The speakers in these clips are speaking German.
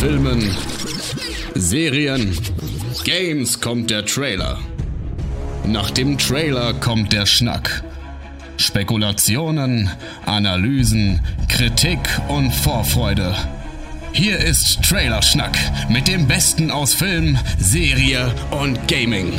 Filmen, Serien, Games kommt der Trailer. Nach dem Trailer kommt der Schnack. Spekulationen, Analysen, Kritik und Vorfreude. Hier ist Trailerschnack mit dem Besten aus Film, Serie und Gaming.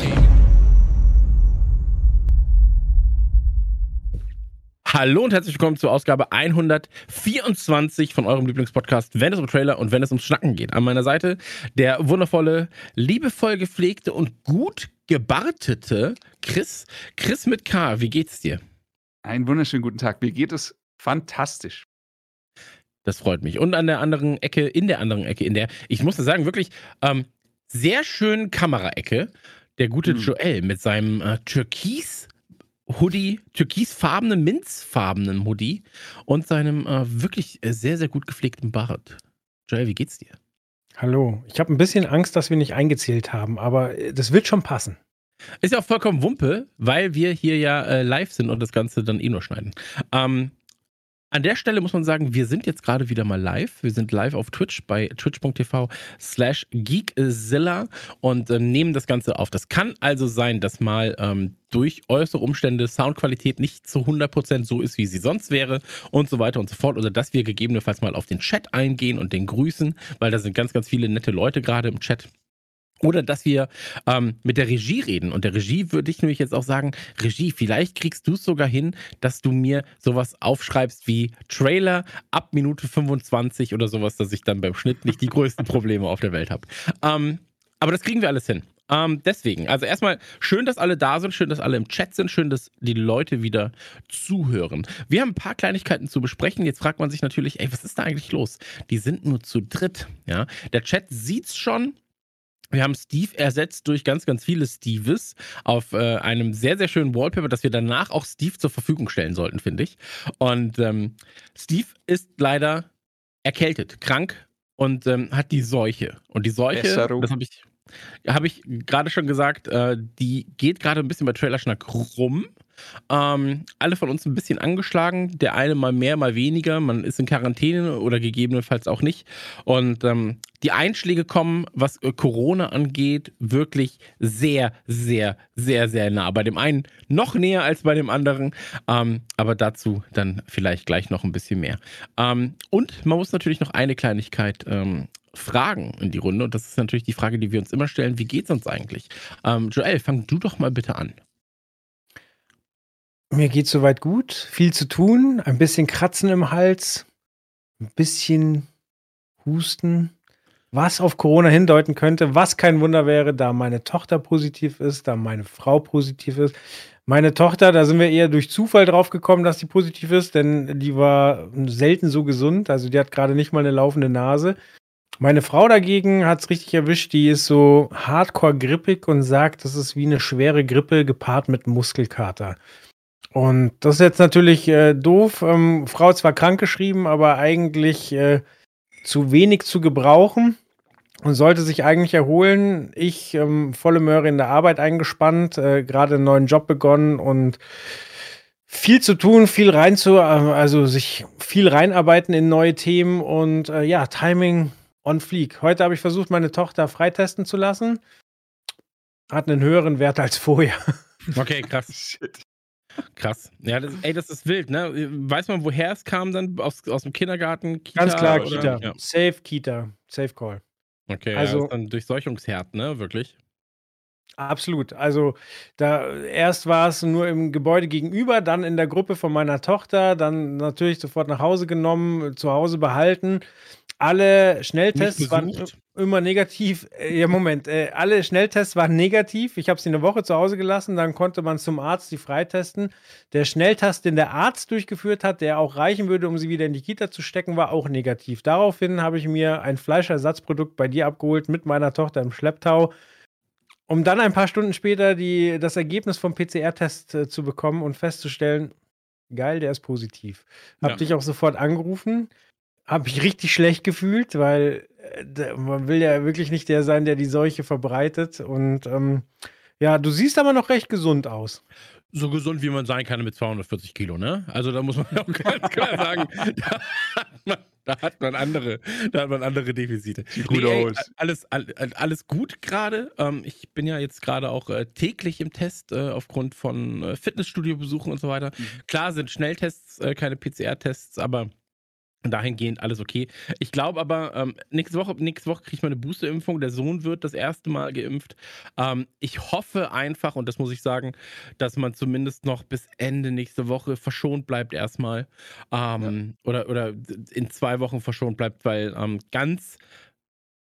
Hallo und herzlich willkommen zur Ausgabe 124 von eurem Lieblingspodcast, wenn es um Trailer und wenn es ums Schnacken geht. An meiner Seite der wundervolle, liebevoll gepflegte und gut gebartete Chris. Chris mit K, wie geht's dir? Einen wunderschönen guten Tag. Mir geht es fantastisch. Das freut mich. Und an der anderen Ecke, in der anderen Ecke, in der, ich muss sagen, wirklich ähm, sehr schönen Kameraecke, der gute hm. Joel mit seinem äh, Türkis. Hoodie, türkisfarbenen, minzfarbenen Hoodie und seinem äh, wirklich äh, sehr, sehr gut gepflegten Bart. Joel, wie geht's dir? Hallo. Ich habe ein bisschen Angst, dass wir nicht eingezählt haben, aber äh, das wird schon passen. Ist ja auch vollkommen Wumpe, weil wir hier ja äh, live sind und das Ganze dann eh nur schneiden. Ähm, an der Stelle muss man sagen, wir sind jetzt gerade wieder mal live. Wir sind live auf Twitch bei twitch.tv slash geekzilla und äh, nehmen das Ganze auf. Das kann also sein, dass mal ähm, durch äußere Umstände Soundqualität nicht zu 100% so ist, wie sie sonst wäre und so weiter und so fort. Oder dass wir gegebenenfalls mal auf den Chat eingehen und den grüßen, weil da sind ganz, ganz viele nette Leute gerade im Chat. Oder dass wir ähm, mit der Regie reden. Und der Regie würde ich nämlich jetzt auch sagen, Regie, vielleicht kriegst du es sogar hin, dass du mir sowas aufschreibst wie Trailer ab Minute 25 oder sowas, dass ich dann beim Schnitt nicht die größten Probleme auf der Welt habe. Ähm, aber das kriegen wir alles hin. Ähm, deswegen, also erstmal schön, dass alle da sind, schön, dass alle im Chat sind, schön, dass die Leute wieder zuhören. Wir haben ein paar Kleinigkeiten zu besprechen. Jetzt fragt man sich natürlich, ey, was ist da eigentlich los? Die sind nur zu dritt, ja. Der Chat sieht's schon, wir haben Steve ersetzt durch ganz, ganz viele Steves auf äh, einem sehr, sehr schönen Wallpaper, das wir danach auch Steve zur Verfügung stellen sollten, finde ich. Und ähm, Steve ist leider erkältet, krank und ähm, hat die Seuche. Und die Seuche, Besserung. das habe ich, hab ich gerade schon gesagt, äh, die geht gerade ein bisschen bei Trailerschnack rum. Ähm, alle von uns ein bisschen angeschlagen. Der eine mal mehr, mal weniger. Man ist in Quarantäne oder gegebenenfalls auch nicht. Und ähm, die Einschläge kommen, was äh, Corona angeht, wirklich sehr, sehr, sehr, sehr nah. Bei dem einen noch näher als bei dem anderen. Ähm, aber dazu dann vielleicht gleich noch ein bisschen mehr. Ähm, und man muss natürlich noch eine Kleinigkeit ähm, fragen in die Runde. Und das ist natürlich die Frage, die wir uns immer stellen. Wie geht es uns eigentlich? Ähm, Joel, fang du doch mal bitte an. Mir geht soweit gut. Viel zu tun, ein bisschen Kratzen im Hals, ein bisschen Husten, was auf Corona hindeuten könnte, was kein Wunder wäre, da meine Tochter positiv ist, da meine Frau positiv ist. Meine Tochter, da sind wir eher durch Zufall drauf gekommen, dass sie positiv ist, denn die war selten so gesund. Also die hat gerade nicht mal eine laufende Nase. Meine Frau dagegen hat es richtig erwischt. Die ist so hardcore grippig und sagt, das ist wie eine schwere Grippe gepaart mit Muskelkater. Und das ist jetzt natürlich äh, doof. Ähm, Frau zwar krankgeschrieben, aber eigentlich äh, zu wenig zu gebrauchen und sollte sich eigentlich erholen. Ich ähm, volle Möhre in der Arbeit eingespannt, äh, gerade einen neuen Job begonnen und viel zu tun, viel rein zu, äh, also sich viel reinarbeiten in neue Themen und äh, ja, Timing on fleek. Heute habe ich versucht, meine Tochter freitesten zu lassen. Hat einen höheren Wert als vorher. Okay, krass. Shit. Krass. Ja, das, ey, das ist wild, ne? Weiß man, woher es kam dann? Aus, aus dem Kindergarten? Kita, Ganz klar, oder? Kita. Ja. Safe Kita. Safe Call. Okay, also ja, dann Durchseuchungsherd, ne? Wirklich? Absolut. Also da erst war es nur im Gebäude gegenüber, dann in der Gruppe von meiner Tochter, dann natürlich sofort nach Hause genommen, zu Hause behalten. Alle Schnelltests waren immer negativ. Äh, ja, Moment. Äh, alle Schnelltests waren negativ. Ich habe sie eine Woche zu Hause gelassen. Dann konnte man zum Arzt die freitesten. Der Schnelltest, den der Arzt durchgeführt hat, der auch reichen würde, um sie wieder in die Kita zu stecken, war auch negativ. Daraufhin habe ich mir ein Fleischersatzprodukt bei dir abgeholt mit meiner Tochter im Schlepptau. Um dann ein paar Stunden später die, das Ergebnis vom PCR-Test äh, zu bekommen und festzustellen, geil, der ist positiv. Hab ja. dich auch sofort angerufen habe ich richtig schlecht gefühlt, weil äh, man will ja wirklich nicht der sein, der die Seuche verbreitet. Und ähm, ja, du siehst aber noch recht gesund aus. so gesund, wie man sein kann mit 240 Kilo, ne? Also da muss man auch ganz klar sagen, da hat man, da hat man andere, da hat man andere Defizite. Sieht gut ey, aus. Alles, all- alles gut gerade. Ähm, ich bin ja jetzt gerade auch äh, täglich im Test äh, aufgrund von Fitnessstudio-Besuchen und so weiter. Mhm. Klar sind Schnelltests, keine PCR-Tests, aber dahingehend alles okay. Ich glaube aber, ähm, nächste Woche, nächste Woche kriege ich meine Boosterimpfung. Der Sohn wird das erste Mal geimpft. Ähm, ich hoffe einfach, und das muss ich sagen, dass man zumindest noch bis Ende nächste Woche verschont bleibt erstmal. Ähm, oder, oder in zwei Wochen verschont bleibt, weil ähm, ganz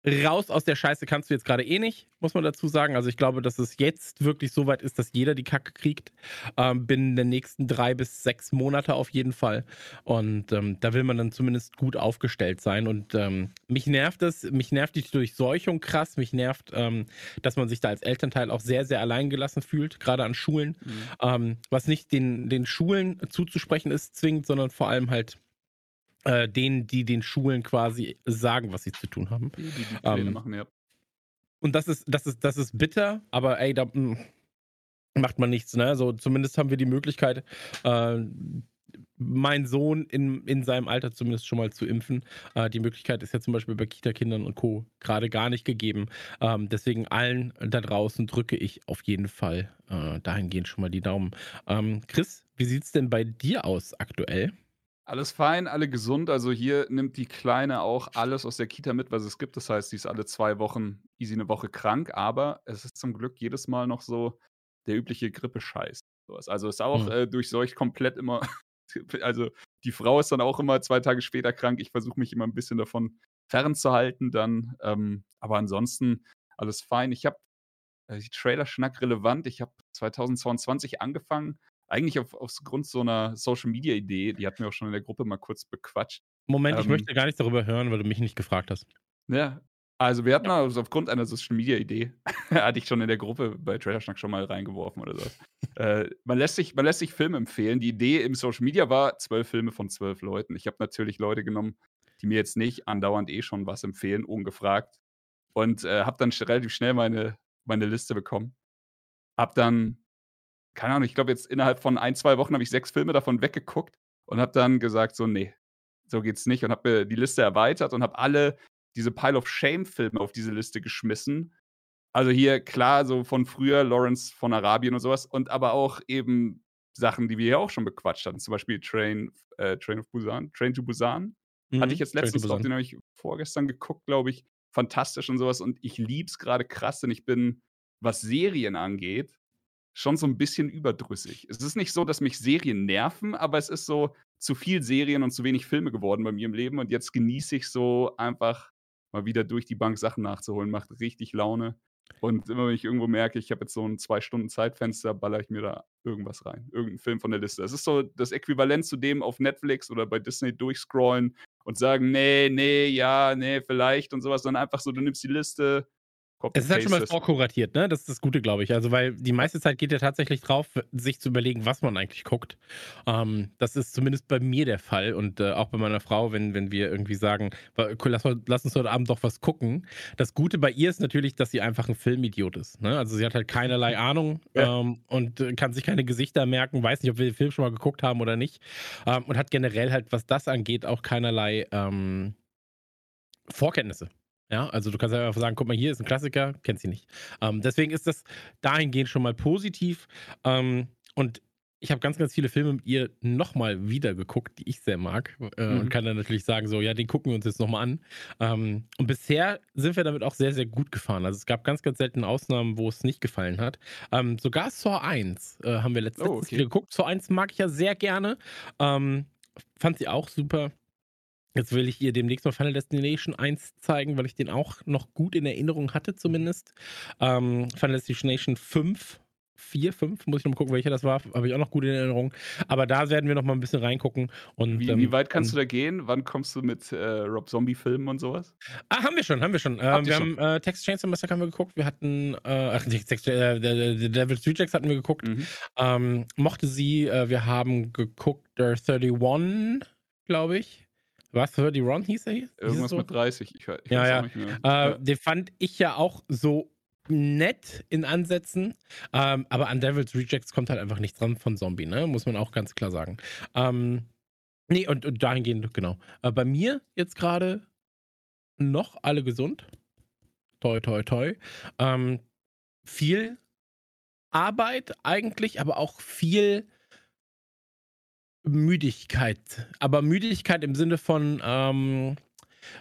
raus aus der Scheiße kannst du jetzt gerade eh nicht, muss man dazu sagen. Also ich glaube, dass es jetzt wirklich so weit ist, dass jeder die Kacke kriegt. Ähm, binnen der nächsten drei bis sechs Monate auf jeden Fall. Und ähm, da will man dann zumindest gut aufgestellt sein. Und ähm, mich nervt es, mich nervt die Durchseuchung krass, mich nervt, ähm, dass man sich da als Elternteil auch sehr, sehr alleingelassen fühlt, gerade an Schulen. Mhm. Ähm, was nicht den, den Schulen zuzusprechen ist, zwingend, sondern vor allem halt äh, denen, die den Schulen quasi sagen, was sie zu tun haben. Die, die die Ähm, machen, ja. Und das ist, das ist, das ist bitter, aber ey, da mh, macht man nichts, ne? So, zumindest haben wir die Möglichkeit, äh, meinen Sohn in, in seinem Alter zumindest schon mal zu impfen. Äh, die Möglichkeit ist ja zum Beispiel bei Kita-Kindern und Co. gerade gar nicht gegeben. Ähm, deswegen allen da draußen drücke ich auf jeden Fall äh, dahingehend schon mal die Daumen. Ähm, Chris, wie sieht's denn bei dir aus aktuell? Alles fein, alle gesund. Also hier nimmt die Kleine auch alles aus der Kita mit, was es gibt. Das heißt, sie ist alle zwei Wochen easy eine Woche krank, aber es ist zum Glück jedes Mal noch so der übliche Grippescheiß. Also ist auch Hm. äh, durchseucht komplett immer. Also die Frau ist dann auch immer zwei Tage später krank. Ich versuche mich immer ein bisschen davon fernzuhalten dann. Ähm, aber ansonsten alles fein. Ich habe äh, die Trailer-Schnack relevant. Ich habe 2022 angefangen, eigentlich auf, aufgrund so einer Social-Media-Idee, die hatten wir auch schon in der Gruppe mal kurz bequatscht. Moment, ich Ähm, möchte gar nichts darüber hören, weil du mich nicht gefragt hast. Ja, also wir hatten also aufgrund einer Social-Media-Idee, hatte ich schon in der Gruppe bei Trailerschnack schon mal reingeworfen oder so. äh, man, lässt sich, man lässt sich Filme empfehlen. Die Idee im Social Media war zwölf Filme von zwölf Leuten. Ich habe natürlich Leute genommen, die mir jetzt nicht andauernd eh schon was empfehlen, ungefragt. Und äh, habe dann relativ schnell meine, meine Liste bekommen. Hab dann, keine Ahnung, ich glaube jetzt innerhalb von ein, zwei Wochen habe ich sechs Filme davon weggeguckt und habe dann gesagt, so, nee, so geht's nicht. Und habe mir die Liste erweitert und habe alle diese Pile of Shame-Filme auf diese Liste geschmissen. Also hier klar, so von früher, Lawrence von Arabien und sowas, und aber auch eben Sachen, die wir ja auch schon bequatscht hatten. Zum Beispiel Train, äh, Train of Busan, Train to Busan. Hatte ich jetzt letztens drauf, den habe ich vorgestern geguckt, glaube ich. Fantastisch und sowas. Und ich lieb's gerade krass, denn ich bin, was Serien angeht, schon so ein bisschen überdrüssig. Es ist nicht so, dass mich Serien nerven, aber es ist so zu viel Serien und zu wenig Filme geworden bei mir im Leben. Und jetzt genieße ich so einfach mal wieder durch die Bank Sachen nachzuholen. Macht richtig Laune. Und immer wenn ich irgendwo merke, ich habe jetzt so ein zwei Stunden Zeitfenster, baller ich mir da irgendwas rein. Irgendeinen Film von der Liste. Es ist so das Äquivalent zu dem auf Netflix oder bei Disney durchscrollen und sagen, nee, nee, ja, nee, vielleicht und sowas, sondern einfach so, du nimmst die Liste. Copy, Es ist halt schon mal vorkuratiert, ne? Das ist das Gute, glaube ich. Also, weil die meiste Zeit geht ja tatsächlich drauf, sich zu überlegen, was man eigentlich guckt. Ähm, das ist zumindest bei mir der Fall und äh, auch bei meiner Frau, wenn, wenn wir irgendwie sagen, "Wa- cool, lass, lass uns heute Abend doch was gucken. Das Gute bei ihr ist natürlich, dass sie einfach ein Filmidiot ist. Ne? Also, sie hat halt keinerlei Ahnung Ja. ähm, und äh, kann sich keine Gesichter merken, weiß nicht, ob wir den Film schon mal geguckt haben oder nicht. Ähm, und hat generell halt, was das angeht, auch keinerlei ähm, Vorkenntnisse. Ja, also du kannst einfach sagen, guck mal, hier ist ein Klassiker, kennt sie nicht. Ähm, deswegen ist das dahingehend schon mal positiv. Ähm, und ich habe ganz, ganz viele Filme mit ihr nochmal wieder geguckt, die ich sehr mag. Äh, Mhm. Und kann dann natürlich sagen, so, ja, den gucken wir uns jetzt nochmal an. Ähm, und bisher sind wir damit auch sehr, sehr gut gefahren. Also es gab ganz, ganz selten Ausnahmen, wo es nicht gefallen hat. Ähm, sogar Saw 1 äh, haben wir letztens Oh, okay. geguckt. Saw 1 mag ich ja sehr gerne. Ähm, fand sie auch super. Jetzt will ich ihr demnächst mal Final Destination 1 zeigen, weil ich den auch noch gut in Erinnerung hatte, zumindest. Ähm, Final Destination 5, 4, 5, muss ich noch mal gucken, welcher das war, habe ich auch noch gut in Erinnerung. Aber da werden wir noch mal ein bisschen reingucken. Und, Wie, ähm, wie weit kannst du da gehen? Wann kommst du mit äh, Rob Zombie-Filmen und sowas? Ah, haben wir schon, haben wir schon. Ähm, wir schon? haben äh, Text Chainsaw Massacre haben wir geguckt. Wir hatten, äh, ach, Text, äh, der, der Devil's Rejects hatten wir geguckt. Mhm. Ähm, mochte sie, äh, wir haben geguckt, der 31, glaube ich. Was, 31 hieß er? Hieß es Irgendwas so? mit 30. Ich, ich Ja, weiß ja. Äh, Den fand ich ja auch so nett in Ansätzen, ähm, aber an Devil's Rejects kommt halt einfach nichts dran von Zombie, ne? Muss man auch ganz klar sagen. Ähm, nee, und, und dahingehend, genau. Äh, bei mir jetzt gerade noch alle gesund. Toi, toi, toi. Ähm, viel Arbeit eigentlich, aber auch viel Müdigkeit. Aber Müdigkeit im Sinne von ähm,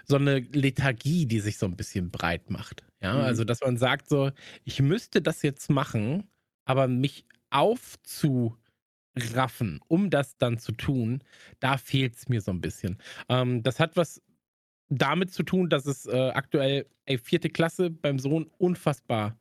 so eine Lethargie, die sich so ein bisschen breit macht. Ja, mhm. also dass man sagt so, ich müsste das jetzt machen, aber mich aufzuraffen, um das dann zu tun, da fehlt es mir so ein bisschen. Ähm, das hat was damit zu tun, dass es äh, aktuell, ey, vierte Klasse beim Sohn unfassbar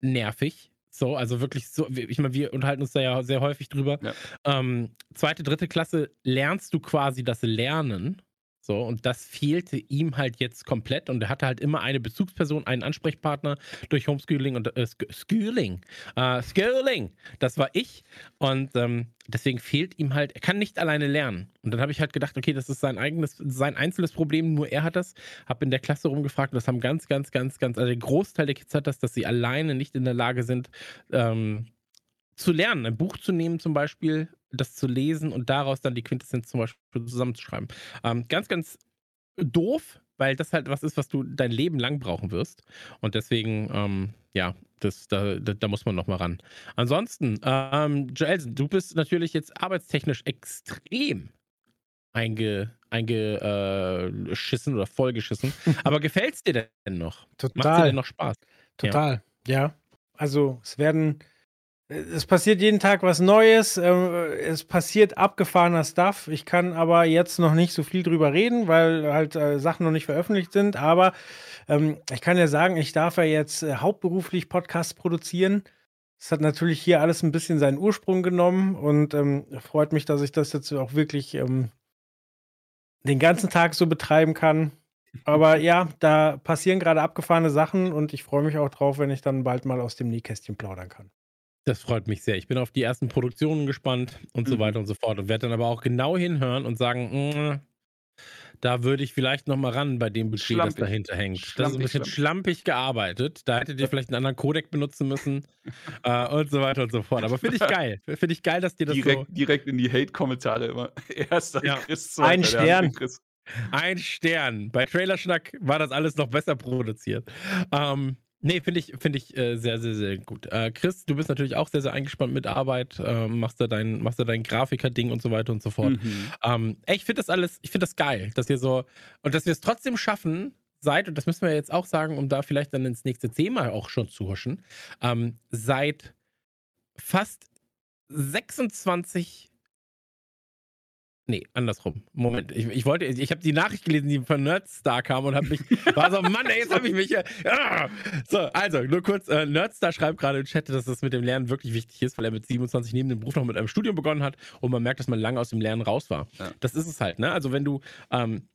nervig. So, also wirklich so, ich meine, wir unterhalten uns da ja sehr häufig drüber. Ja. Ähm, zweite, dritte Klasse lernst du quasi das Lernen so, und das fehlte ihm halt jetzt komplett und er hatte halt immer eine Bezugsperson, einen Ansprechpartner durch Homeschooling und äh, Schooling. Äh, Schooling, das war ich. Und ähm, deswegen fehlt ihm halt, er kann nicht alleine lernen. Und dann habe ich halt gedacht, okay, das ist sein eigenes, sein einzelnes Problem, nur er hat das. Habe in der Klasse rumgefragt und das haben ganz, ganz, ganz, ganz, also der Großteil der Kids hat das, dass sie alleine nicht in der Lage sind, ähm, zu lernen, ein Buch zu nehmen zum Beispiel, das zu lesen und daraus dann die Quintessenz zum Beispiel zusammenzuschreiben. Ähm, ganz, ganz doof, weil das halt was ist, was du dein Leben lang brauchen wirst. Und deswegen, ähm, ja, das, da, da, da, muss man nochmal ran. Ansonsten, ähm, Joelsen, du bist natürlich jetzt arbeitstechnisch extrem einge, eingeschissen äh, oder vollgeschissen. Aber gefällt es dir denn noch? Total. Macht dir denn noch Spaß? Total, ja. ja. Also es werden es passiert jeden Tag was Neues. Ähm, es passiert abgefahrener Stuff. Ich kann aber jetzt noch nicht so viel drüber reden, weil halt äh, Sachen noch nicht veröffentlicht sind. Aber ähm, ich kann ja sagen, ich darf ja jetzt äh, hauptberuflich Podcasts produzieren. Es hat natürlich hier alles ein bisschen seinen Ursprung genommen und ähm, freut mich, dass ich das jetzt auch wirklich ähm, den ganzen Tag so betreiben kann. Aber ja, da passieren gerade abgefahrene Sachen und ich freue mich auch drauf, wenn ich dann bald mal aus dem Nähkästchen plaudern kann. Das freut mich sehr. Ich bin auf die ersten Produktionen gespannt und mhm. so weiter und so fort und werde dann aber auch genau hinhören und sagen, mm, da würde ich vielleicht noch mal ran bei dem Budget, schlampig. das dahinter hängt. Schlampig, das ist ein bisschen schlampig. schlampig gearbeitet. Da hättet ihr vielleicht einen anderen Codec benutzen müssen äh, und so weiter und so fort. Aber finde ich geil. Finde ich geil, dass dir das direkt, so direkt in die Hate-Kommentare immer. Erster ja. Chris, zweiter, Ein Stern. Chris. Ein Stern. Bei Trailerschnack war das alles noch besser produziert. Ähm, Nee, finde ich, find ich äh, sehr, sehr, sehr gut. Äh, Chris, du bist natürlich auch sehr, sehr eingespannt mit Arbeit, äh, machst da dein, machst da dein Grafiker-Ding und so weiter und so fort. Mhm. Ähm, ey, ich finde das alles, ich finde das geil, dass wir so, und dass wir es trotzdem schaffen, seit, und das müssen wir jetzt auch sagen, um da vielleicht dann ins nächste Thema auch schon zu huschen, ähm, seit fast 26 Nee, andersrum. Moment, ich, ich wollte, ich habe die Nachricht gelesen, die von Nerdstar kam und habe mich, war so, Mann, ey, jetzt habe ich mich hier. Ja. So, also, nur kurz, äh, Nerdstar schreibt gerade im Chat, dass das mit dem Lernen wirklich wichtig ist, weil er mit 27 neben dem Beruf noch mit einem Studium begonnen hat und man merkt, dass man lange aus dem Lernen raus war. Ja. Das ist es halt, ne? Also, wenn du ähm,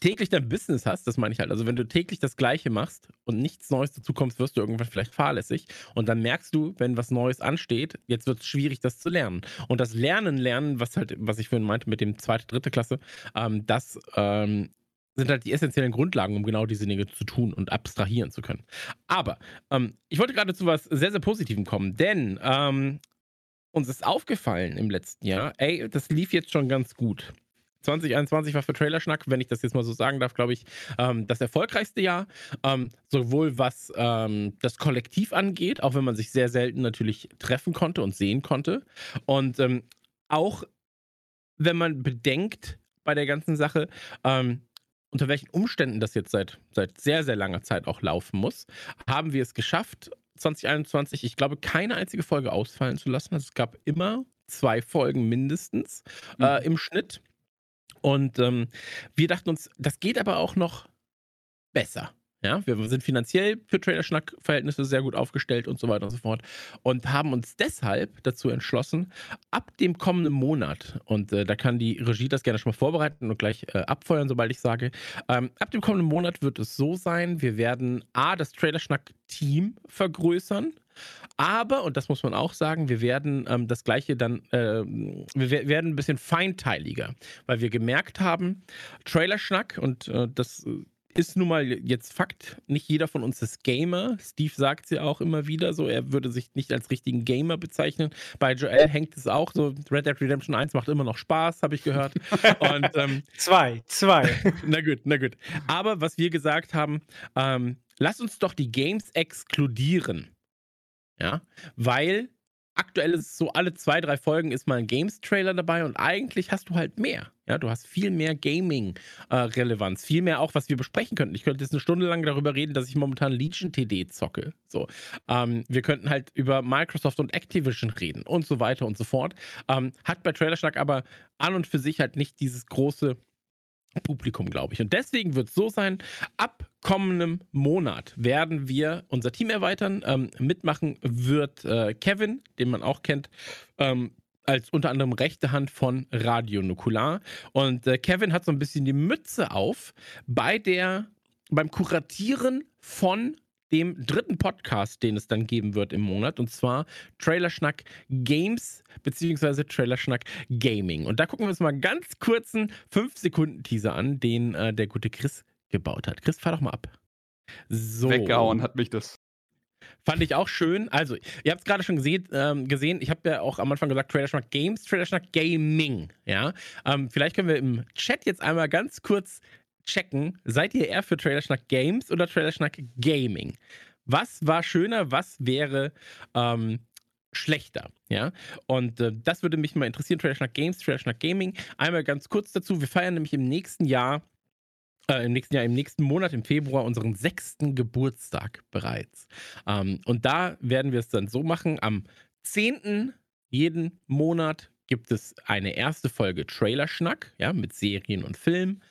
täglich dein Business hast, das meine ich halt. Also wenn du täglich das Gleiche machst und nichts Neues dazu kommst, wirst du irgendwann vielleicht fahrlässig. Und dann merkst du, wenn was Neues ansteht, jetzt wird es schwierig, das zu lernen. Und das Lernen, Lernen, was halt, was ich vorhin meinte mit dem zweite, dritte Klasse, ähm, das ähm, sind halt die essentiellen Grundlagen, um genau diese Dinge zu tun und abstrahieren zu können. Aber ähm, ich wollte gerade zu was sehr, sehr Positivem kommen, denn ähm, uns ist aufgefallen im letzten Jahr, ey, das lief jetzt schon ganz gut. 2021 war für Trailerschnack, wenn ich das jetzt mal so sagen darf, glaube ich, ähm, das erfolgreichste Jahr. Ähm, sowohl was ähm, das Kollektiv angeht, auch wenn man sich sehr selten natürlich treffen konnte und sehen konnte. Und ähm, auch wenn man bedenkt bei der ganzen Sache, ähm, unter welchen Umständen das jetzt seit, seit sehr, sehr langer Zeit auch laufen muss, haben wir es geschafft, 2021, ich glaube, keine einzige Folge ausfallen zu lassen. Also es gab immer zwei Folgen mindestens äh, mhm. im Schnitt. Und ähm, wir dachten uns, das geht aber auch noch besser. Ja, wir sind finanziell für Trader-Schnack-Verhältnisse sehr gut aufgestellt und so weiter und so fort. Und haben uns deshalb dazu entschlossen, ab dem kommenden Monat, und äh, da kann die Regie das gerne schon mal vorbereiten und gleich äh, abfeuern, sobald ich sage, ähm, ab dem kommenden Monat wird es so sein, wir werden A, das Trader-Schnack-Team vergrößern. Aber, und das muss man auch sagen, wir werden ähm, das Gleiche dann, äh, wir werden ein bisschen feinteiliger, weil wir gemerkt haben, Trailerschnack, und äh, das ist nun mal jetzt Fakt. Nicht jeder von uns ist Gamer. Steve sagt es ja auch immer wieder so. Er würde sich nicht als richtigen Gamer bezeichnen. Bei Joel hängt es auch so. Red Dead Redemption 1 macht immer noch Spaß, habe ich gehört. Und, ähm, zwei, zwei. na gut, na gut. Aber was wir gesagt haben, ähm, lass uns doch die Games exkludieren. Ja, weil aktuell ist es so, alle zwei, drei Folgen ist mal ein Games-Trailer dabei und eigentlich hast du halt mehr. Ja, du hast viel mehr Gaming-Relevanz, äh, viel mehr auch, was wir besprechen könnten. Ich könnte jetzt eine Stunde lang darüber reden, dass ich momentan Legion TD zocke. So, ähm, wir könnten halt über Microsoft und Activision reden und so weiter und so fort. Ähm, hat bei Trailerschlag aber an und für sich halt nicht dieses große Publikum, glaube ich. Und deswegen wird es so sein, ab kommendem Monat werden wir unser Team erweitern. Ähm, mitmachen wird äh, Kevin, den man auch kennt, ähm, als unter anderem rechte Hand von Radio Nukular. Und äh, Kevin hat so ein bisschen die Mütze auf bei der, beim Kuratieren von dem dritten Podcast, den es dann geben wird im Monat, und zwar Trailerschnack Games beziehungsweise Trailerschnack Gaming. Und da gucken wir uns mal ganz kurzen 5-Sekunden-Teaser an, den äh, der gute Chris gebaut hat. Chris, fahr doch mal ab. So. Weggehauen hat mich das. Fand ich auch schön. Also, ihr habt es gerade schon gesehen, ähm, gesehen. Ich habe ja auch am Anfang gesagt, Trailer Schnack Games, Trailer Schnack Gaming. Ja, ähm, vielleicht können wir im Chat jetzt einmal ganz kurz checken, seid ihr eher für Trailerschnack Games oder Trailerschnack Gaming? Was war schöner, was wäre ähm, schlechter, ja? Und äh, das würde mich mal interessieren, Trailerschnack Games, Trailerschnack Gaming. Einmal ganz kurz dazu, wir feiern nämlich im nächsten Jahr äh, im nächsten Jahr, im nächsten Monat, im Februar, unseren sechsten Geburtstag bereits. Ähm, und da werden wir es dann so machen, am 10. jeden Monat gibt es eine erste Folge Trailerschnack, ja, mit Serien und Filmen.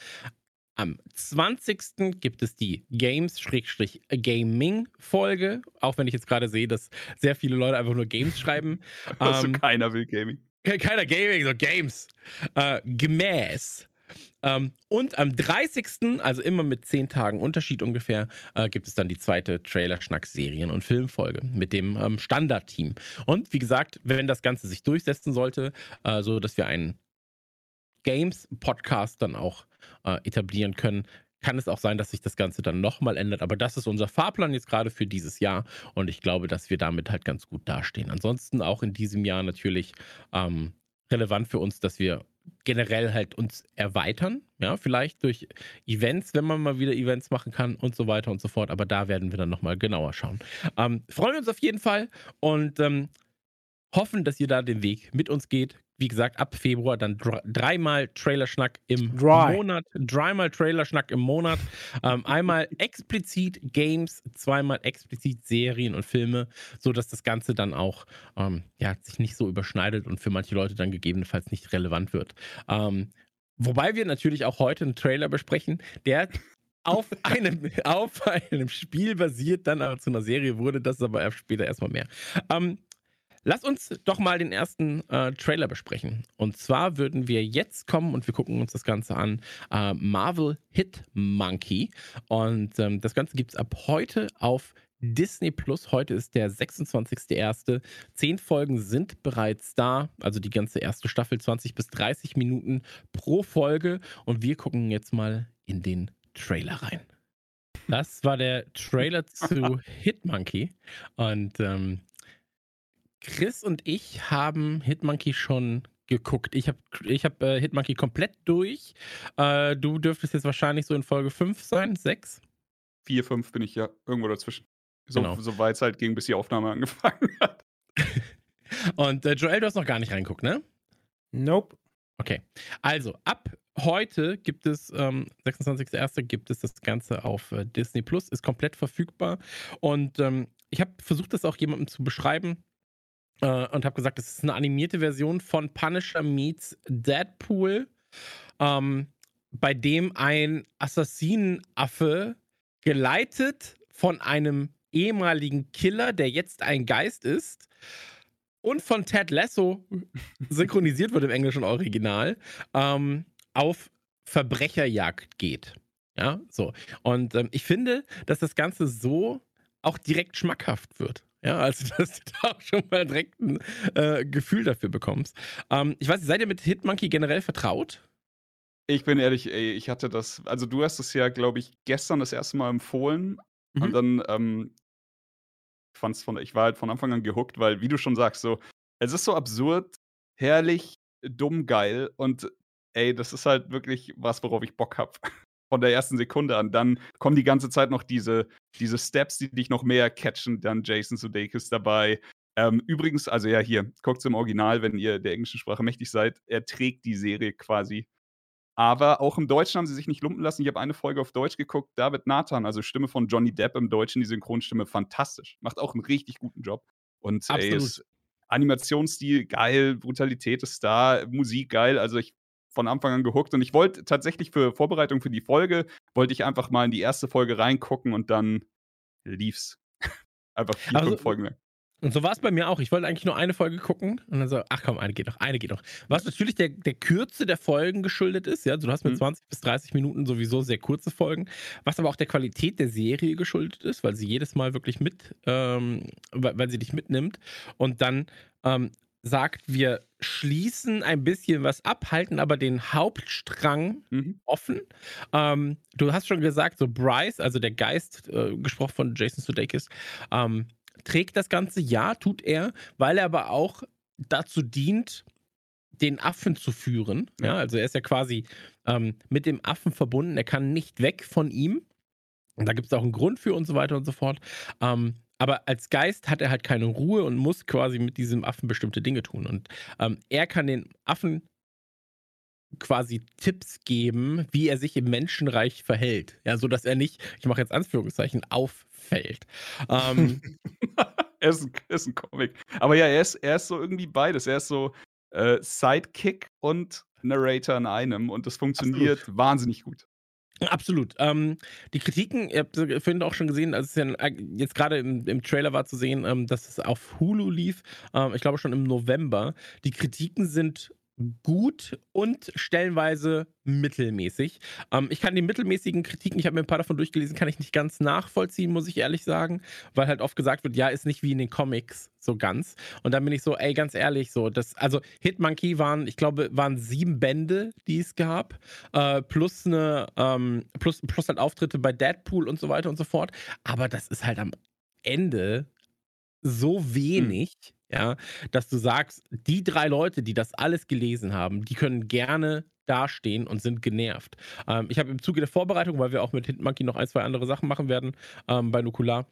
Am 20. gibt es die Games-Gaming-Folge, auch wenn ich jetzt gerade sehe, dass sehr viele Leute einfach nur Games schreiben. Also ähm, keiner will Gaming. Keiner Gaming, so Games. Äh, gemäß. Ähm, und am 30., also immer mit 10 Tagen Unterschied ungefähr, äh, gibt es dann die zweite Trailer-Schnack-Serien- und Filmfolge mit dem ähm, Standard-Team. Und wie gesagt, wenn das Ganze sich durchsetzen sollte, äh, so dass wir einen Games-Podcast dann auch äh, etablieren können, kann es auch sein, dass sich das Ganze dann nochmal ändert. Aber das ist unser Fahrplan jetzt gerade für dieses Jahr und ich glaube, dass wir damit halt ganz gut dastehen. Ansonsten auch in diesem Jahr natürlich ähm, relevant für uns, dass wir generell halt uns erweitern, ja, vielleicht durch Events, wenn man mal wieder Events machen kann und so weiter und so fort. Aber da werden wir dann nochmal genauer schauen. Ähm, freuen uns auf jeden Fall und ähm, hoffen, dass ihr da den Weg mit uns geht wie gesagt, ab Februar dann dreimal Trailerschnack im Dry. Monat, dreimal Trailerschnack im Monat, ähm, einmal explizit Games, zweimal explizit Serien und Filme, so dass das Ganze dann auch ähm, ja, sich nicht so überschneidet und für manche Leute dann gegebenenfalls nicht relevant wird. Ähm, wobei wir natürlich auch heute einen Trailer besprechen, der auf einem, auf einem Spiel basiert, dann aber zu einer Serie wurde, das ist aber später erstmal mehr. Ähm, Lass uns doch mal den ersten äh, Trailer besprechen. Und zwar würden wir jetzt kommen und wir gucken uns das Ganze an. Äh, Marvel Hit Monkey. Und ähm, das Ganze gibt es ab heute auf Disney Plus. Heute ist der 26.01. Zehn Folgen sind bereits da. Also die ganze erste Staffel, 20 bis 30 Minuten pro Folge. Und wir gucken jetzt mal in den Trailer rein. Das war der Trailer zu Hitmonkey. Und ähm, Chris und ich haben Hitmonkey schon geguckt. Ich habe ich hab, äh, Hitmonkey komplett durch. Äh, du dürftest jetzt wahrscheinlich so in Folge 5 sein, 6? 4, 5 bin ich ja irgendwo dazwischen. So, genau. so weit es halt ging, bis die Aufnahme angefangen hat. und äh, Joel, du hast noch gar nicht reingeguckt, ne? Nope. Okay. Also, ab heute gibt es, ähm, 26.01. gibt es das Ganze auf äh, Disney Plus, ist komplett verfügbar. Und ähm, ich habe versucht, das auch jemandem zu beschreiben äh, und habe gesagt, das ist eine animierte Version von Punisher meets Deadpool, ähm, bei dem ein Assassinenaffe geleitet von einem ehemaligen Killer, der jetzt ein Geist ist, und von Ted Lasso synchronisiert wird im englischen Original, ähm, auf Verbrecherjagd geht. Ja, so. Und ähm, ich finde, dass das Ganze so auch direkt schmackhaft wird. Ja, also dass du da auch schon mal direkt ein äh, Gefühl dafür bekommst. Ähm, ich weiß nicht, seid ihr mit Hitmonkey generell vertraut? Ich bin ehrlich, ey, ich hatte das, also du hast es ja, glaube ich, gestern das erste Mal empfohlen Mhm. und dann, ähm, fand's von, ich war halt von Anfang an gehuckt, weil, wie du schon sagst, so, es ist so absurd, herrlich, dumm, geil und ey, das ist halt wirklich was, worauf ich Bock habe. Von der ersten Sekunde an. Dann kommen die ganze Zeit noch diese, diese Steps, die dich noch mehr catchen. Dann Jason Sudeikis dabei. Ähm, übrigens, also ja, hier, guckt's im Original, wenn ihr der englischen Sprache mächtig seid. Er trägt die Serie quasi. Aber auch im Deutschen haben sie sich nicht lumpen lassen. Ich habe eine Folge auf Deutsch geguckt. David Nathan, also Stimme von Johnny Depp im Deutschen, die Synchronstimme, fantastisch. Macht auch einen richtig guten Job. Und ey, Absolut. ist Animationsstil geil, Brutalität ist da, Musik geil. Also ich von Anfang an gehuckt und ich wollte tatsächlich für Vorbereitung für die Folge, wollte ich einfach mal in die erste Folge reingucken und dann lief's. einfach vier, Also- fünf Folgen lang. Und so war es bei mir auch. Ich wollte eigentlich nur eine Folge gucken und dann so, ach komm, eine geht noch, eine geht noch. Was natürlich der, der Kürze der Folgen geschuldet ist, ja. Also du hast mit Mhm. 20 bis 30 Minuten sowieso sehr kurze Folgen, was aber auch der Qualität der Serie geschuldet ist, weil sie jedes Mal wirklich mit, ähm, weil, weil sie dich mitnimmt und dann ähm, sagt, wir schließen ein bisschen was ab, halten aber den Hauptstrang Mhm. offen. Ähm, du hast schon gesagt, so Bryce, also der Geist, äh, gesprochen von Jason Sudeikis, ähm, trägt das Ganze, ja, tut er, weil er aber auch dazu dient, den Affen zu führen. Ja, Ja. also er ist ja quasi ähm, mit dem Affen verbunden, er kann nicht weg von ihm. Und da gibt es auch einen Grund für und so weiter und so fort. Ähm, aber als Geist hat er halt keine Ruhe und muss quasi mit diesem Affen bestimmte Dinge tun. Und ähm, er kann den Affen quasi Tipps geben, wie er sich im Menschenreich verhält. Ja, so dass er nicht, ich mache jetzt Anführungszeichen, auffällt. Ähm, er ist ein, ist ein Comic. Aber ja, er ist, er ist so irgendwie beides. Er ist so äh, Sidekick und Narrator in einem und das funktioniert wahnsinnig gut. Absolut. Ähm, die Kritiken, ihr habt vorhin auch schon gesehen, als es ja jetzt gerade im, im Trailer war zu sehen, ähm, dass es auf Hulu lief, ähm, ich glaube schon im November. Die Kritiken sind gut und stellenweise mittelmäßig. Ähm, ich kann die mittelmäßigen Kritiken, ich habe mir ein paar davon durchgelesen, kann ich nicht ganz nachvollziehen, muss ich ehrlich sagen, weil halt oft gesagt wird, ja, ist nicht wie in den Comics so ganz. Und dann bin ich so, ey, ganz ehrlich, so, das, also Hitmonkey waren, ich glaube, waren sieben Bände, die es gab, äh, plus eine, ähm, plus, plus halt Auftritte bei Deadpool und so weiter und so fort. Aber das ist halt am Ende so wenig, ja, dass du sagst, die drei Leute, die das alles gelesen haben, die können gerne dastehen und sind genervt. Ähm, ich habe im Zuge der Vorbereitung, weil wir auch mit Hitmonkey noch ein, zwei andere Sachen machen werden, ähm, bei Nukular,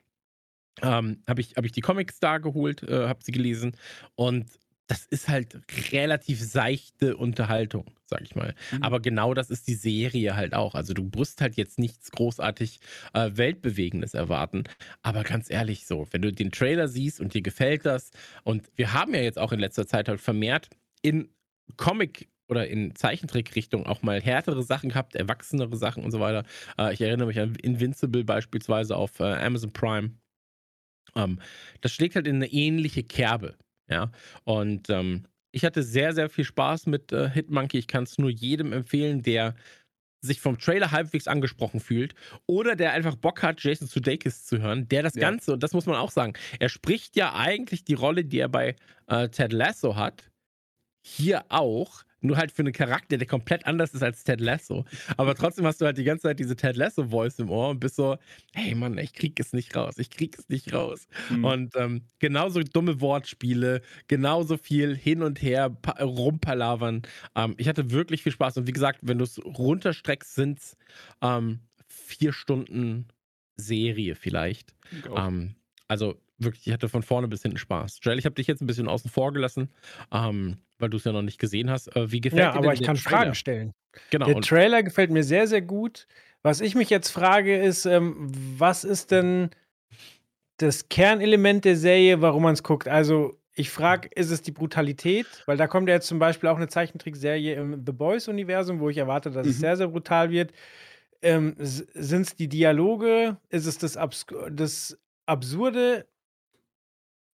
ähm, habe ich, hab ich die Comics da geholt, äh, habe sie gelesen und das ist halt relativ seichte Unterhaltung, sag ich mal. Mhm. Aber genau das ist die Serie halt auch. Also du musst halt jetzt nichts großartig äh, Weltbewegendes erwarten. Aber ganz ehrlich, so, wenn du den Trailer siehst und dir gefällt das, und wir haben ja jetzt auch in letzter Zeit halt vermehrt in Comic oder in Zeichentrickrichtung auch mal härtere Sachen gehabt, erwachsenere Sachen und so weiter. Äh, ich erinnere mich an Invincible beispielsweise auf äh, Amazon Prime. Ähm, das schlägt halt in eine ähnliche Kerbe. Ja, und ähm, ich hatte sehr, sehr viel Spaß mit äh, Hitmonkey. Ich kann es nur jedem empfehlen, der sich vom Trailer halbwegs angesprochen fühlt oder der einfach Bock hat, Jason Sudeikis zu hören, der das Ja. Ganze, und das muss man auch sagen, er spricht ja eigentlich die Rolle, die er bei äh, Ted Lasso hat, hier auch, nur halt für einen Charakter, der komplett anders ist als Ted Lasso. Aber trotzdem hast du halt die ganze Zeit diese Ted Lasso-Voice im Ohr und bist so, hey Mann, ich krieg es nicht raus, ich krieg es nicht raus. Mhm. Und ähm, genauso dumme Wortspiele, genauso viel hin und her pa- rumpalavern. Ähm, ich hatte wirklich viel Spaß. Und wie gesagt, wenn du es runterstreckst, sind es ähm, vier Stunden Serie vielleicht. Go. Ähm, also wirklich, ich hatte von vorne bis hinten Spaß. Joel, ich habe dich jetzt ein bisschen außen vor gelassen, ähm, weil du es ja noch nicht gesehen hast. Äh, wie gefällt Ja, dir aber ich kann Trailer? Fragen stellen. Genau. Der Trailer gefällt mir sehr, sehr gut. Was ich mich jetzt frage, ist, ähm, was ist denn das Kernelement der Serie, warum man es guckt? Also, ich frage, ist es die Brutalität? Weil da kommt ja jetzt zum Beispiel auch eine Zeichentrickserie im The Boys-Universum, wo ich erwarte, dass es Mhm. sehr, sehr brutal wird. Ähm, Sind es die Dialoge? Ist es das, Abs das Absurde?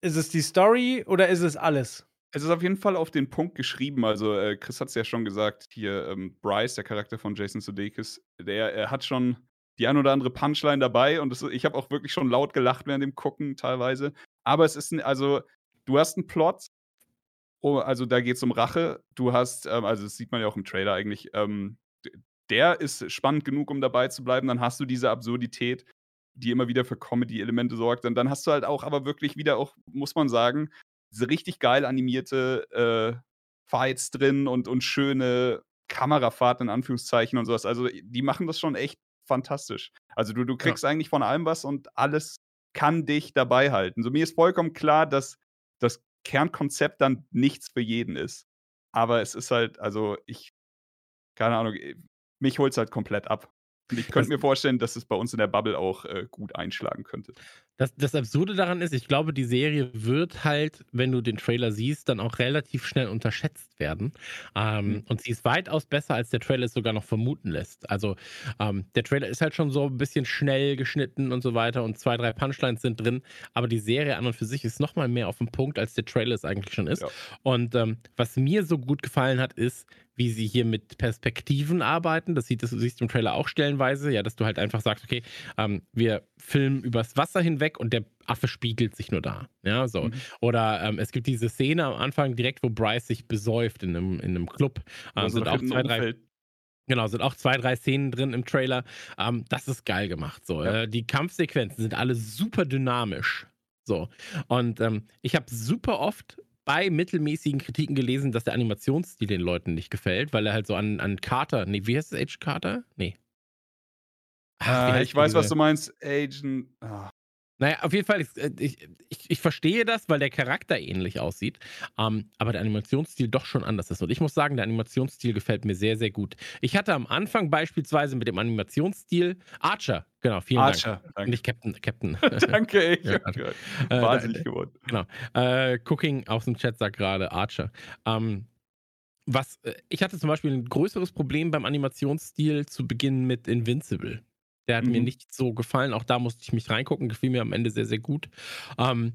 Ist es die Story oder ist es alles? Es ist auf jeden Fall auf den Punkt geschrieben. Also, äh, Chris hat es ja schon gesagt, hier ähm, Bryce, der Charakter von Jason Sudeikis, der er hat schon die ein oder andere Punchline dabei und das, ich habe auch wirklich schon laut gelacht während dem Gucken teilweise. Aber es ist, ein, also, du hast einen Plot, oh, also da geht es um Rache. Du hast, ähm, also das sieht man ja auch im Trailer eigentlich, ähm, der ist spannend genug, um dabei zu bleiben. Dann hast du diese Absurdität, die immer wieder für Comedy-Elemente sorgt. Und dann hast du halt auch aber wirklich wieder auch, muss man sagen, diese richtig geil animierte äh, Fights drin und, und schöne Kamerafahrten in Anführungszeichen und sowas. Also die machen das schon echt fantastisch. Also du, du kriegst ja. eigentlich von allem was und alles kann dich dabei halten. So mir ist vollkommen klar, dass das Kernkonzept dann nichts für jeden ist. Aber es ist halt, also ich, keine Ahnung, mich holt es halt komplett ab. Und ich könnte mir vorstellen, dass es bei uns in der Bubble auch äh, gut einschlagen könnte. Das, das Absurde daran ist, ich glaube, die Serie wird halt, wenn du den Trailer siehst, dann auch relativ schnell unterschätzt werden. Ähm, mhm. Und sie ist weitaus besser, als der Trailer es sogar noch vermuten lässt. Also ähm, der Trailer ist halt schon so ein bisschen schnell geschnitten und so weiter und zwei, drei Punchlines sind drin. Aber die Serie an und für sich ist nochmal mehr auf dem Punkt, als der Trailer es eigentlich schon ist. Ja. Und ähm, was mir so gut gefallen hat, ist, wie sie hier mit Perspektiven arbeiten. Das, sieht, das siehst du im Trailer auch stellenweise, ja, dass du halt einfach sagst, okay, ähm, wir filmen übers Wasser hinweg und der Affe spiegelt sich nur da. Ja, so. Mhm. Oder ähm, es gibt diese Szene am Anfang direkt, wo Bryce sich besäuft in einem, in einem Club. Ähm, sind auch zwei, drei. Genau, sind auch zwei, drei Szenen drin im Trailer. Ähm, das ist geil gemacht. So. Ja. Äh, die Kampfsequenzen sind alle super dynamisch. So. Und ähm, ich habe super oft bei mittelmäßigen Kritiken gelesen, dass der Animationsstil den Leuten nicht gefällt, weil er halt so an, an Carter, nee, wie heißt es, Age Carter? Nee. Ach, äh, ich weiß, was du meinst, Agent. Oh. Naja, auf jeden Fall, ich, äh, ich, ich, ich, verstehe das, weil der Charakter ähnlich aussieht, ähm, aber der Animationsstil doch schon anders ist. Und ich muss sagen, der Animationsstil gefällt mir sehr, sehr gut. Ich hatte am Anfang beispielsweise mit dem Animationsstil Archer, genau, vielen Archer, Dank. Danke. Nicht Captain. Captain. danke, ich ja, äh, wahnsinnig geworden. Genau. Äh, Cooking aus dem Chat sagt gerade Archer. Ähm, was, äh, ich hatte zum Beispiel ein größeres Problem beim Animationsstil zu Beginn mit Invincible. Der hat mhm. mir nicht so gefallen. Auch da musste ich mich reingucken. Gefiel mir am Ende sehr, sehr gut. Ähm,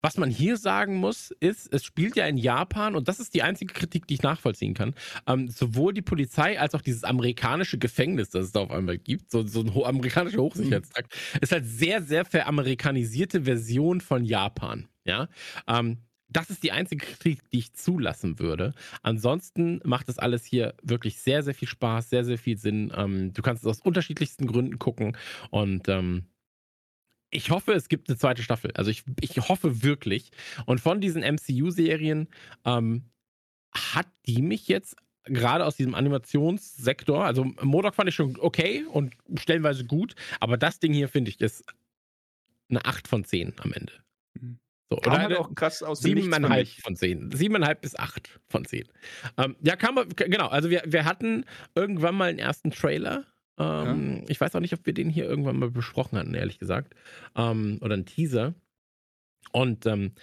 was man hier sagen muss, ist, es spielt ja in Japan und das ist die einzige Kritik, die ich nachvollziehen kann. Ähm, sowohl die Polizei als auch dieses amerikanische Gefängnis, das es da auf einmal gibt, so, so ein ho amerikanischer Hochsicherheitstrakt, mhm. ist halt sehr, sehr veramerikanisierte Version von Japan. Ja, ähm, das ist die einzige Kritik, die ich zulassen würde. Ansonsten macht das alles hier wirklich sehr, sehr viel Spaß, sehr, sehr viel Sinn. Ähm, du kannst es aus unterschiedlichsten Gründen gucken und ähm, ich hoffe, es gibt eine zweite Staffel. Also ich, ich hoffe wirklich. Und von diesen MCU-Serien ähm, hat die mich jetzt gerade aus diesem Animationssektor, also Modok fand ich schon okay und stellenweise gut, aber das Ding hier finde ich ist eine 8 von 10 am Ende. Mhm. So, kam oder auch krass aus Siebeneinhalb von zehn. Siebeneinhalb bis acht von zehn. Ähm, ja, kam genau. Also wir, wir hatten irgendwann mal einen ersten Trailer. Ähm, ja. Ich weiß auch nicht, ob wir den hier irgendwann mal besprochen hatten, ehrlich gesagt. Ähm, oder einen Teaser. Und ähm,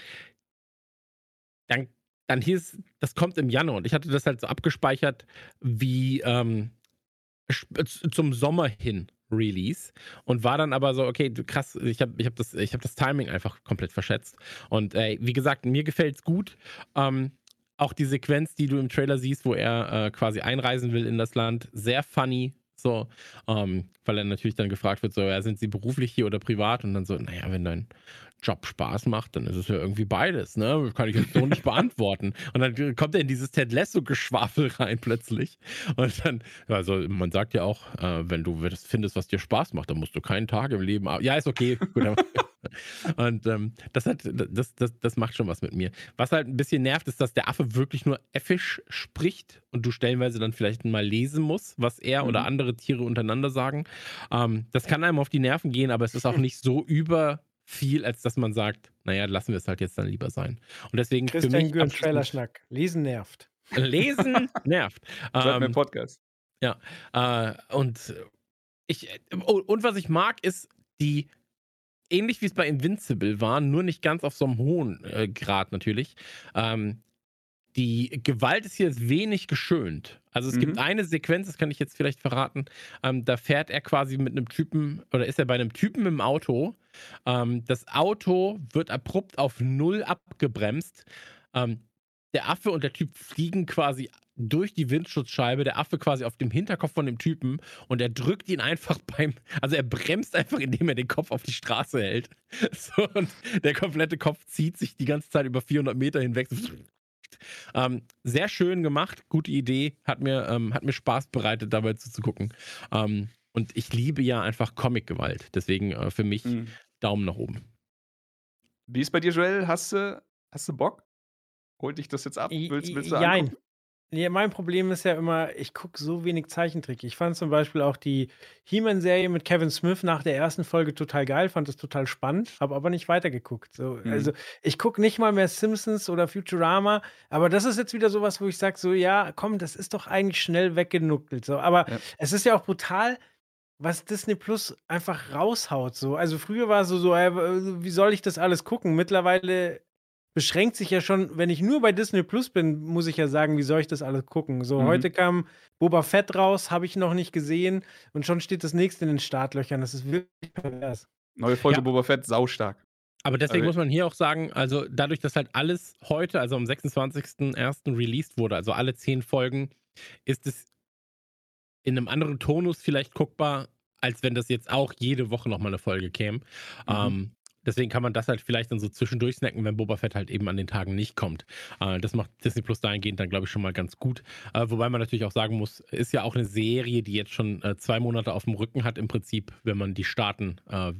dann, dann hieß, das kommt im Januar. Und ich hatte das halt so abgespeichert wie ähm, zum Sommer hin. Release und war dann aber so, okay, krass, ich habe ich hab das, hab das Timing einfach komplett verschätzt. Und äh, wie gesagt, mir gefällt es gut. Ähm, auch die Sequenz, die du im Trailer siehst, wo er äh, quasi einreisen will in das Land, sehr funny. So, ähm, weil er natürlich dann gefragt wird, so, ja, sind sie beruflich hier oder privat? Und dann so, naja, wenn dein Job Spaß macht, dann ist es ja irgendwie beides, ne? Kann ich jetzt so nicht beantworten. Und dann kommt er in dieses Ted Lasso-Geschwafel rein plötzlich. Und dann, also man sagt ja auch, äh, wenn du das findest, was dir Spaß macht, dann musst du keinen Tag im Leben. Ja, ist okay. und ähm, das, hat, das, das, das macht schon was mit mir. Was halt ein bisschen nervt, ist, dass der Affe wirklich nur effisch spricht und du stellenweise dann vielleicht mal lesen musst, was er mhm. oder andere Tiere untereinander sagen. Ähm, das kann einem auf die Nerven gehen, aber es ist auch nicht so über viel, als dass man sagt, naja, lassen wir es halt jetzt dann lieber sein. Und deswegen Christian für mich Gürn, Trailerschnack. Lesen nervt. Lesen nervt. ähm, mir Podcast. Ja. Äh, und ich oh, und was ich mag, ist die ähnlich wie es bei Invincible war, nur nicht ganz auf so einem hohen äh, Grad natürlich. Ähm, die Gewalt ist hier wenig geschönt. Also es mhm. gibt eine Sequenz, das kann ich jetzt vielleicht verraten, ähm, da fährt er quasi mit einem Typen oder ist er bei einem Typen im Auto. Ähm, das Auto wird abrupt auf Null abgebremst. Ähm, der Affe und der Typ fliegen quasi durch die Windschutzscheibe, der Affe quasi auf dem Hinterkopf von dem Typen und er drückt ihn einfach beim, also er bremst einfach, indem er den Kopf auf die Straße hält. So, und der komplette Kopf zieht sich die ganze Zeit über 400 Meter hinweg Ähm, sehr schön gemacht, gute Idee, hat mir, ähm, hat mir Spaß bereitet, dabei zuzugucken. Ähm, und ich liebe ja einfach Comic-Gewalt. Deswegen äh, für mich Mhm. Daumen nach oben. Wie ist bei dir, Joel? Hast du, hast du Bock? Holt dich das jetzt ab? Willst, willst du Jein. Ja, mein Problem ist ja immer, ich gucke so wenig Zeichentrick. Ich fand zum Beispiel auch die He-Man-Serie mit Kevin Smith nach der ersten Folge total geil, fand es total spannend, habe aber nicht weitergeguckt. So, Mhm. Also ich gucke nicht mal mehr Simpsons oder Futurama, aber das ist jetzt wieder sowas, wo ich sage, so ja, komm, das ist doch eigentlich schnell weggenuckelt. So. Aber Ja. es ist ja auch brutal, was Disney Plus einfach raushaut. So. Also früher war es so, so äh, wie soll ich das alles gucken? Mittlerweile beschränkt sich ja schon, wenn ich nur bei Disney Plus bin, muss ich ja sagen, wie soll ich das alles gucken? So, Mhm. heute kam Boba Fett raus, habe ich noch nicht gesehen und schon steht das nächste in den Startlöchern. Das ist wirklich pervers. Neue Folge Ja. Boba Fett, saustark. Aber deswegen Also- muss man hier auch sagen, also dadurch, dass halt alles heute, also am 26.01. released wurde, also alle zehn Folgen, ist es in einem anderen Tonus vielleicht guckbar, als wenn das jetzt auch jede Woche nochmal eine Folge käme. Ähm, deswegen kann man das halt vielleicht dann so zwischendurch snacken, wenn Boba Fett halt eben an den Tagen nicht kommt. Äh, das macht Disney Plus dahingehend dann, glaube ich, schon mal ganz gut. Äh, wobei man natürlich auch sagen muss, ist ja auch eine Serie, die jetzt schon äh, zwei Monate auf dem Rücken hat, im Prinzip, wenn man die Staaten äh,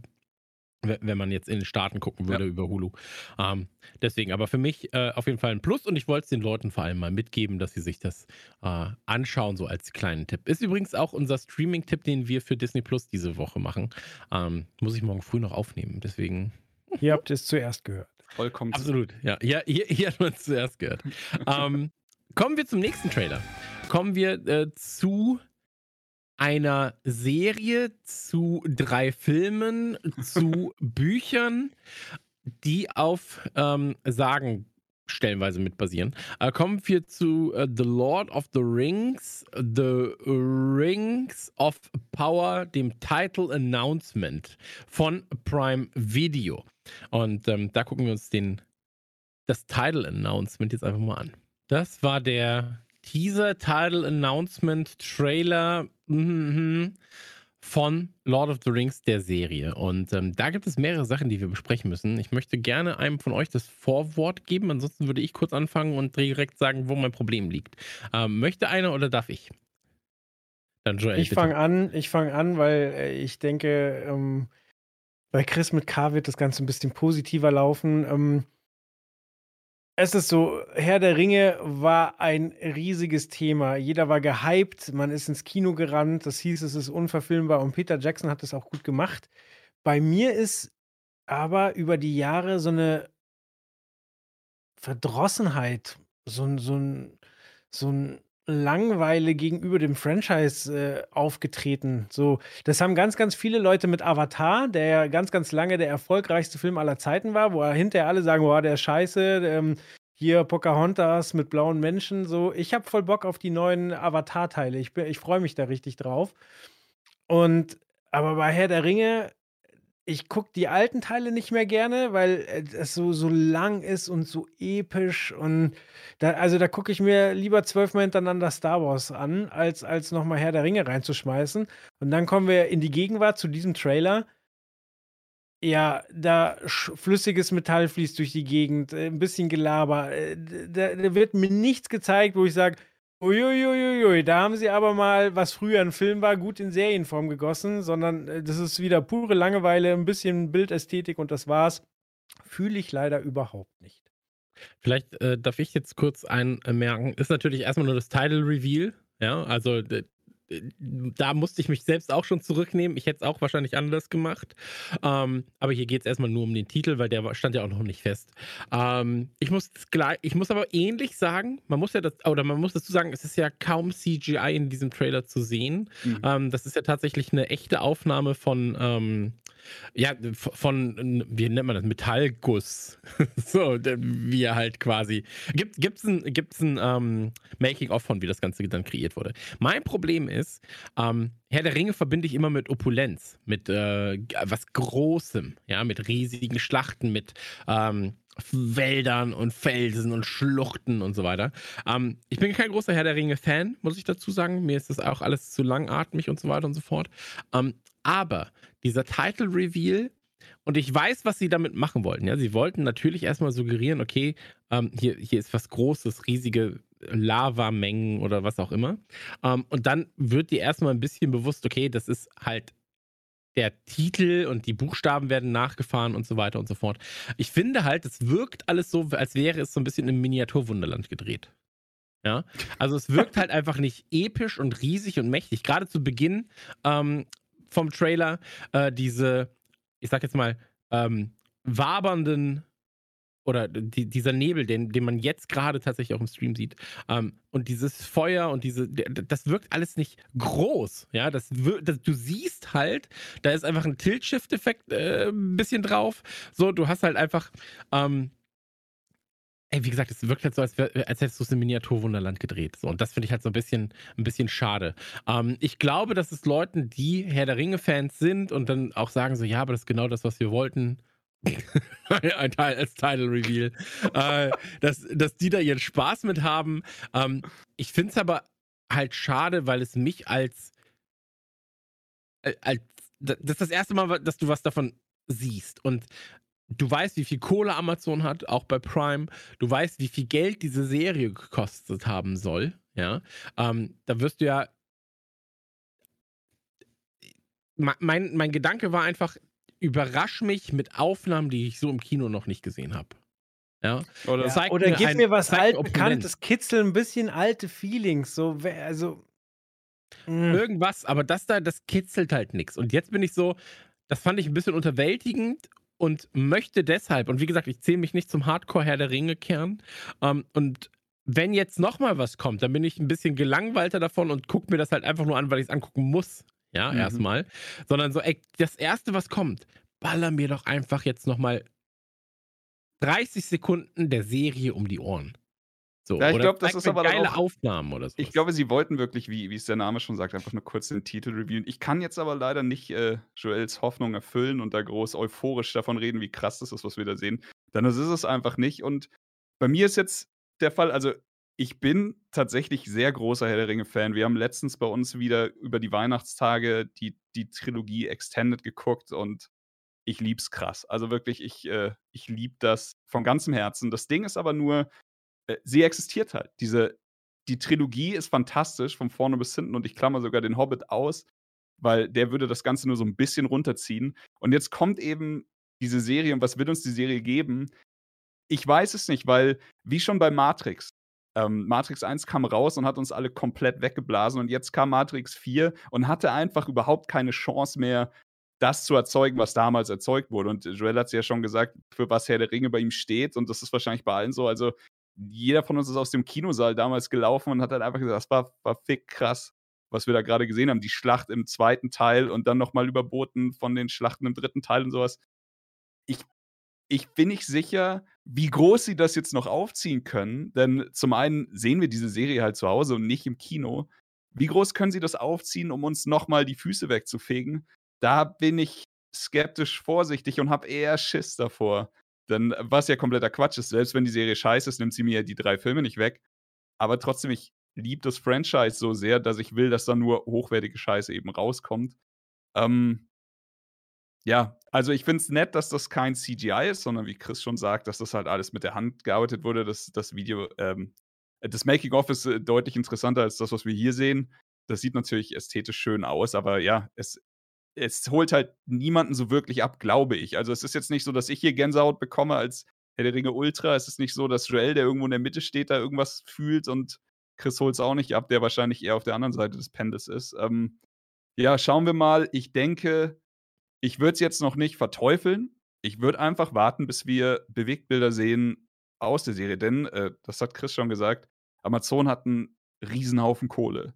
wenn man jetzt in den Staaten gucken würde Ja. über Hulu. Ähm, deswegen, aber für mich äh, auf jeden Fall ein Plus und ich wollte es den Leuten vor allem mal mitgeben, dass sie sich das äh, anschauen, so als kleinen Tipp. Ist übrigens auch unser Streaming-Tipp, den wir für Disney Plus diese Woche machen. Ähm, muss ich morgen früh noch aufnehmen, deswegen. Hier habt ihr es zuerst gehört. Vollkommen Absolut, ja. Hier, hier, hier hat man es zuerst gehört. ähm, kommen wir zum nächsten Trailer. Kommen wir äh, zu einer Serie, zu drei Filmen, zu Büchern, die auf ähm, Sagen stellenweise mit basieren. Äh, kommen wir zu äh, The Lord of the Rings, The Rings of Power, dem Title Announcement von Prime Video. Und ähm, da gucken wir uns den, das Title Announcement jetzt einfach mal an. Das war der Teaser Title Announcement Trailer mhm, von Lord of the Rings der Serie. Und ähm, da gibt es mehrere Sachen, die wir besprechen müssen. Ich möchte gerne einem von euch das Vorwort geben. Ansonsten würde ich kurz anfangen und direkt sagen, wo mein Problem liegt. Ähm, möchte einer oder darf ich? Dann Joel. Ich fange an, ich fange an, weil äh, ich denke, ähm, bei Chris mit K wird das Ganze ein bisschen positiver laufen. Es ist so, Herr der Ringe war ein riesiges Thema. Jeder war gehypt, man ist ins Kino gerannt, das hieß, es ist unverfilmbar und Peter Jackson hat es auch gut gemacht. Bei mir ist aber über die Jahre so eine Verdrossenheit, so ein, so so ein Langweile gegenüber dem Franchise äh, aufgetreten. So, das haben ganz, ganz viele Leute mit Avatar, der ja ganz, ganz lange der erfolgreichste Film aller Zeiten war, wo hinterher alle sagen, boah, der ist scheiße, ähm, hier Pocahontas mit blauen Menschen, so. Ich habe voll Bock auf die neuen Avatar-Teile. Ich, bin- ich freue mich da richtig drauf. Und, aber bei Herr der Ringe, ich gucke die alten Teile nicht mehr gerne, weil äh, es so, so lang ist und so episch und da, also da gucke ich mir lieber zwölfmal hintereinander Star Wars an, als, als nochmal Herr der Ringe reinzuschmeißen. Und dann kommen wir in die Gegenwart zu diesem Trailer. Ja, da flüssiges Metall fließt durch die Gegend, äh, ein bisschen Gelaber. äh, Da, da wird mir nichts gezeigt, wo ich sage, uiuiuiui, da haben sie aber mal, was früher ein Film war, gut in Serienform gegossen, sondern äh, das ist wieder pure Langeweile, ein bisschen Bildästhetik und das war's. Fühle ich leider überhaupt nicht. Vielleicht äh, darf ich jetzt kurz einmerken, ist natürlich erstmal nur das Title Reveal. Ja, also da musste ich mich selbst auch schon zurücknehmen. Ich hätte es auch wahrscheinlich anders gemacht. Ähm, aber hier geht es erstmal nur um den Titel, weil der stand ja auch noch nicht fest. Ähm, ich, muss gleich, ich muss aber ähnlich sagen, man muss ja das, oder man muss dazu sagen, es ist ja kaum CGI in diesem Trailer zu sehen. Mhm. Ähm, das ist ja tatsächlich eine echte Aufnahme von, ähm, ja, von, wie nennt man das, Metallguss. so, wie er halt quasi. Gibt, gibt's ein, gibt's ein ähm, Making-of von, wie das Ganze dann kreiert wurde. Mein Problem ist, ähm, Herr der Ringe verbinde ich immer mit Opulenz, mit äh, was Großem, ja, mit riesigen Schlachten, mit ähm, Wäldern und Felsen und Schluchten und so weiter. Ähm, ich bin kein großer Herr der Ringe-Fan, muss ich dazu sagen. Mir ist das auch alles zu langatmig und so weiter und so fort. Ähm, aber dieser Title Reveal und ich weiß, was sie damit machen wollten. Ja, sie wollten natürlich erstmal suggerieren, okay, ähm, hier, hier ist was Großes, riesige Lavamengen oder was auch immer. Ähm, und dann wird dir erstmal ein bisschen bewusst, okay, das ist halt der Titel und die Buchstaben werden nachgefahren und so weiter und so fort. Ich finde halt, es wirkt alles so, als wäre es so ein bisschen im Miniaturwunderland gedreht. Ja, also es wirkt halt einfach nicht episch und riesig und mächtig. Gerade zu Beginn ähm, vom Trailer äh, diese, ich sag jetzt mal, ähm, wabernden oder die, dieser Nebel, den, den man jetzt gerade tatsächlich auch im Stream sieht. Ähm, und dieses Feuer und diese, das wirkt alles nicht groß. Ja, das, das du siehst halt, da ist einfach ein Tilt-Shift-Effekt äh, ein bisschen drauf. So, du hast halt einfach, ähm, ey, wie gesagt, es wirkt halt so, als, als hättest du es im Miniaturwunderland gedreht. So, und das finde ich halt so ein bisschen, ein bisschen schade. Ähm, ich glaube, dass es Leuten, die Herr der Ringe-Fans sind und dann auch sagen so, ja, aber das ist genau das, was wir wollten ein Teil als Title Reveal, äh, dass, dass die da ihren Spaß mit haben. Ähm, ich finde es aber halt schade, weil es mich als, äh, als das ist das erste Mal, dass du was davon siehst und du weißt, wie viel Kohle Amazon hat, auch bei Prime. Du weißt, wie viel Geld diese Serie gekostet haben soll. Ja, ähm, da wirst du ja mein, mein Gedanke war einfach, überrasch mich mit Aufnahmen, die ich so im Kino noch nicht gesehen habe. Ja. Oder, ja. Oder mir gib ein, mir was altbekanntes, kitzel ein bisschen alte Feelings. So, also. Mh. Irgendwas, aber das da, das kitzelt halt nichts. Und jetzt bin ich so, das fand ich ein bisschen unterwältigend und möchte deshalb, und wie gesagt, ich zähle mich nicht zum Hardcore-Herr der Ringe-Kern. Ähm, und wenn jetzt nochmal was kommt, dann bin ich ein bisschen gelangweilter davon und gucke mir das halt einfach nur an, weil ich es angucken muss ja, mhm. erstmal, sondern so, ey, das erste, was kommt, baller mir doch einfach jetzt nochmal 30 Sekunden der Serie um die Ohren. So, ja, ich glaube, das ist aber geile auch, Aufnahmen oder so. Ich glaube, sie wollten wirklich, wie, wie es der Name schon sagt, einfach nur kurz den Titel reviewen. Ich kann jetzt aber leider nicht äh, Joels Hoffnung erfüllen und da groß euphorisch davon reden, wie krass das ist, was wir da sehen. Denn das ist es einfach nicht. Und bei mir ist jetzt der Fall, also ich bin tatsächlich sehr großer Herr der Ringe-Fan. Wir haben letztens bei uns wieder über die Weihnachtstage die, die Trilogie Extended geguckt und ich lieb's krass. Also wirklich, ich, äh, ich lieb das von ganzem Herzen. Das Ding ist aber nur, sie existiert halt. Diese, die Trilogie ist fantastisch, von vorne bis hinten, und ich klammer sogar den Hobbit aus, weil der würde das Ganze nur so ein bisschen runterziehen. Und jetzt kommt eben diese Serie, und was wird uns die Serie geben? Ich weiß es nicht, weil, wie schon bei Matrix, ähm, Matrix 1 kam raus und hat uns alle komplett weggeblasen und jetzt kam Matrix 4 und hatte einfach überhaupt keine Chance mehr, das zu erzeugen, was damals erzeugt wurde. Und Joel hat es ja schon gesagt, für was Herr der Ringe bei ihm steht und das ist wahrscheinlich bei allen so. Also jeder von uns ist aus dem Kinosaal damals gelaufen und hat halt einfach gesagt, das war, war fick krass, was wir da gerade gesehen haben. Die Schlacht im zweiten Teil und dann nochmal überboten von den Schlachten im dritten Teil und sowas. Ich ich bin nicht sicher, wie groß sie das jetzt noch aufziehen können. Denn zum einen sehen wir diese Serie halt zu Hause und nicht im Kino. Wie groß können sie das aufziehen, um uns nochmal die Füße wegzufegen? Da bin ich skeptisch vorsichtig und habe eher Schiss davor. Denn was ja kompletter Quatsch ist, selbst wenn die Serie scheiße ist, nimmt sie mir die drei Filme nicht weg. Aber trotzdem, ich liebe das Franchise so sehr, dass ich will, dass da nur hochwertige Scheiße eben rauskommt. Ähm, ja, also ich finde es nett, dass das kein CGI ist, sondern wie Chris schon sagt, dass das halt alles mit der Hand gearbeitet wurde. Das, das Video, ähm, das Making-of ist äh, deutlich interessanter als das, was wir hier sehen. Das sieht natürlich ästhetisch schön aus, aber ja, es, es holt halt niemanden so wirklich ab, glaube ich. Also es ist jetzt nicht so, dass ich hier Gänsehaut bekomme als Herr der Ringe Ultra. Es ist nicht so, dass Joel, der irgendwo in der Mitte steht, da irgendwas fühlt und Chris holt es auch nicht ab, der wahrscheinlich eher auf der anderen Seite des Pendels ist. Ähm, ja, schauen wir mal. Ich denke, ich würde es jetzt noch nicht verteufeln. Ich würde einfach warten, bis wir Bewegtbilder sehen aus der Serie. Denn, äh, das hat Chris schon gesagt, Amazon hat einen Riesenhaufen Kohle.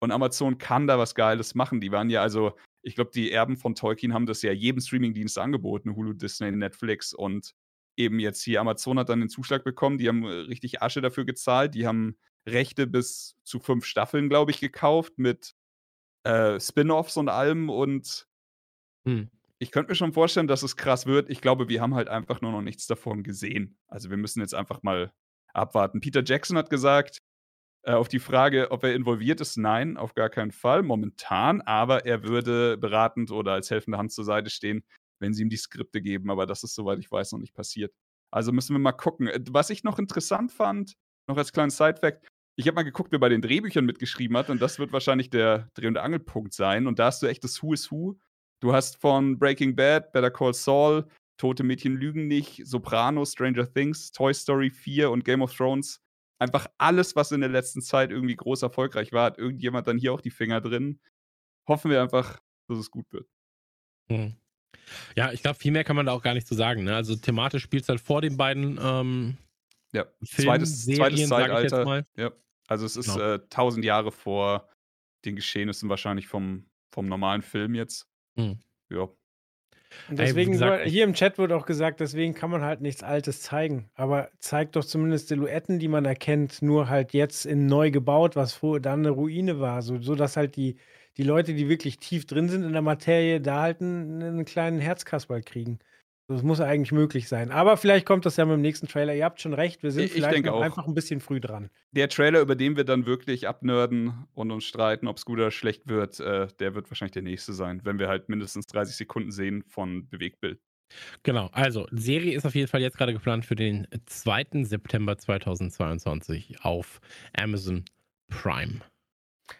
Und Amazon kann da was Geiles machen. Die waren ja also, ich glaube, die Erben von Tolkien haben das ja jedem Streamingdienst angeboten, Hulu, Disney, Netflix und eben jetzt hier Amazon hat dann den Zuschlag bekommen. Die haben äh, richtig Asche dafür gezahlt. Die haben Rechte bis zu fünf Staffeln, glaube ich, gekauft mit äh, Spin-offs und allem und hm. Ich könnte mir schon vorstellen, dass es krass wird. Ich glaube, wir haben halt einfach nur noch nichts davon gesehen. Also wir müssen jetzt einfach mal abwarten. Peter Jackson hat gesagt, äh, auf die Frage, ob er involviert ist, nein, auf gar keinen Fall momentan, aber er würde beratend oder als helfende Hand zur Seite stehen, wenn sie ihm die Skripte geben, aber das ist, soweit ich weiß, noch nicht passiert. Also müssen wir mal gucken. Äh, was ich noch interessant fand, noch als kleinen Side-Fact, ich habe mal geguckt, wer bei den Drehbüchern mitgeschrieben hat, und das wird wahrscheinlich der Dreh- und Angelpunkt sein. Und da hast du echt das Who is Who. Du hast von Breaking Bad, Better Call Saul, Tote Mädchen lügen nicht, Soprano, Stranger Things, Toy Story 4 und Game of Thrones. Einfach alles, was in der letzten Zeit irgendwie groß erfolgreich war, hat irgendjemand dann hier auch die Finger drin. Hoffen wir einfach, dass es gut wird. Hm. Ja, ich glaube, viel mehr kann man da auch gar nicht zu sagen. Ne? Also thematisch spielt es halt vor den beiden ähm, ja. Film, zweites, Serien, zweites sag ich jetzt Zeitalter. mal. Ja. Also es ist Genau. äh, tausend Jahre vor den Geschehnissen wahrscheinlich vom, vom normalen Film jetzt. Hm. Ja. Und Ey, deswegen, gesagt, hier im Chat wurde auch gesagt, deswegen kann man halt nichts Altes zeigen. Aber zeigt doch zumindest Silhouetten, die man erkennt, nur halt jetzt in neu gebaut, was vorher dann eine Ruine war. So, so dass halt die, die Leute, die wirklich tief drin sind in der Materie, da halt einen, einen kleinen Herzkasperl kriegen. Das muss eigentlich möglich sein. Aber vielleicht kommt das ja mit dem nächsten Trailer. Ihr habt schon recht, wir sind Ich- ich vielleicht denke noch auch. einfach ein bisschen früh dran. Der Trailer, über den wir dann wirklich abnörden und uns streiten, ob es gut oder schlecht wird, äh, der wird wahrscheinlich der nächste sein, wenn wir halt mindestens 30 Sekunden sehen von Bewegtbild. Genau, also Serie ist auf jeden Fall jetzt gerade geplant für den 2. September 2022 auf Amazon Prime.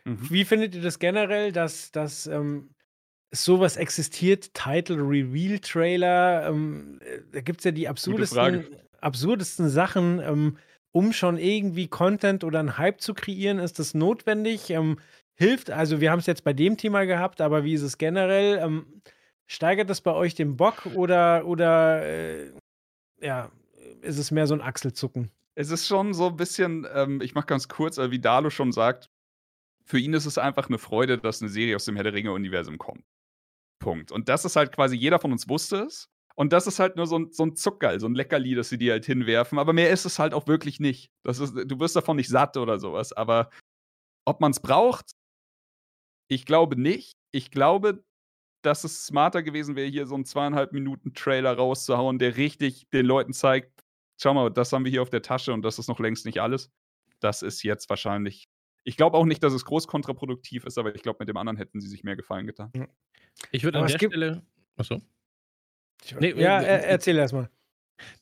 Mhm. Wie findet ihr das generell, dass, dass ähm, sowas existiert? Title Reveal Trailer. Ähm, äh, da gibt es ja die absurdesten, absurdesten Sachen. Ähm, um schon irgendwie Content oder einen Hype zu kreieren, ist das notwendig? Ähm, hilft, also wir haben es jetzt bei dem Thema gehabt, aber wie ist es generell? Ähm, steigert das bei euch den Bock oder, oder äh, ja, ist es mehr so ein Achselzucken? Es ist schon so ein bisschen, ähm, ich mach ganz kurz, äh, wie Dalo schon sagt, für ihn ist es einfach eine Freude, dass eine Serie aus dem Herr der Ringe-Universum kommt. Punkt. Und das ist halt quasi, jeder von uns wusste es. Und das ist halt nur so ein, so ein Zuckerl, so ein Leckerli, das sie dir halt hinwerfen. Aber mehr ist es halt auch wirklich nicht. Das ist, du wirst davon nicht satt oder sowas. Aber ob man es braucht, ich glaube nicht. Ich glaube, dass es smarter gewesen wäre, hier so einen zweieinhalb Minuten Trailer rauszuhauen, der richtig den Leuten zeigt, schau mal, das haben wir hier auf der Tasche und das ist noch längst nicht alles. Das ist jetzt wahrscheinlich. Ich glaube auch nicht, dass es groß kontraproduktiv ist, aber ich glaube, mit dem anderen hätten sie sich mehr Gefallen getan. Ich würde Aber an es der Stelle. Achso. Nee, ja, äh, er, erzähl erst mal.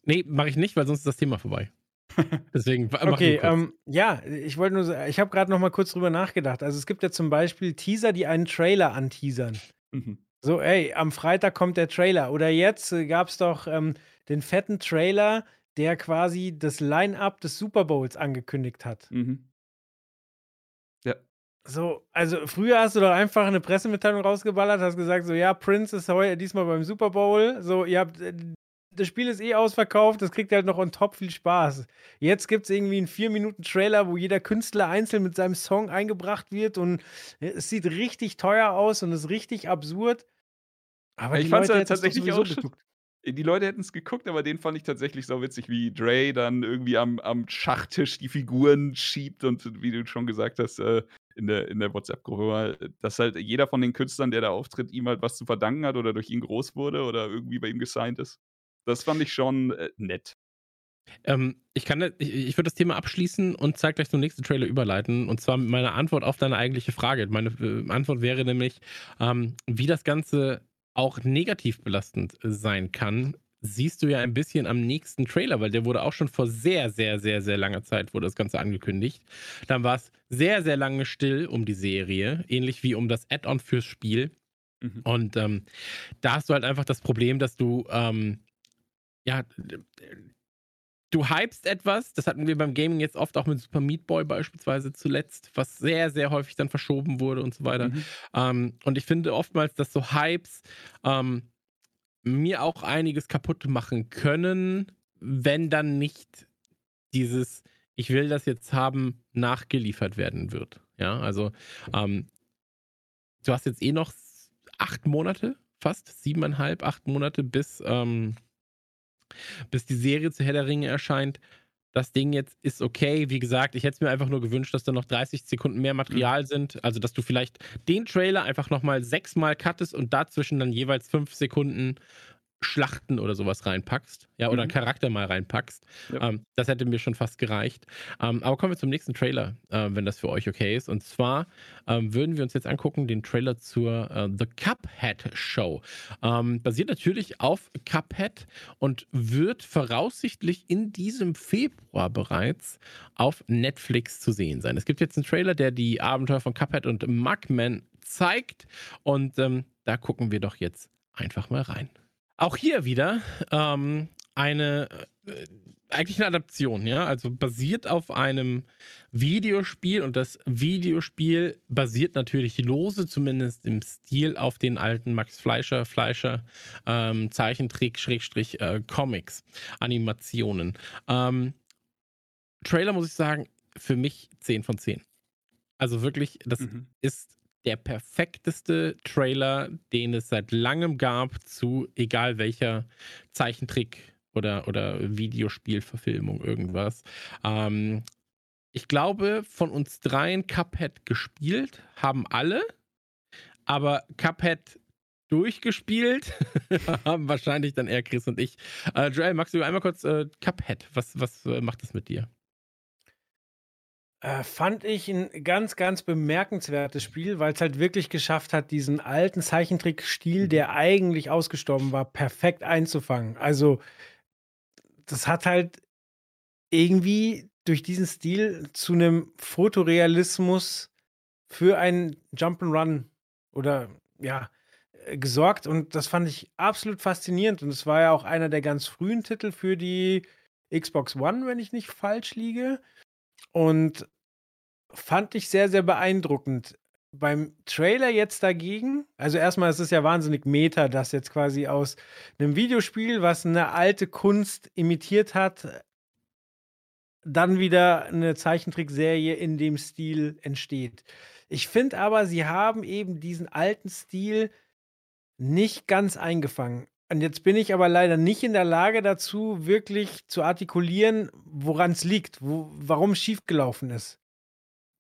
Nee, mache ich nicht, weil sonst ist das Thema vorbei. Deswegen mach Okay, ähm, ja, ich wollte nur sagen, ich habe gerade noch mal kurz drüber nachgedacht. Also es gibt ja zum Beispiel Teaser, die einen Trailer anteasern. Mhm. So, ey, am Freitag kommt der Trailer. Oder jetzt äh, gab es doch ähm, den fetten Trailer, der quasi das Line-Up des Super Bowls angekündigt hat. Mhm. Ja. So, also früher hast du doch einfach eine Pressemitteilung rausgeballert, hast gesagt, so, ja, Prince ist heute diesmal beim Super Bowl. So, ihr habt, äh, das Spiel ist eh ausverkauft, das kriegt halt noch on top viel Spaß. Jetzt gibt es irgendwie einen 4-Minuten-Trailer, wo jeder Künstler einzeln mit seinem Song eingebracht wird und es sieht richtig teuer aus und ist richtig absurd. Aber Ich ja hätten es doch tatsächlich auch geguckt. Die Leute hätten es geguckt, aber den fand ich tatsächlich so witzig, wie Dre dann irgendwie am, am Schachtisch die Figuren schiebt und wie du schon gesagt hast, äh, in der, in der WhatsApp-Gruppe dass halt jeder von den Künstlern, der da auftritt, ihm halt was zu verdanken hat oder durch ihn groß wurde oder irgendwie bei ihm gesigned ist. Das fand ich schon äh, nett. Ähm, ich kann, ich, ich würde das Thema abschließen und zeig gleich zum nächsten Trailer überleiten. Und zwar mit meiner Antwort auf deine eigentliche Frage. Meine äh, Antwort wäre nämlich, ähm, wie das Ganze auch negativ belastend sein kann, siehst du ja ein bisschen am nächsten Trailer, weil der wurde auch schon vor sehr, sehr, sehr, sehr langer Zeit wurde das Ganze angekündigt. Dann war es sehr, sehr lange still um die Serie, ähnlich wie um das Add-on fürs Spiel. Mhm. Und ähm, da hast du halt einfach das Problem, dass du ähm, ja du hypst etwas, das hatten wir beim Gaming jetzt oft auch mit Super Meat Boy beispielsweise zuletzt, was sehr, sehr häufig dann verschoben wurde und so weiter. Mhm. Ähm, und ich finde oftmals, dass so Hypes ähm, mir auch einiges kaputt machen können, wenn dann nicht dieses ich will das jetzt haben, nachgeliefert werden wird. Ja, also ähm, du hast jetzt eh noch acht Monate, fast siebeneinhalb, acht Monate, bis, ähm, bis die Serie zu Herr der Ringe erscheint. Das Ding jetzt ist okay. Wie gesagt, ich hätte es mir einfach nur gewünscht, dass da noch 30 Sekunden mehr Material sind. Also, dass du vielleicht den Trailer einfach nochmal sechsmal cuttest und dazwischen dann jeweils fünf Sekunden Schlachten oder sowas reinpackst, ja, oder Mhm. einen Charakter mal reinpackst. Ja. Ähm, das hätte mir schon fast gereicht. Ähm, aber kommen wir zum nächsten Trailer, äh, wenn das für euch okay ist. Und zwar ähm, würden wir uns jetzt angucken, den Trailer zur äh, The Cuphead Show. Ähm, basiert natürlich auf Cuphead und wird voraussichtlich in diesem Februar bereits auf Netflix zu sehen sein. Es gibt jetzt einen Trailer, der die Abenteuer von Cuphead und Mugman zeigt. Und ähm, da gucken wir doch jetzt einfach mal rein. Auch hier wieder ähm, eine, äh, eigentlich eine Adaption, ja, also basiert auf einem Videospiel und das Videospiel basiert natürlich lose, zumindest im Stil, auf den alten Max Fleischer, Fleischer ähm, Zeichentrick, Schrägstrich, äh, Comics, Animationen. Ähm, Trailer muss ich sagen, für mich 10 von 10. Also wirklich, das Mhm. ist der perfekteste Trailer, den es seit langem gab zu egal welcher Zeichentrick oder, oder Videospielverfilmung, irgendwas. Ähm, ich glaube, von uns dreien Cuphead gespielt haben alle, aber Cuphead durchgespielt haben wahrscheinlich dann eher Chris und ich. Äh, Joel, magst du einmal kurz äh, Cuphead? Was, was äh, macht das mit dir? Äh, fand ich ein ganz, ganz bemerkenswertes Spiel, weil es halt wirklich geschafft hat, diesen alten Zeichentrickstil, der eigentlich ausgestorben war, perfekt einzufangen. Also, das hat halt irgendwie durch diesen Stil zu einem Fotorealismus für einen Jump'n'Run oder ja, äh, gesorgt und das fand ich absolut faszinierend und es war ja auch einer der ganz frühen Titel für die Xbox One, wenn ich nicht falsch liege. Und fand ich sehr, sehr beeindruckend. Beim Trailer jetzt dagegen, also erstmal, es ist ja wahnsinnig Meta, dass jetzt quasi aus einem Videospiel, was eine alte Kunst imitiert hat, dann wieder eine Zeichentrickserie in dem Stil entsteht. Ich finde aber, sie haben eben diesen alten Stil nicht ganz eingefangen. Und jetzt bin ich aber leider nicht in der Lage dazu, wirklich zu artikulieren, woran es liegt, wo, warum schiefgelaufen ist.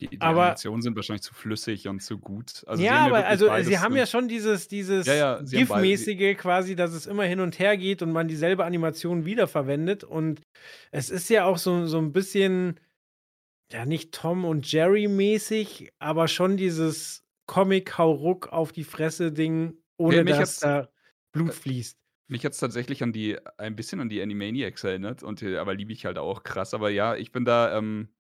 Die, die Aber- Animationen sind wahrscheinlich zu flüssig und zu gut. Also ja, aber also sie haben drin. ja schon dieses, dieses Ja, ja, GIF-mäßige quasi, dass es immer hin und her geht und man dieselbe Animation wiederverwendet. Und es ist ja auch so, so ein bisschen, ja, nicht Tom und Jerry mäßig, aber schon dieses Comic-Hauruck auf die Fresse-Ding, ohne Ja, dass da Blut fließt. Mich hat es tatsächlich an die, ein bisschen an die Animaniacs erinnert, und, äh, aber liebe ich halt auch krass. Aber ja, ich bin da, ähm,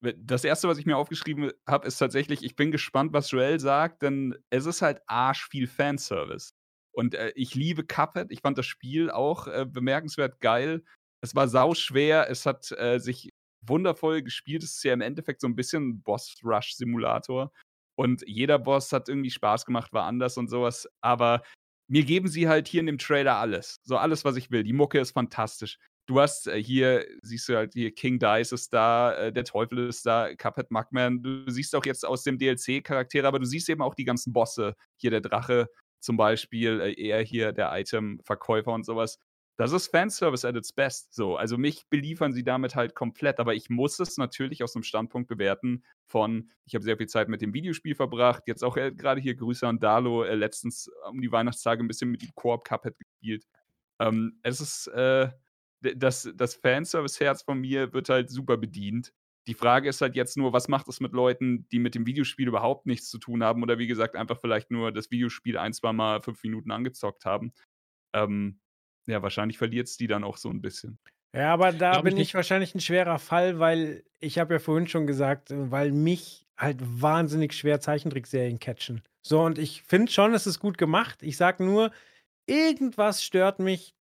das erste, was ich mir aufgeschrieben habe, ist tatsächlich, ich bin gespannt, was Joel sagt, denn es ist halt arsch viel Fanservice. Und äh, ich liebe Cuphead, ich fand das Spiel auch äh, bemerkenswert geil. Es war sauschwer, es hat äh, sich wundervoll gespielt. Es ist ja im Endeffekt so ein bisschen ein Boss-Rush-Simulator. Und jeder Boss hat irgendwie Spaß gemacht, war anders und sowas. Aber mir geben sie halt hier in dem Trailer alles. So alles, was ich will. Die Mucke ist fantastisch. Du hast äh, hier, siehst du halt hier, King Dice ist da, äh, der Teufel ist da, Cuphead Mugman. Du siehst auch jetzt aus dem DLC Charaktere, aber du siehst eben auch die ganzen Bosse. Hier der Drache zum Beispiel, äh, er hier, der Item-Verkäufer und sowas. Das ist Fanservice at its best. So, also mich beliefern sie damit halt komplett, aber ich muss es natürlich aus dem Standpunkt bewerten von, ich habe sehr viel Zeit mit dem Videospiel verbracht, jetzt auch äh, gerade hier Grüße an Dalo, äh, letztens um die Weihnachtstage ein bisschen mit dem Koop Cuphead gespielt. Ähm, es ist, äh, das, das Fanservice-Herz von mir wird halt super bedient. Die Frage ist halt jetzt nur, was macht es mit Leuten, die mit dem Videospiel überhaupt nichts zu tun haben oder wie gesagt einfach vielleicht nur das Videospiel ein, zwei Mal fünf Minuten angezockt haben. Ähm, ja, wahrscheinlich verliert es die dann auch so ein bisschen. Ja, aber da Glaub ich bin ich nicht. wahrscheinlich ein schwerer Fall, weil ich habe ja vorhin schon gesagt, äh, weil mich halt wahnsinnig schwer Zeichentrickserien catchen. So, und ich finde schon, es ist gut gemacht. Ich sag nur, irgendwas stört mich,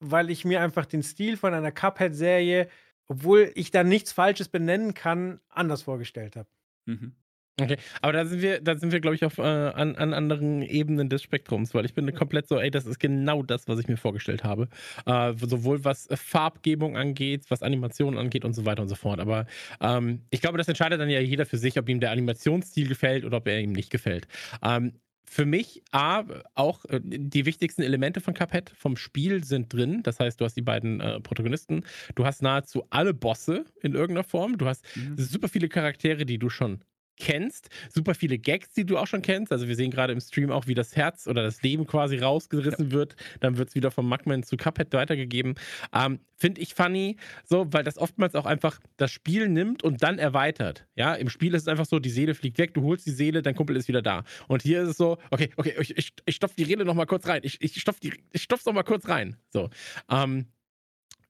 weil ich mir einfach den Stil von einer Cuphead-Serie, obwohl ich da nichts Falsches benennen kann, anders vorgestellt habe. Mhm. Okay, aber da sind wir, da sind wir, glaube ich, auf äh, an, an anderen Ebenen des Spektrums, weil ich bin komplett so, ey, das ist genau das, was ich mir vorgestellt habe. Äh, sowohl was äh, Farbgebung angeht, was Animationen angeht und so weiter und so fort. Aber ähm, ich glaube, das entscheidet dann ja jeder für sich, ob ihm der Animationsstil gefällt oder ob er ihm nicht gefällt. Ähm, für mich, A, auch äh, die wichtigsten Elemente von Cuphead vom Spiel sind drin. Das heißt, du hast die beiden äh, Protagonisten, du hast nahezu alle Bosse in irgendeiner Form, du hast Mhm. super viele Charaktere, die du schon kennst, super viele Gags, die du auch schon kennst. Also wir sehen gerade im Stream auch, wie das Herz oder das Leben quasi rausgerissen ja. wird. Dann wird es wieder vom Mugman zu Cuphead weitergegeben. Ähm, Finde ich funny, so, weil das oftmals auch einfach das Spiel nimmt und dann erweitert. Ja, im Spiel ist es einfach so, die Seele fliegt weg, du holst die Seele, dein Kumpel ist wieder da. Und hier ist es so, okay, okay, ich, ich, ich stopf die Rede noch mal kurz rein. Ich, ich stopf die, ich stopf's noch mal kurz rein. So. Ähm,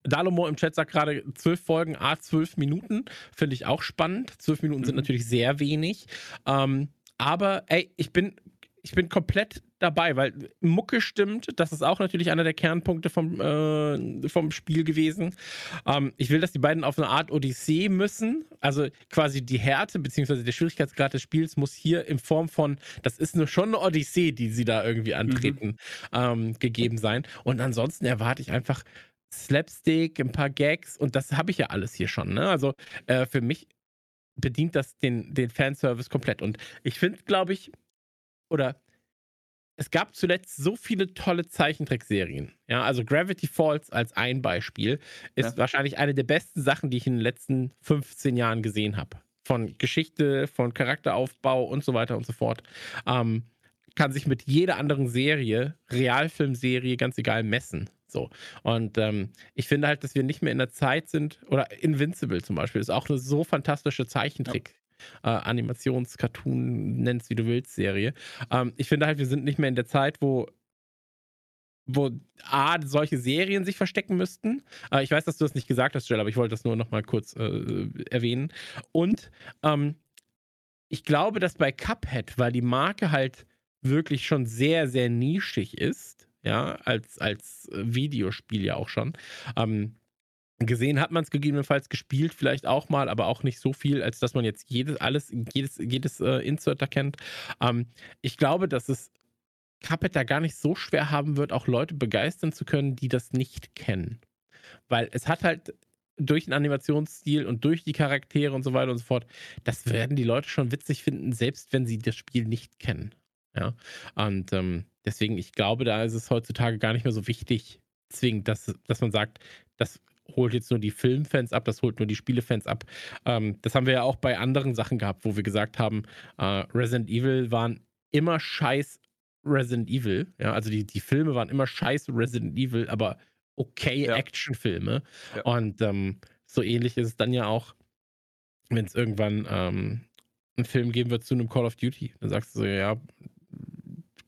Dalomo im Chat sagt gerade zwölf Folgen, a zwölf Minuten. Finde ich auch spannend. Zwölf Minuten mhm. sind natürlich sehr wenig. Ähm, aber ey, ich bin, ich bin komplett dabei, weil Mucke stimmt. Das ist auch natürlich einer der Kernpunkte vom, äh, vom Spiel gewesen. Ähm, ich will, dass die beiden auf eine Art Odyssee müssen. Also quasi die Härte bzw. der Schwierigkeitsgrad des Spiels muss hier in Form von, das ist nur schon eine Odyssee, die sie da irgendwie antreten, mhm. ähm, gegeben sein. Und ansonsten erwarte ich einfach Slapstick, ein paar Gags und das habe ich ja alles hier schon. Ne? Also äh, für mich bedient das den, den Fanservice komplett. Und ich finde, glaube ich, oder es gab zuletzt so viele tolle Zeichentrickserien. Ja, also Gravity Falls als ein Beispiel ist ja. wahrscheinlich eine der besten Sachen, die ich in den letzten 15 Jahren gesehen habe. Von Geschichte, von Charakteraufbau und so weiter und so fort. Ähm, kann sich mit jeder anderen Serie, Realfilmserie, ganz egal, messen. So. Und ähm, ich finde halt, dass wir nicht mehr in der Zeit sind, oder Invincible zum Beispiel, ist auch eine so fantastische Zeichentrick. Ja. Äh, Animations-, Cartoon, nenn's wie du willst, Serie. Ähm, ich finde halt, wir sind nicht mehr in der Zeit, wo wo A, solche Serien sich verstecken müssten. Äh, ich weiß, dass du das nicht gesagt hast, Jill, aber ich wollte das nur noch mal kurz äh, erwähnen. Und ähm, ich glaube, dass bei Cuphead, weil die Marke halt wirklich schon sehr, sehr nischig ist, ja, als, als Videospiel ja auch schon. Ähm, gesehen hat man es gegebenenfalls gespielt, vielleicht auch mal, aber auch nicht so viel, als dass man jetzt jedes, alles, jedes, jedes äh, Insert erkennt. Ähm, ich glaube, dass es Cuphead da gar nicht so schwer haben wird, auch Leute begeistern zu können, die das nicht kennen. Weil es hat halt durch den Animationsstil und durch die Charaktere und so weiter und so fort, das werden die Leute schon witzig finden, selbst wenn sie das Spiel nicht kennen. Ja. Und ähm, deswegen, ich glaube, da ist es heutzutage gar nicht mehr so wichtig, zwingend, dass, dass man sagt, das holt jetzt nur die Filmfans ab, das holt nur die Spielefans ab. Ähm, das haben wir ja auch bei anderen Sachen gehabt, wo wir gesagt haben, äh, Resident Evil waren immer scheiß Resident Evil. Ja, also die, die Filme waren immer scheiß Resident Evil, aber okay ja. Actionfilme. Ja. Und ähm, so ähnlich ist es dann ja auch, wenn es irgendwann ähm, einen Film geben wird zu einem Call of Duty. Dann sagst du so, ja,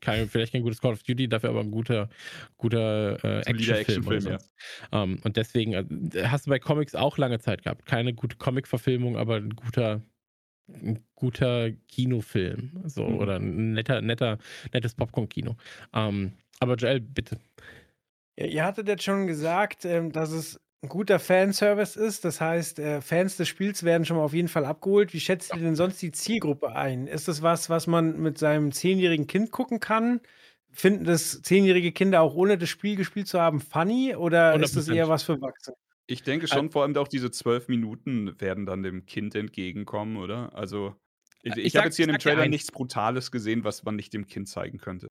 kein, vielleicht kein gutes Call of Duty, dafür aber ein guter, guter äh, Actionfilm. Action ja. um, ähm, und deswegen äh, hast du bei Comics auch lange Zeit gehabt. Keine gute Comic-Verfilmung, aber ein guter, ein guter Kinofilm. So, mhm. oder ein netter, netter, nettes Popcorn-Kino. Um, ähm, aber Joel, bitte. Ja, ihr hattet jetzt schon gesagt, ähm, dass es ein guter Fanservice ist. Das heißt, äh, Fans des Spiels werden schon mal auf jeden Fall abgeholt. Wie schätzt ihr denn sonst die Zielgruppe ein? Ist das was, was man mit seinem zehnjährigen Kind gucken kann? Finden das zehnjährige Kinder auch ohne das Spiel gespielt zu haben funny oder 100%. ist das eher was für Erwachsene? Ich denke schon, vor allem auch diese zwölf Minuten werden dann dem Kind entgegenkommen, oder? Also, ich, ich, ich habe jetzt hier in dem Trailer nichts Brutales gesehen, was man nicht dem Kind zeigen könnte.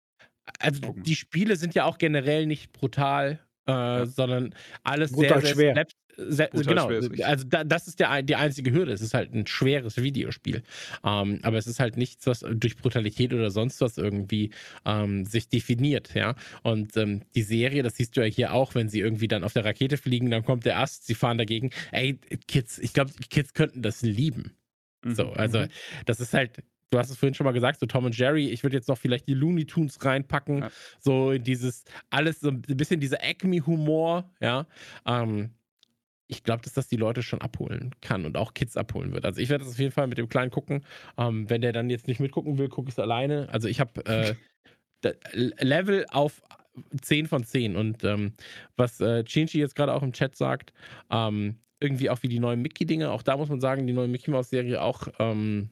Also, die Spiele sind ja auch generell nicht brutal äh, ja. sondern alles Brutal sehr, sehr schwer. Sehr, genau, also da, das ist der, die einzige Hürde. Es ist halt ein schweres Videospiel. Ähm, aber es ist halt nichts, was durch Brutalität oder sonst was irgendwie ähm, sich definiert, ja. Und ähm, die Serie, das siehst du ja hier auch, wenn sie irgendwie dann auf der Rakete fliegen, dann kommt der Ast, sie fahren dagegen. Ey, Kids, ich glaube, Kids könnten das lieben. Mhm. So, also mhm. das ist halt du hast es vorhin schon mal gesagt, so Tom und Jerry, ich würde jetzt noch vielleicht die Looney Tunes reinpacken, ja. so dieses, alles so ein bisschen dieser Acme-Humor, ja. Ähm, ich glaube, dass das die Leute schon abholen kann und auch Kids abholen wird. Also ich werde das auf jeden Fall mit dem Kleinen gucken. Ähm, wenn der dann jetzt nicht mitgucken will, gucke ich es alleine. Also ich habe äh, Level auf 10 von 10 und ähm, was äh, Chinchi jetzt gerade auch im Chat sagt, ähm, irgendwie auch wie die neuen Mickey-Dinge, auch da muss man sagen, die neue Mickey-Maus-Serie auch ähm,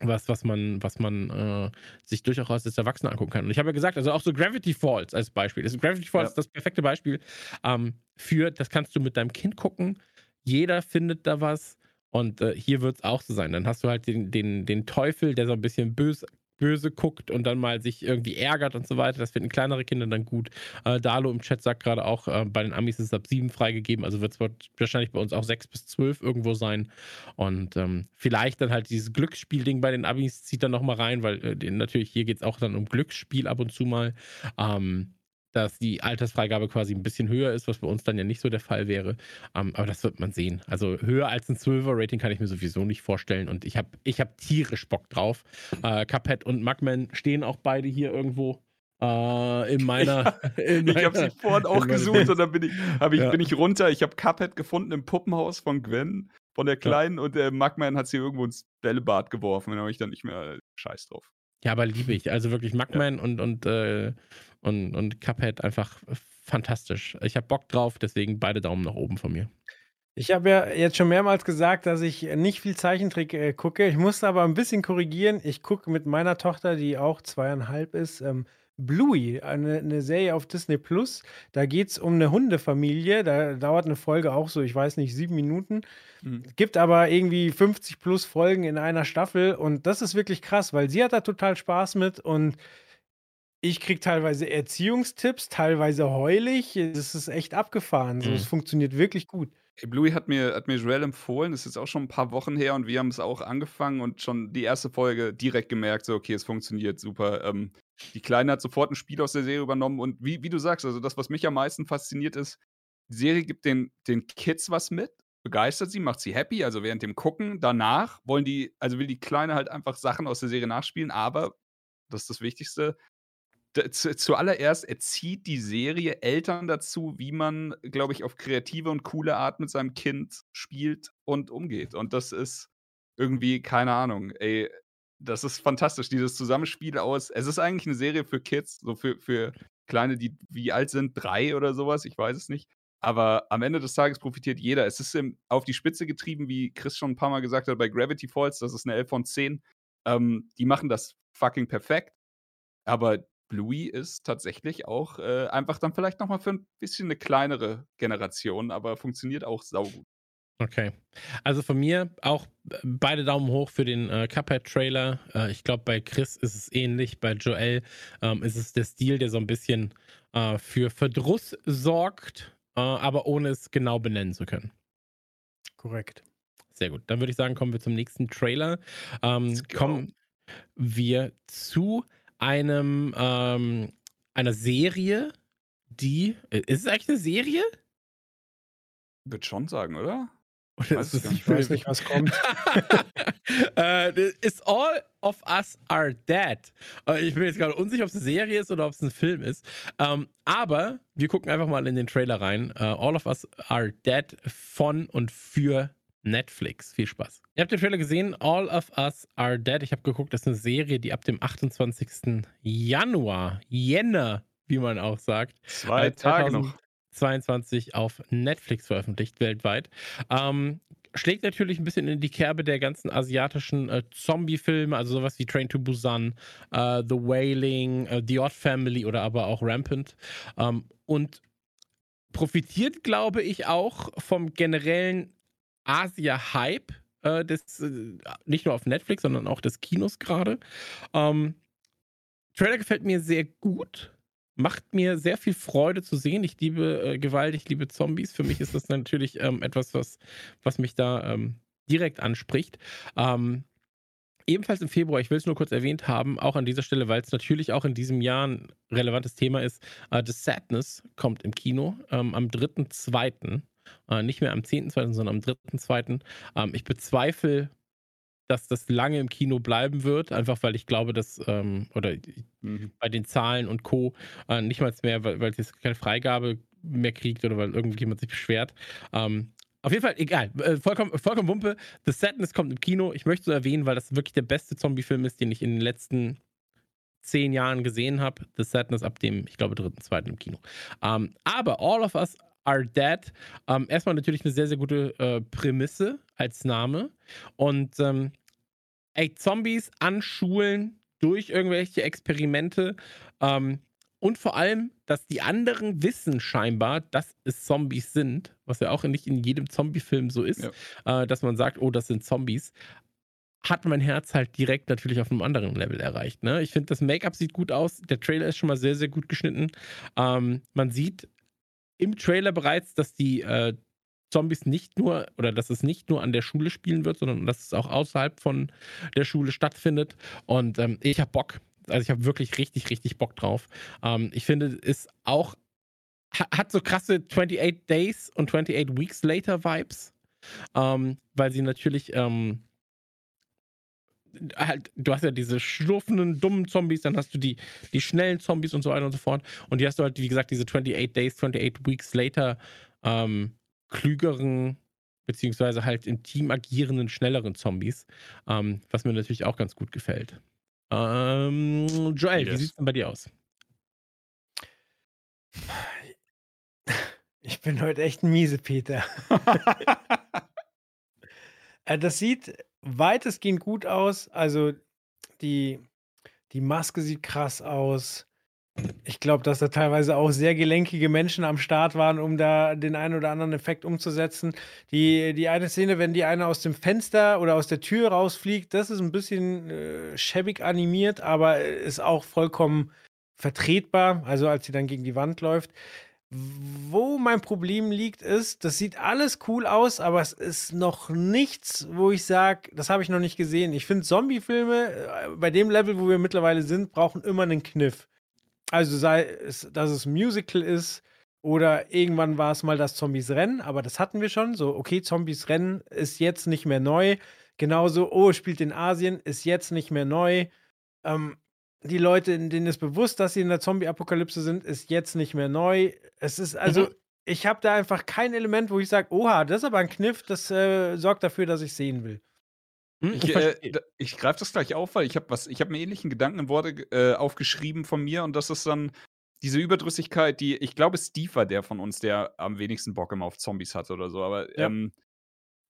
was, was man, was man äh, sich durchaus als Erwachsener angucken kann. Und ich habe ja gesagt, also auch so Gravity Falls als Beispiel. Also Gravity Falls ja. ist das perfekte Beispiel ähm, für, das kannst du mit deinem Kind gucken. Jeder findet da was. Und äh, hier wird es auch so sein. Dann hast du halt den, den, den Teufel, der so ein bisschen bös, böse guckt und dann mal sich irgendwie ärgert und so weiter. Das finden kleinere Kinder dann gut. Äh, Dalo im Chat sagt gerade auch, äh, bei den Amis ist es ab sieben freigegeben, also wird es wahrscheinlich bei uns auch sechs bis zwölf irgendwo sein. Und ähm, vielleicht dann halt dieses Glücksspiel-Ding bei den Amis zieht dann nochmal rein, weil äh, natürlich hier geht es auch dann um Glücksspiel ab und zu mal. Ähm, dass die Altersfreigabe quasi ein bisschen höher ist, was bei uns dann ja nicht so der Fall wäre. Um, ähm, aber das wird man sehen. Also höher als ein 12er-Rating kann ich mir sowieso nicht vorstellen. Und ich habe ich hab tierisch Bock drauf. Uh, Cuphead und Mugman stehen auch beide hier irgendwo. Uh, in meiner. In ich habe sie vorhin auch gesucht und dann bin ich, ich, ja. bin ich runter. Ich habe Cuphead gefunden im Puppenhaus von Gwen, von der Kleinen, ja. und der Mugman hat sie irgendwo ins Bällebad geworfen. Da habe ich dann nicht mehr Scheiß drauf. Ja, aber liebe ich. Also wirklich Mugman ja. und, und, äh, und, und Cuphead einfach fantastisch. Ich habe Bock drauf, deswegen beide Daumen nach oben von mir. Ich habe ja jetzt schon mehrmals gesagt, dass ich nicht viel Zeichentrick äh, gucke. Ich musste aber ein bisschen korrigieren. Ich gucke mit meiner Tochter, die auch zweieinhalb ist, ähm, Bluey, eine, eine, Serie auf Disney Plus. Da geht es um eine Hundefamilie. Da dauert eine Folge auch so, ich weiß nicht, sieben Minuten. Mhm. Gibt aber irgendwie 50 plus Folgen in einer Staffel. Und das ist wirklich krass, weil sie hat da total Spaß mit und ich kriege teilweise Erziehungstipps, teilweise heulig. Das ist echt abgefahren. So, mhm. Es funktioniert wirklich gut. Bluey hat mir, hat mir Joel empfohlen, das ist jetzt auch schon ein paar Wochen her und wir haben es auch angefangen und schon die erste Folge direkt gemerkt, so, okay, es funktioniert super. Ähm, die Kleine hat sofort ein Spiel aus der Serie übernommen und wie, wie du sagst, also das, was mich am meisten fasziniert ist, die Serie gibt den, den Kids was mit, begeistert sie, macht sie happy, also während dem Gucken. Danach wollen die, also will die Kleine halt einfach Sachen aus der Serie nachspielen, aber, das ist das Wichtigste, zu, zuallererst erzieht die Serie Eltern dazu, wie man, glaube ich, auf kreative und coole Art mit seinem Kind spielt und umgeht. Und das ist irgendwie, keine Ahnung, ey, das ist fantastisch, dieses Zusammenspiel aus. Es ist eigentlich eine Serie für Kids, so für, für Kleine, die wie alt sind, drei oder sowas, ich weiß es nicht. Aber am Ende des Tages profitiert jeder. Es ist auf die Spitze getrieben, wie Chris schon ein paar Mal gesagt hat, bei Gravity Falls, das ist eine 11 von 10. Ähm, die machen das fucking perfekt. Aber Bluey ist tatsächlich auch äh, einfach dann vielleicht nochmal für ein bisschen eine kleinere Generation, aber funktioniert auch saugut. Okay. Also von mir auch beide Daumen hoch für den äh, Cuphead-Trailer. Äh, ich glaube, bei Chris ist es ähnlich. Bei Joel ähm, ist es der Stil, der so ein bisschen äh, für Verdruss sorgt, äh, aber ohne es genau benennen zu können. Korrekt. Sehr gut. Dann würde ich sagen, kommen wir zum nächsten Trailer. Ähm, kommen wir zu einem ähm, einer Serie, die ist es eigentlich eine Serie? Würde schon sagen, oder? Ich weiß, ich weiß nicht, was kommt. uh, is all of us are dead. Uh, ich bin jetzt gerade unsicher, ob es eine Serie ist oder ob es ein Film ist. Um, ähm, aber wir gucken einfach mal in den Trailer rein. Uh, all of us are dead von und für Netflix. Viel Spaß. Ihr habt den Trailer gesehen, All of Us Are Dead. Ich habe geguckt, das ist eine Serie, die ab dem 28. Januar, Jänner, wie man auch sagt, zwei äh, Tage noch 22 auf Netflix veröffentlicht, weltweit. Ähm, schlägt natürlich ein bisschen in die Kerbe der ganzen asiatischen äh, Zombie-Filme, also sowas wie Train to Busan, äh, The Wailing, äh, The Odd Family oder aber auch Rampant. Ähm, und profitiert, glaube ich, auch vom generellen Asia-Hype, äh, des, äh, nicht nur auf Netflix, sondern auch des Kinos gerade. Ähm, Trailer gefällt mir sehr gut. Macht mir sehr viel Freude zu sehen. Ich liebe äh, Gewalt, ich liebe Zombies. Für mich ist das natürlich ähm, etwas, was, was mich da ähm, direkt anspricht. Ähm, ebenfalls im Februar, ich will es nur kurz erwähnt haben, auch an dieser Stelle, weil es natürlich auch in diesem Jahr ein relevantes Thema ist. Uh, The Sadness kommt im Kino ähm, am 3.2. Äh, nicht mehr am 10.2., sondern am 3.2. Ähm, ich bezweifle, dass das lange im Kino bleiben wird, einfach weil ich glaube, dass, ähm, oder mhm. bei den Zahlen und Co. Äh, nicht mal mehr, weil, weil es jetzt keine Freigabe mehr kriegt oder weil irgendjemand sich beschwert. Ähm, auf jeden Fall, egal. Äh, vollkommen, vollkommen Wumpe. The Sadness kommt im Kino. Ich möchte so erwähnen, weil das wirklich der beste Zombie-Film ist, den ich in den letzten zehn Jahren gesehen habe. The Sadness ab dem, ich glaube, dritten, zweiten im Kino. Ähm, aber All of Us Are Dead. Ähm, erstmal natürlich eine sehr, sehr gute äh, Prämisse als Name. Und ähm, ey, Zombies anschulen durch irgendwelche Experimente. Ähm, und vor allem, dass die anderen wissen scheinbar, dass es Zombies sind, was ja auch nicht in jedem Zombie-Film so ist, ja. äh, dass man sagt, oh, das sind Zombies. hat mein Herz halt direkt natürlich auf einem anderen Level erreicht. Ne? Ich finde, das Make-up sieht gut aus. Der Trailer ist schon mal sehr, sehr gut geschnitten. Ähm, man sieht im Trailer bereits, dass die äh, Zombies nicht nur oder dass es nicht nur an der Schule spielen wird, sondern dass es auch außerhalb von der Schule stattfindet. Und ähm, ich habe Bock. Also ich habe wirklich richtig, richtig Bock drauf. Ähm, ich finde, es auch hat so krasse 28 Days und 28 Weeks Later Vibes, ähm, weil sie natürlich ähm, halt, du hast ja diese schlurfenden, dummen Zombies, dann hast du die, die schnellen Zombies und so weiter und so fort. Und die hast du halt, wie gesagt, diese 28 Days, 28 Weeks Later ähm, klügeren, beziehungsweise halt im Team agierenden, schnelleren Zombies, ähm, was mir natürlich auch ganz gut gefällt. Ähm, Joel, yes. wie sieht es denn bei dir aus? Ich bin heute echt ein miese Peter. Äh, das sieht weitestgehend gut aus. Also die, die Maske sieht krass aus. Ich glaube, dass da teilweise auch sehr gelenkige Menschen am Start waren, um da den einen oder anderen Effekt umzusetzen. Die, die eine Szene, wenn die eine aus dem Fenster oder aus der Tür rausfliegt, das ist ein bisschen äh, schäbig animiert, aber ist auch vollkommen vertretbar. Also als sie dann gegen die Wand läuft. Wo mein Problem liegt, ist, das sieht alles cool aus, aber es ist noch nichts, wo ich sage, das habe ich noch nicht gesehen. Ich finde, Zombie-Filme, äh, bei dem Level, wo wir mittlerweile sind, brauchen immer einen Kniff. Also sei es, dass es Musical ist oder irgendwann war es mal das Zombies Rennen, aber das hatten wir schon. So, okay, Zombies Rennen ist jetzt nicht mehr neu. Genauso, oh, spielt in Asien, ist jetzt nicht mehr neu. Ähm, die Leute, denen ist bewusst, dass sie in der Zombie-Apokalypse sind, ist jetzt nicht mehr neu. Es ist also, mhm. ich habe da einfach kein Element, wo ich sage, oha, das ist aber ein Kniff, das äh, sorgt dafür, dass ich sehen will. Hm, ich, äh, ich greife das gleich auf, weil ich habe was, ich habe mir ähnlichen Gedanken in Worte äh, aufgeschrieben von mir und das ist dann diese Überdrüssigkeit, die, ich glaube, Steve war der von uns, der am wenigsten Bock immer auf Zombies hatte oder so, aber ja. ähm,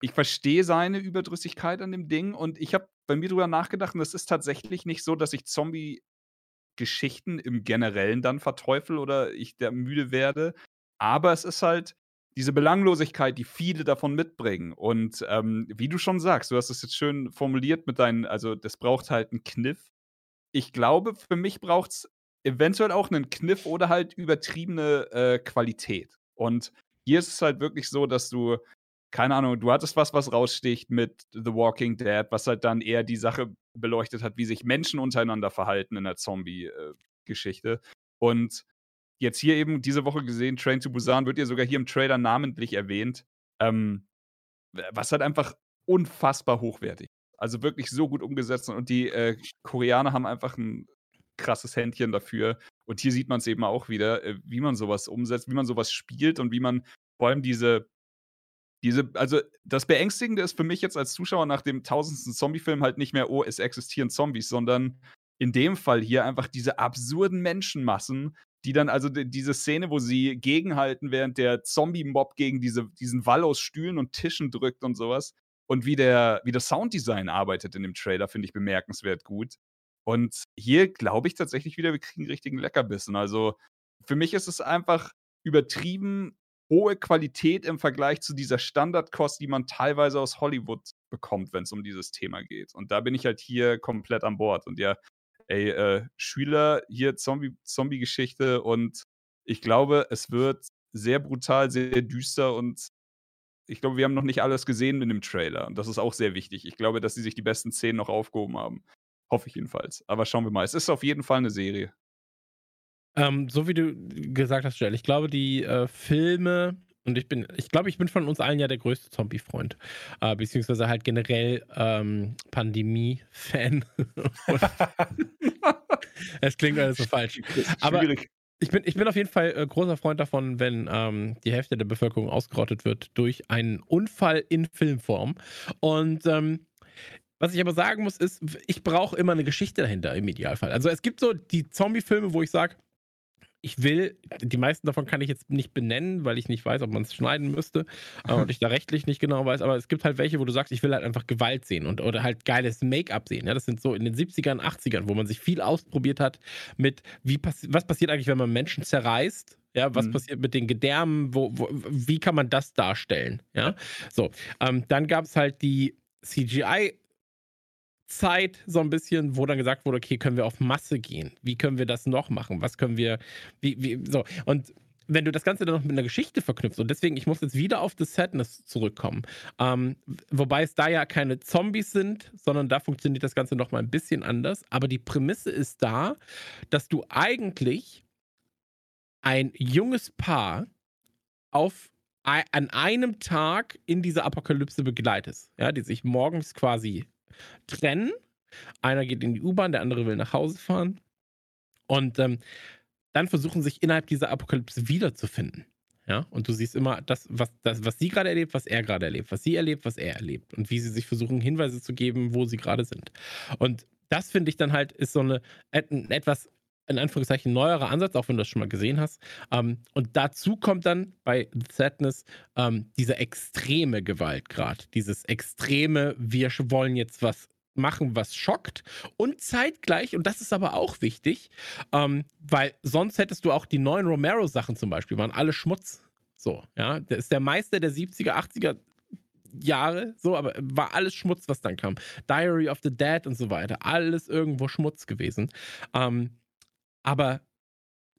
ich verstehe seine Überdrüssigkeit an dem Ding und ich habe bei mir drüber nachgedacht und es ist tatsächlich nicht so, dass ich Zombie-Geschichten im Generellen dann verteufel oder ich der müde werde. Aber es ist halt diese Belanglosigkeit, die viele davon mitbringen. Und ähm, wie du schon sagst, du hast es jetzt schön formuliert mit deinen, also das braucht halt einen Kniff. Ich glaube, für mich braucht es eventuell auch einen Kniff oder halt übertriebene äh, Qualität. Und hier ist es halt wirklich so, dass du keine Ahnung, du hattest was, was raussticht mit The Walking Dead, was halt dann eher die Sache beleuchtet hat, wie sich Menschen untereinander verhalten in der Zombie-Geschichte. Und jetzt hier eben diese Woche gesehen, Train to Busan wird ja sogar hier im Trailer namentlich erwähnt, ähm, was halt einfach unfassbar hochwertig. Also wirklich so gut umgesetzt und die äh, Koreaner haben einfach ein krasses Händchen dafür. Und hier sieht man es eben auch wieder, äh, wie man sowas umsetzt, wie man sowas spielt und wie man vor allem diese diese, also das Beängstigende ist für mich jetzt als Zuschauer nach dem tausendsten Zombie-Film halt nicht mehr, oh, es existieren Zombies, sondern in dem Fall hier einfach diese absurden Menschenmassen, die dann also diese Szene, wo sie gegenhalten, während der Zombie-Mob gegen diese, diesen Wall aus Stühlen und Tischen drückt und sowas. Und wie der, wie das Sounddesign arbeitet in dem Trailer, finde ich bemerkenswert gut. Und hier glaube ich tatsächlich wieder, wir kriegen richtigen Leckerbissen. Also für mich ist es einfach übertrieben hohe Qualität im Vergleich zu dieser Standardkost, die man teilweise aus Hollywood bekommt, wenn es um dieses Thema geht. Und da bin ich halt hier komplett an Bord. Und ja, ey, äh, Schüler, hier Zombie, Zombie-Geschichte und ich glaube, es wird sehr brutal, sehr düster und ich glaube, wir haben noch nicht alles gesehen in dem Trailer. Und das ist auch sehr wichtig. Ich glaube, dass sie sich die besten Szenen noch aufgehoben haben. Hoffe ich jedenfalls. Aber schauen wir mal. Es ist auf jeden Fall eine Serie. Ähm, so wie du gesagt hast, Joel, ich glaube, die äh, Filme und ich bin, ich glaube, ich bin von uns allen ja der größte Zombie-Freund. Äh, beziehungsweise halt generell ähm, Pandemie-Fan. es klingt alles so falsch. Aber ich bin, ich bin auf jeden Fall äh, großer Freund davon, wenn ähm, die Hälfte der Bevölkerung ausgerottet wird durch einen Unfall in Filmform. Und ähm, was ich aber sagen muss, ist, ich brauche immer eine Geschichte dahinter im Idealfall. Also es gibt so die Zombie-Filme, wo ich sage, ich will, die meisten davon kann ich jetzt nicht benennen, weil ich nicht weiß, ob man es schneiden müsste äh, und ich da rechtlich nicht genau weiß, aber es gibt halt welche, wo du sagst, ich will halt einfach Gewalt sehen und oder halt geiles Make-up sehen. Ja, das sind so in den 70ern, 80ern, wo man sich viel ausprobiert hat mit, wie passi was passiert eigentlich, wenn man Menschen zerreißt. Ja, was mhm. passiert mit den Gedärmen? Wo, wo, wie kann man das darstellen? Ja, so. Ähm, dann gab es halt die CGI Zeit so ein bisschen, wo dann gesagt wurde, okay, können wir auf Masse gehen? Wie können wir das noch machen? Was können wir, wie, wie, so. Und wenn du das Ganze dann noch mit einer Geschichte verknüpfst, und deswegen, ich muss jetzt wieder auf The Sadness zurückkommen, ähm, wobei es da ja keine Zombies sind, sondern da funktioniert das Ganze noch mal ein bisschen anders, aber die Prämisse ist da, dass du eigentlich ein junges Paar auf an einem Tag in dieser Apokalypse begleitest, ja, die sich morgens quasi trennen. Einer geht in die U-Bahn, der andere will nach Hause fahren. Und ähm, dann versuchen sich innerhalb dieser Apokalypse wiederzufinden. Ja, und du siehst immer das, was, das, was sie gerade erlebt, was er gerade erlebt, was sie erlebt, was er erlebt und wie sie sich versuchen, Hinweise zu geben, wo sie gerade sind. Und das finde ich dann halt, ist so eine, ein etwas, in Anführungszeichen, neuerer Ansatz, auch wenn du das schon mal gesehen hast. Ähm, und dazu kommt dann bei Sadness ähm, diese extreme Gewaltgrad, dieses extreme, wir wollen jetzt was machen, was schockt. Und zeitgleich, und das ist aber auch wichtig, ähm, weil sonst hättest du auch die neuen Romero-Sachen zum Beispiel, waren alle Schmutz. So, ja. Der ist der Meister der 70er, 80er Jahre, so, aber war alles Schmutz, was dann kam. Diary of the Dead und so weiter. Alles irgendwo Schmutz gewesen. Ähm, aber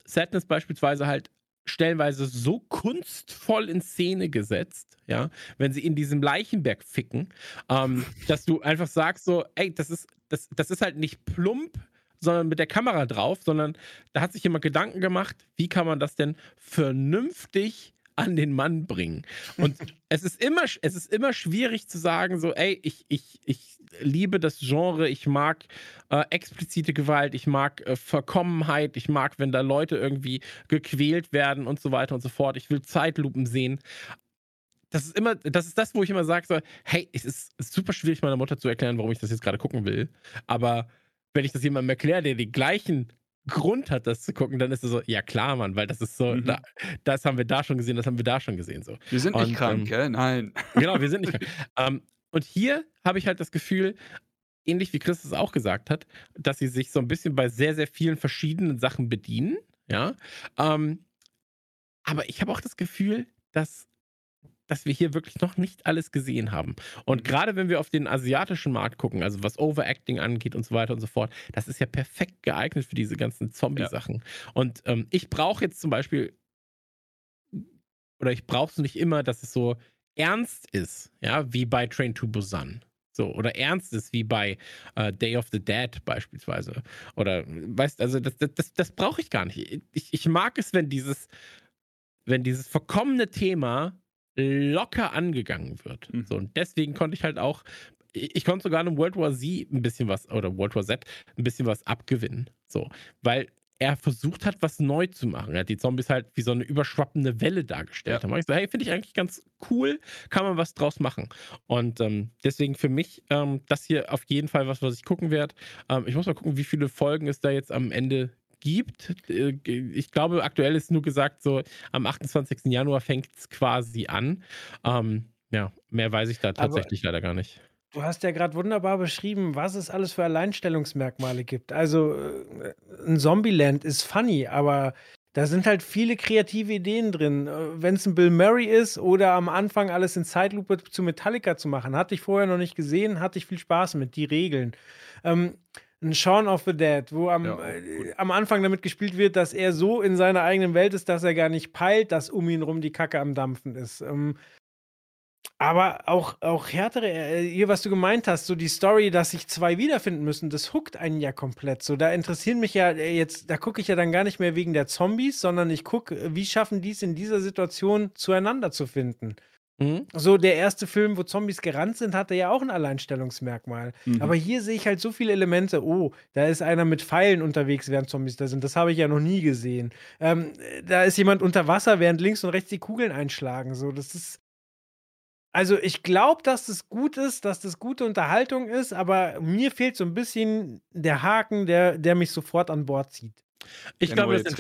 Sadness beispielsweise halt stellenweise so kunstvoll in Szene gesetzt, ja, wenn sie in diesem Leichenberg ficken, ähm, dass du einfach sagst so, ey, das ist, das, das ist halt nicht plump, sondern mit der Kamera drauf, sondern da hat sich jemand Gedanken gemacht, wie kann man das denn vernünftig an den Mann bringen. Und es ist immer, es ist immer schwierig zu sagen, so, ey, ich, ich, ich liebe das Genre, ich mag äh, explizite Gewalt, ich mag äh, Verkommenheit, ich mag, wenn da Leute irgendwie gequält werden und so weiter und so fort. Ich will Zeitlupen sehen. Das ist immer, das ist das, wo ich immer sage, so, hey, es ist, es ist super schwierig, meiner Mutter zu erklären, warum ich das jetzt gerade gucken will. Aber wenn ich das jemandem erkläre, der die gleichen Grund hat, das zu gucken, dann ist es so, ja klar, Mann, weil das ist so, mhm. da, das haben wir da schon gesehen, das haben wir da schon gesehen. So. Wir sind und, nicht krank, ähm, gell? Nein. Genau, wir sind nicht krank. ähm, und hier habe ich halt das Gefühl, ähnlich wie Chris es auch gesagt hat, dass sie sich so ein bisschen bei sehr, sehr vielen verschiedenen Sachen bedienen. Ja. Ähm, aber ich habe auch das Gefühl, dass dass wir hier wirklich noch nicht alles gesehen haben. Und mhm. gerade wenn wir auf den asiatischen Markt gucken, also was Overacting angeht und so weiter und so fort, das ist ja perfekt geeignet für diese ganzen Zombie-Sachen. Ja. Und ähm, ich brauche jetzt zum Beispiel, oder ich brauche es nicht immer, dass es so ernst ist, ja, wie bei Train to Busan. So, oder ernst ist wie bei uh, Day of the Dead beispielsweise. Oder, weißt also das, das, das brauche ich gar nicht. Ich, ich mag es, wenn dieses, wenn dieses verkommene Thema locker angegangen wird. Mhm. So, und deswegen konnte ich halt auch, ich konnte sogar einem World War Z ein bisschen was, oder World War Z ein bisschen was abgewinnen. So, weil er versucht hat, was neu zu machen. Er hat die Zombies halt wie so eine überschwappende Welle dargestellt. Ja. Da ich so, hey, finde ich eigentlich ganz cool, kann man was draus machen. Und ähm, deswegen für mich ähm, das hier auf jeden Fall was, was ich gucken werde. Ähm, ich muss mal gucken, wie viele Folgen es da jetzt am Ende gibt. Äh, ich glaube, aktuell ist nur gesagt, so am 28. Januar fängt es quasi an. Ähm, ja, mehr weiß ich da tatsächlich Aber leider gar nicht. Du hast ja gerade wunderbar beschrieben, was es alles für Alleinstellungsmerkmale gibt. Also äh, ein Zombieland ist funny, aber da sind halt viele kreative Ideen drin. Äh, Wenn es ein Bill Murray ist oder am Anfang alles in Zeitlupe zu Metallica zu machen, hatte ich vorher noch nicht gesehen, hatte ich viel Spaß mit, die Regeln. Ähm, ein Shaun of the Dead, wo am, ja, äh, am Anfang damit gespielt wird, dass er so in seiner eigenen Welt ist, dass er gar nicht peilt, dass um ihn rum die Kacke am Dampfen ist. Ähm, aber auch, auch härtere, äh, hier, was du gemeint hast, so die Story, dass sich zwei wiederfinden müssen, das huckt einen ja komplett. So, da interessieren mich ja äh, jetzt, da gucke ich ja dann gar nicht mehr wegen der Zombies, sondern ich gucke, wie schaffen die es in dieser Situation zueinander zu finden. Mhm. So, der erste Film, wo Zombies gerannt sind, hatte ja auch ein Alleinstellungsmerkmal. Mhm. Aber hier sehe ich halt so viele Elemente. Oh, da ist einer mit Pfeilen unterwegs, während Zombies da sind. Das habe ich ja noch nie gesehen. Ähm, da ist jemand unter Wasser, während links und rechts die Kugeln einschlagen. So, das ist. Also, ich glaube, dass das gut ist, dass das gute Unterhaltung ist, aber mir fehlt so ein bisschen der Haken, der, der mich sofort an Bord zieht. Ich glaube, das,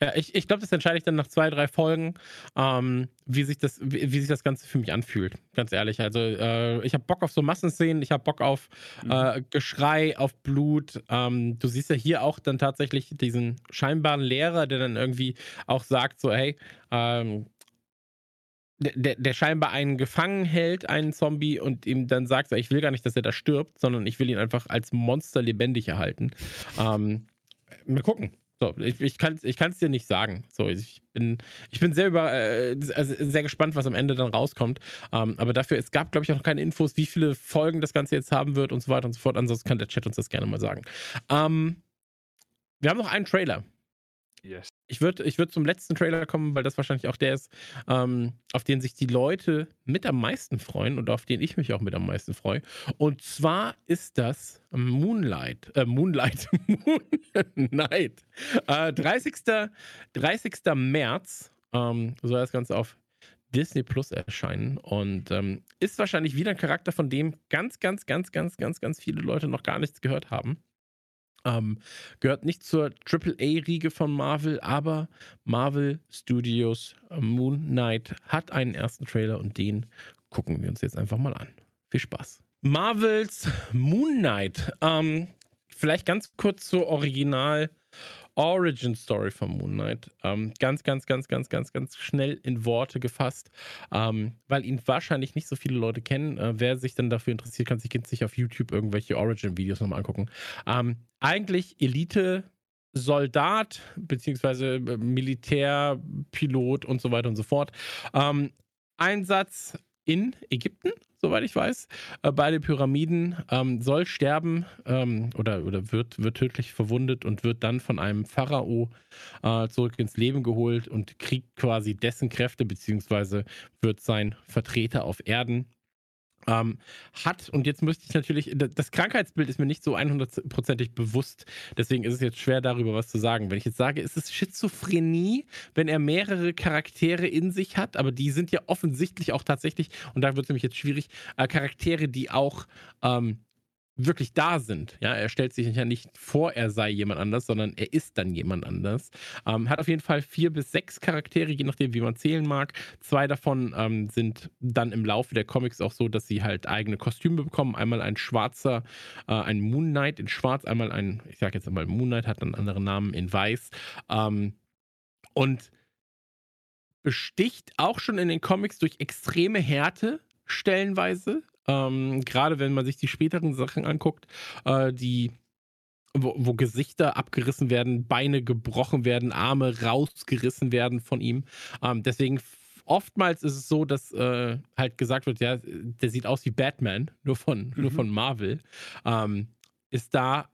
ja, ich, ich glaube, das entscheide ich dann nach zwei, drei Folgen, ähm, wie, sich das, wie, wie, sich das Ganze für mich anfühlt. Ganz ehrlich. Also, äh, ich habe Bock auf so Massenszenen, ich habe Bock auf mhm. äh, Geschrei, auf Blut. Ähm, du siehst ja hier auch dann tatsächlich diesen scheinbaren Lehrer, der dann irgendwie auch sagt: so, hey, ähm, der, der scheinbar einen gefangen hält, einen Zombie, und ihm dann sagt, ich will gar nicht, dass er da stirbt, sondern ich will ihn einfach als Monster lebendig erhalten. Ähm, mal gucken. So, ich, ich kann es ich dir nicht sagen. So, ich bin, ich bin sehr über, äh, also sehr gespannt, was am Ende dann rauskommt. Ähm, aber dafür, es gab, glaube ich, auch noch keine Infos, wie viele Folgen das Ganze jetzt haben wird und so weiter und so fort. Ansonsten kann der Chat uns das gerne mal sagen. Ähm, wir haben noch einen Trailer. Yes. Ich würde ich würd zum letzten Trailer kommen, weil das wahrscheinlich auch der ist, ähm, auf den sich die Leute mit am meisten freuen und auf den ich mich auch mit am meisten freue. Und zwar ist das Moonlight, äh, Moonlight, Moonlight. Äh, 30. 30. März ähm, soll das Ganze auf Disney Plus erscheinen und ähm, ist wahrscheinlich wieder ein Charakter, von dem ganz, ganz, ganz, ganz, ganz, ganz viele Leute noch gar nichts gehört haben. Ähm, gehört nicht zur AAA-Riege von Marvel, aber Marvel Studios Moon Knight hat einen ersten Trailer und den gucken wir uns jetzt einfach mal an. Viel Spaß. Marvels Moon Knight. Ähm, vielleicht ganz kurz zur Original Origin Story von Moon Knight. Ähm, ganz, ganz, ganz, ganz, ganz, ganz schnell in Worte gefasst, ähm, weil ihn wahrscheinlich nicht so viele Leute kennen. Äh, wer sich dann dafür interessiert, kann sich, sich auf YouTube irgendwelche Origin-Videos nochmal angucken. Ähm, eigentlich Elite. Soldat, beziehungsweise äh, Militärpilot und so weiter und so fort. Ähm, Einsatz in Ägypten, soweit ich weiß, äh, bei den Pyramiden, ähm, soll sterben ähm, oder, oder wird, wird tödlich verwundet und wird dann von einem Pharao äh, zurück ins Leben geholt und kriegt quasi dessen Kräfte, beziehungsweise wird sein Vertreter auf Erden ähm, hat. Und jetzt müsste ich natürlich, das Krankheitsbild ist mir nicht so 100%ig bewusst. Deswegen ist es jetzt schwer, darüber was zu sagen. Wenn ich jetzt sage, ist es Schizophrenie, wenn er mehrere Charaktere in sich hat, aber die sind ja offensichtlich auch tatsächlich, und da wird es nämlich jetzt schwierig, äh, Charaktere, die auch ähm, wirklich da sind. Ja, er stellt sich ja nicht vor, er sei jemand anders, sondern er ist dann jemand anders. Ähm, hat auf jeden Fall vier bis sechs Charaktere, je nachdem, wie man zählen mag. Zwei davon ähm, sind dann im Laufe der Comics auch so, dass sie halt eigene Kostüme bekommen. Einmal ein schwarzer, äh, ein Moon Knight in schwarz, einmal ein, ich sag jetzt einmal Moon Knight, hat einen anderen Namen in weiß. Ähm, und besticht auch schon in den Comics durch extreme Härte stellenweise. Ähm, Gerade wenn man sich die späteren Sachen anguckt, äh, die wo, wo, Gesichter abgerissen werden, Beine gebrochen werden, Arme rausgerissen werden von ihm. Ähm, deswegen oftmals ist es so, dass äh, halt gesagt wird, ja, der sieht aus wie Batman, nur von, mhm. nur von Marvel. Ähm, ist da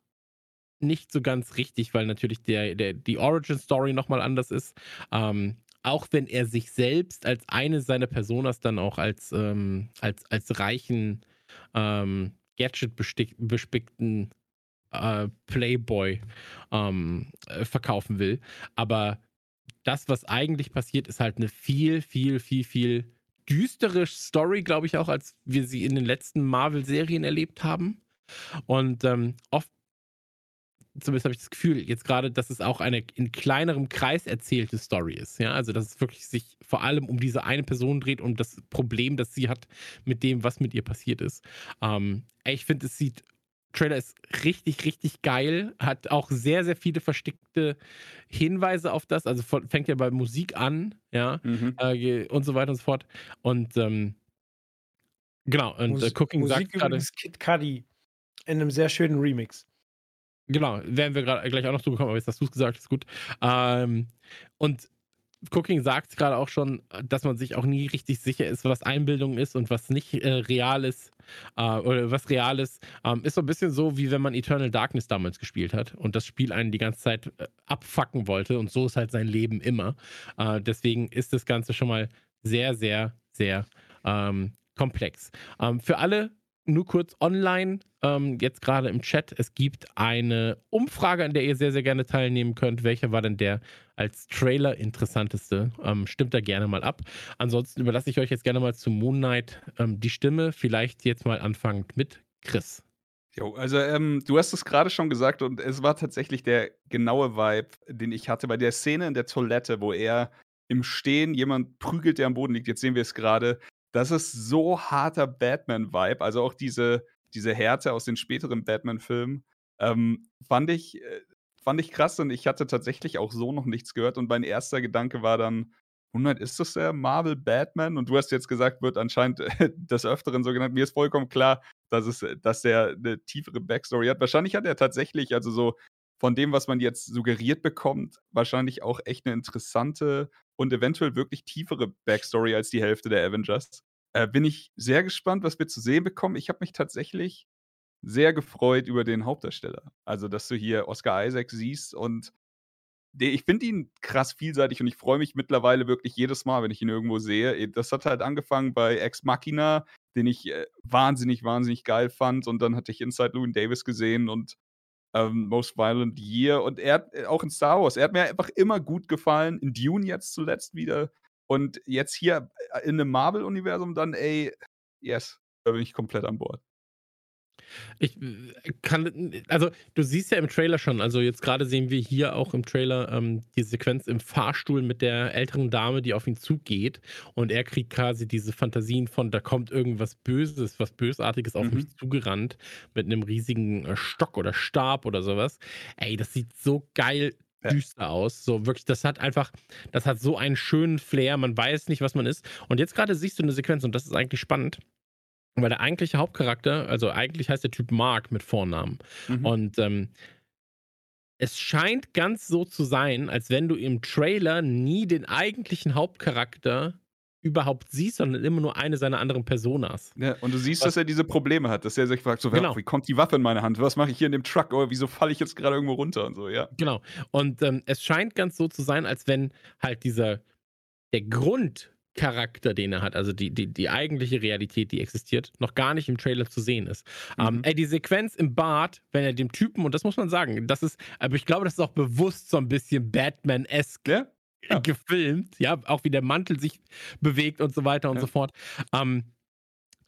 nicht so ganz richtig, weil natürlich der, der, die Origin Story nochmal anders ist. Ähm, auch wenn er sich selbst als eine seiner Personas dann auch als, ähm, als, als reichen, ähm, Gadget-bespickten äh, Playboy ähm, äh, verkaufen will. Aber das, was eigentlich passiert, ist halt eine viel, viel, viel, viel düstere Story, glaube ich, auch, als wir sie in den letzten Marvel-Serien erlebt haben. Und ähm, oft zumindest habe ich das Gefühl, jetzt gerade, dass es auch eine in kleinerem Kreis erzählte Story ist. Ja, also dass es wirklich sich vor allem um diese eine Person dreht und das Problem, das sie hat mit dem, was mit ihr passiert ist. Ähm, ich finde, es sieht Trailer ist richtig, richtig geil. Hat auch sehr, sehr viele versteckte Hinweise auf das. Also fängt ja bei Musik an, ja, mhm. äh, und so weiter und so fort. Und ähm, genau, und Mus äh, Cooking Musik sagt gerade. Kid Cudi in einem sehr schönen Remix. Genau, werden wir gerade gleich auch noch zugekommen, aber jetzt hast du es gesagt, ist gut. Ähm, und Cooking sagt gerade auch schon, dass man sich auch nie richtig sicher ist, was Einbildung ist und was nicht äh, real ist. Äh, oder was real ist. Ähm, ist so ein bisschen so, wie wenn man Eternal Darkness damals gespielt hat und das Spiel einen die ganze Zeit äh, abfacken wollte. Und so ist halt sein Leben immer. Äh, deswegen ist das Ganze schon mal sehr, sehr, sehr ähm, komplex. Ähm, für alle nur kurz online, ähm, jetzt gerade im Chat. Es gibt eine Umfrage, an der ihr sehr, sehr gerne teilnehmen könnt. Welcher war denn der als Trailer interessanteste? Ähm, stimmt da gerne mal ab. Ansonsten überlasse ich euch jetzt gerne mal zu Moon Knight ähm, die Stimme. Vielleicht jetzt mal anfangend mit Chris. Jo, also ähm, du hast es gerade schon gesagt und es war tatsächlich der genaue Vibe, den ich hatte bei der Szene in der Toilette, wo er im Stehen jemand prügelt, der am Boden liegt. Jetzt sehen wir es gerade. Das ist so harter Batman-Vibe. Also auch diese, diese Härte aus den späteren Batman-Filmen. Ähm, fand ich, äh, fand ich krass und ich hatte tatsächlich auch so noch nichts gehört. Und mein erster Gedanke war dann, Moonlight, ist das der Marvel Batman? Und du hast jetzt gesagt, wird anscheinend des Öfteren so genannt. Mir ist vollkommen klar, dass, es, dass der eine tiefere Backstory hat. Wahrscheinlich hat er tatsächlich, also so von dem, was man jetzt suggeriert bekommt, wahrscheinlich auch echt eine interessante und eventuell wirklich tiefere Backstory als die Hälfte der Avengers. Äh, bin ich sehr gespannt, was wir zu sehen bekommen. Ich habe mich tatsächlich sehr gefreut über den Hauptdarsteller. Also, dass du hier Oscar Isaac siehst und ich finde ihn krass vielseitig und ich freue mich mittlerweile wirklich jedes Mal, wenn ich ihn irgendwo sehe. Das hat halt angefangen bei Ex Machina, den ich äh, wahnsinnig, wahnsinnig geil fand. Und dann hatte ich Inside Llewyn Davis gesehen und ähm, Most Violent Year. Und er hat äh, auch in Star Wars, er hat mir einfach immer gut gefallen. In Dune jetzt zuletzt wieder. Und jetzt hier äh, in einem Marvel-Universum dann, ey, yes, da bin ich komplett an Bord. Ich äh, kann, also du siehst ja im Trailer schon, also jetzt gerade sehen wir hier auch im Trailer ähm, die Sequenz im Fahrstuhl mit der älteren Dame, die auf ihn zugeht und er kriegt quasi diese Fantasien von, da kommt irgendwas Böses, was Bösartiges auf mhm. mich zugerannt mit einem riesigen äh, Stock oder Stab oder sowas. Ey, das sieht so geil düster aus. So wirklich, das hat einfach, das hat so einen schönen Flair. Man weiß nicht, was man ist. Und jetzt gerade siehst du eine Sequenz und das ist eigentlich spannend. Weil der eigentliche Hauptcharakter, also eigentlich heißt der Typ Mark mit Vornamen. Mhm. Und ähm, es scheint ganz so zu sein, als wenn du im Trailer nie den eigentlichen Hauptcharakter überhaupt siehst, sondern immer nur eine seiner anderen Personas. Ja, und du siehst, Was, dass er diese Probleme hat, dass er sich fragt, so, genau. wie kommt die Waffe in meine Hand? Was mache ich hier in dem Truck? Oder wieso falle ich jetzt gerade irgendwo runter und so, ja. Genau. Und ähm, es scheint ganz so zu sein, als wenn halt dieser der Grund Charakter, den er hat, also die, die, die eigentliche Realität, die existiert, noch gar nicht im Trailer zu sehen ist. Ähm, mhm. Ähm, ey, die Sequenz im Bad, wenn er dem Typen, und das muss man sagen, das ist, aber ich glaube, das ist auch bewusst so ein bisschen Batman-esque ja? ja. gefilmt, ja, auch wie der Mantel sich bewegt und so weiter und ja. so fort. Ähm,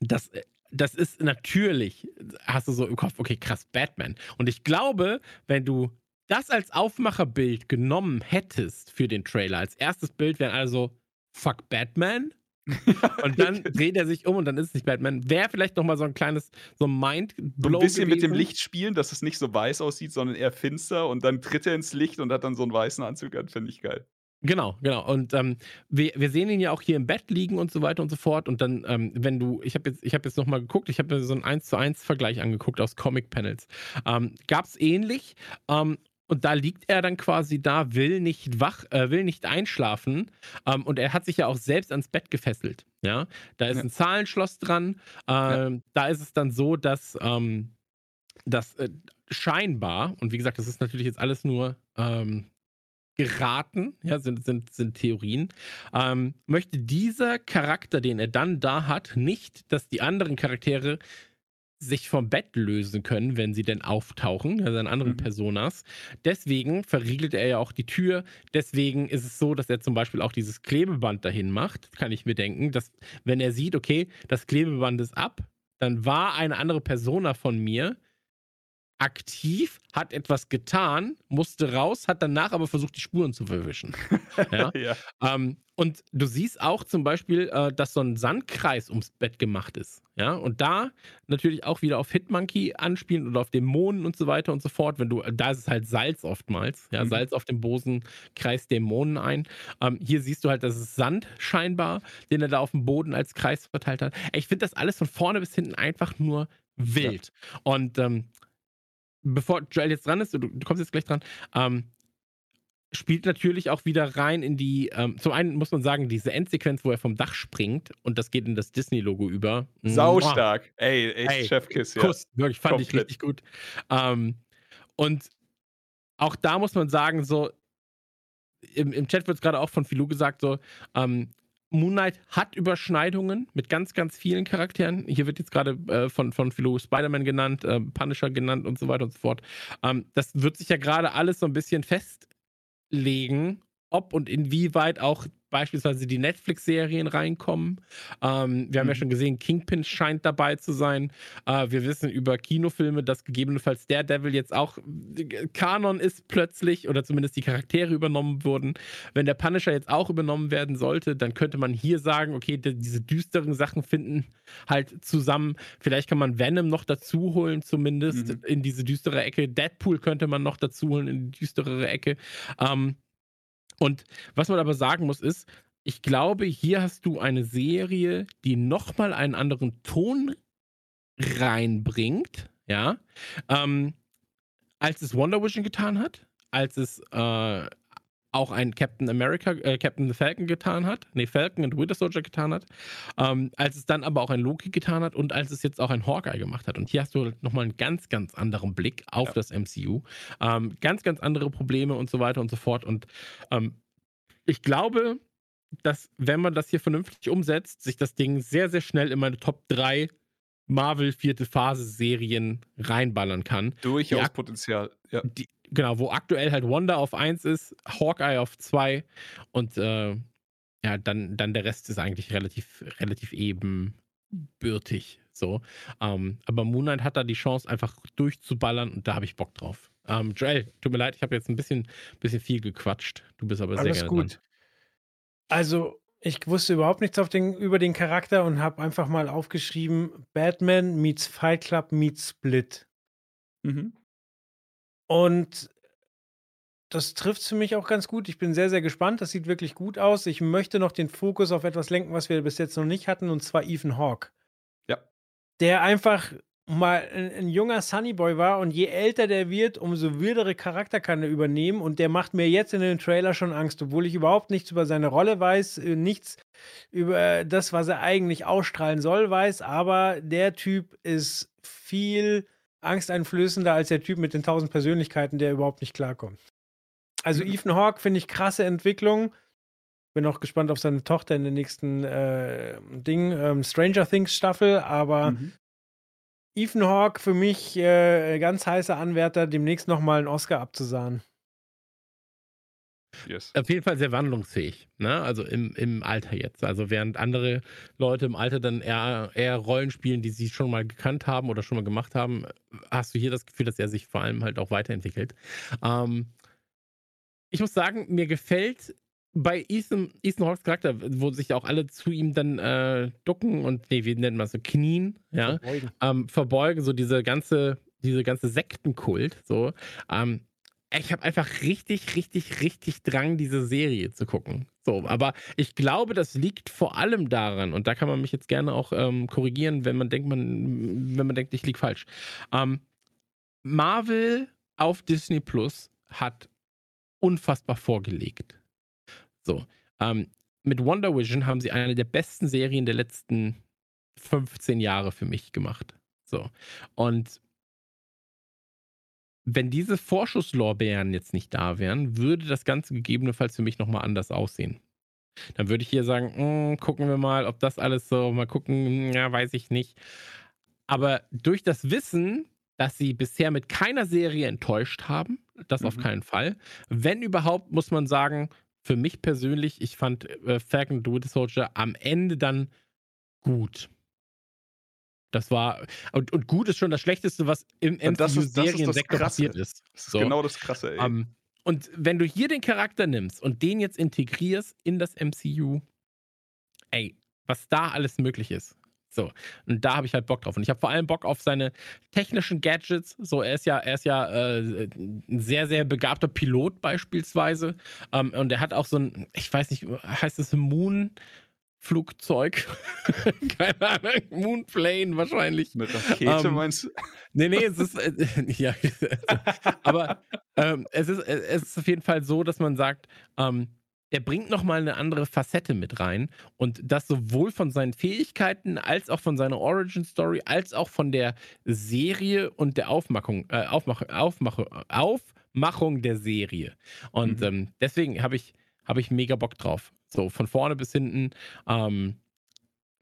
das, das ist natürlich, hast du so im Kopf, okay, krass, Batman. Und ich glaube, wenn du das als Aufmacherbild genommen hättest für den Trailer, als erstes Bild wären also fuck Batman. und dann dreht er sich um und dann ist es nicht Batman. Wäre vielleicht noch mal so ein kleines, so ein Mindblow So ein bisschen gewesen. mit dem Licht spielen, dass es nicht so weiß aussieht, sondern eher finster und dann tritt er ins Licht und hat dann so einen weißen Anzug an, finde ich geil. Genau, genau. Und ähm, wir, wir sehen ihn ja auch hier im Bett liegen und so weiter und so fort. Und dann, ähm, wenn du, ich habe jetzt, ich habe jetzt noch mal geguckt, ich habe mir so einen 1 zu 1 Vergleich angeguckt aus Comic Panels. Ähm, Gab es ähnlich. Und da liegt er dann quasi da, will nicht wach, äh, will nicht einschlafen. Ähm, und er hat sich ja auch selbst ans Bett gefesselt. Ja, da ist ja. ein Zahlenschloss dran. Ähm, ja. Da ist es dann so, dass, ähm, dass äh, scheinbar, und wie gesagt, das ist natürlich jetzt alles nur ähm, geraten, ja, sind, sind, sind Theorien, ähm, möchte dieser Charakter, den er dann da hat, nicht, dass die anderen Charaktere sich vom Bett lösen können, wenn sie denn auftauchen, also an anderen mhm. Personas. Deswegen verriegelt er ja auch die Tür. Deswegen ist es so, dass er zum Beispiel auch dieses Klebeband dahin macht, kann ich mir denken, dass wenn er sieht, okay, das Klebeband ist ab, dann war eine andere Persona von mir aktiv, hat etwas getan, musste raus, hat danach aber versucht, die Spuren zu verwischen. ja? ja. Ähm, und du siehst auch zum Beispiel, äh, dass so ein Sandkreis ums Bett gemacht ist. Ja, und da natürlich auch wieder auf Hitmonkey anspielen oder auf Dämonen und so weiter und so fort. Wenn du, da ist es halt Salz oftmals. Ja, mhm. Salz auf dem Bosen kreist Dämonen ein. Ähm, hier siehst du halt, das ist Sand scheinbar, den er da auf dem Boden als Kreis verteilt hat. Ich finde das alles von vorne bis hinten einfach nur wild. Ja. Und ähm, bevor Joel jetzt dran ist, du, du kommst jetzt gleich dran, ähm, spielt natürlich auch wieder rein in die, ähm, zum einen muss man sagen, diese Endsequenz, wo er vom Dach springt und das geht in das Disney-Logo über. Sau stark. Ey, echt Ey, Chefkiss, ja. Kuss, wirklich, fand Komplett. ich richtig gut. Ähm, und auch da muss man sagen, so, im, im Chat wird es gerade auch von Philou gesagt, so, ähm, Moon Knight hat Überschneidungen mit ganz, ganz vielen Charakteren. Hier wird jetzt gerade äh, von, von Philo Spider-Man genannt, äh, Punisher genannt und so weiter und so fort. Ähm, das wird sich ja gerade alles so ein bisschen festlegen, ob und inwieweit auch beispielsweise die Netflix-Serien reinkommen. Ähm, wir haben mhm. ja schon gesehen, Kingpin scheint dabei zu sein. Äh, wir wissen über Kinofilme, dass gegebenenfalls Daredevil jetzt auch äh, Kanon ist plötzlich oder zumindest die Charaktere übernommen wurden. Wenn der Punisher jetzt auch übernommen werden sollte, dann könnte man hier sagen, okay, diese düsteren Sachen finden halt zusammen. Vielleicht kann man Venom noch dazu holen, zumindest mhm. in diese düstere Ecke. Deadpool könnte man noch dazu holen in die düsterere Ecke. Ähm, und was man aber sagen muss, ist, ich glaube, hier hast du eine Serie, die nochmal einen anderen Ton reinbringt, ja, ähm, als es Wonder Vision getan hat, als es äh, auch ein Captain America, äh, Captain Falcon getan hat, nee, Falcon und Winter Soldier getan hat, ähm, als es dann aber auch ein Loki getan hat und als es jetzt auch ein Hawkeye gemacht hat. Und hier hast du halt nochmal einen ganz, ganz anderen Blick auf ja. das MCU. Ähm, ganz, ganz andere Probleme und so weiter und so fort. Und ähm, ich glaube, dass, wenn man das hier vernünftig umsetzt, sich das Ding sehr, sehr schnell in meine Top 3 Marvel vierte Phase Serien reinballern kann. Durchaus Potenzial, ja. Die, genau, wo aktuell halt Wanda auf 1 ist, Hawkeye auf 2 und äh, ja, dann, dann der Rest ist eigentlich relativ, relativ ebenbürtig. So. Ähm, aber Moonlight hat da die Chance, einfach durchzuballern und da habe ich Bock drauf. Ähm, Joel, tut mir leid, ich habe jetzt ein bisschen, bisschen viel gequatscht. Du bist aber sehr Alles gerne gut. Dran. Also, ich wusste überhaupt nichts den, über den Charakter und habe einfach mal aufgeschrieben: Batman meets Fight Club meets Split. Mhm. Und das trifft für mich auch ganz gut. Ich bin sehr, sehr gespannt. Das sieht wirklich gut aus. Ich möchte noch den Fokus auf etwas lenken, was wir bis jetzt noch nicht hatten, und zwar Ethan Hawke. Ja. Der einfach mal ein, ein, junger Sunnyboy war und je älter der wird, umso wildere Charakter kann er übernehmen und der macht mir jetzt in den Trailer schon Angst, obwohl ich überhaupt nichts über seine Rolle weiß, äh, nichts über das, was er eigentlich ausstrahlen soll, weiß, aber der Typ ist viel angsteinflößender als der Typ mit den tausend Persönlichkeiten, der überhaupt nicht klarkommt. Also mhm. Ethan Hawke finde ich krasse Entwicklung. Bin auch gespannt auf seine Tochter in der nächsten äh, Ding, ähm, Stranger Things Staffel, aber mhm. Ethan Hawke für mich äh, ganz heißer Anwärter, demnächst nochmal einen Oscar abzusahnen. Yes. Auf jeden Fall sehr wandlungsfähig, ne? Also im, im Alter jetzt. Also während andere Leute im Alter dann eher, eher Rollen spielen, die sie schon mal gekannt haben oder schon mal gemacht haben, hast du hier das Gefühl, dass er sich vor allem halt auch weiterentwickelt. Ähm, ich muss sagen, mir gefällt bei Ethan, Ethan Hawks Charakter, wo sich auch alle zu ihm dann äh, ducken und, nee, wie nennen wir es so, knien, ja, verbeugen. Ähm, verbeugen, so diese ganze, diese ganze Sektenkult, so. Ähm, ich habe einfach richtig, richtig, richtig Drang, diese Serie zu gucken. So, aber ich glaube, das liegt vor allem daran, und da kann man mich jetzt gerne auch ähm, korrigieren, wenn man denkt, man, wenn man denkt, ich liege falsch. Ähm, Marvel auf Disney Plus hat unfassbar vorgelegt. So. Ähm, mit Wonder Vision haben sie eine der besten Serien der letzten 15 Jahre für mich gemacht. So. Und wenn diese Vorschusslorbeeren jetzt nicht da wären, würde das Ganze gegebenenfalls für mich nochmal anders aussehen. Dann würde ich hier sagen, mh, hm, gucken wir mal, ob das alles so, mal gucken, ja, weiß ich nicht. Aber durch das Wissen, dass sie bisher mit keiner Serie enttäuscht haben, das mhm. auf keinen Fall. Wenn überhaupt, muss man sagen, für mich persönlich, ich fand äh, Falcon the Winter Soldier am Ende dann gut. Das war, und, und gut ist schon das Schlechteste, was im MCU-Seriensektor passiert ist. Das ist so. genau das Krasse, ey. Um, ähm, und wenn du hier den Charakter nimmst und den jetzt integrierst in das MCU, ey, was da alles möglich ist. So, und da habe ich halt Bock drauf. Und ich habe vor allem Bock auf seine technischen Gadgets. So, er ist ja, er ist ja äh, ein sehr, sehr begabter Pilot beispielsweise. Ähm, und er hat auch so ein, ich weiß nicht, heißt es Moon? Flugzeug. Keine Ahnung, Moonplane wahrscheinlich. Eine Rakete ähm, meinst du? Nee, nee, es ist, äh, ja, aber ähm, es, ist, es ist auf jeden Fall so, dass man sagt, ähm, er bringt nochmal eine andere Facette mit rein und das sowohl von seinen Fähigkeiten als auch von seiner Origin Story als auch von der Serie und der Aufmachung, äh, Aufmach, Aufmach, Aufmachung der Serie. Und mhm. ähm, deswegen habe ich, hab ich mega Bock drauf. So von vorne bis hinten. Ähm,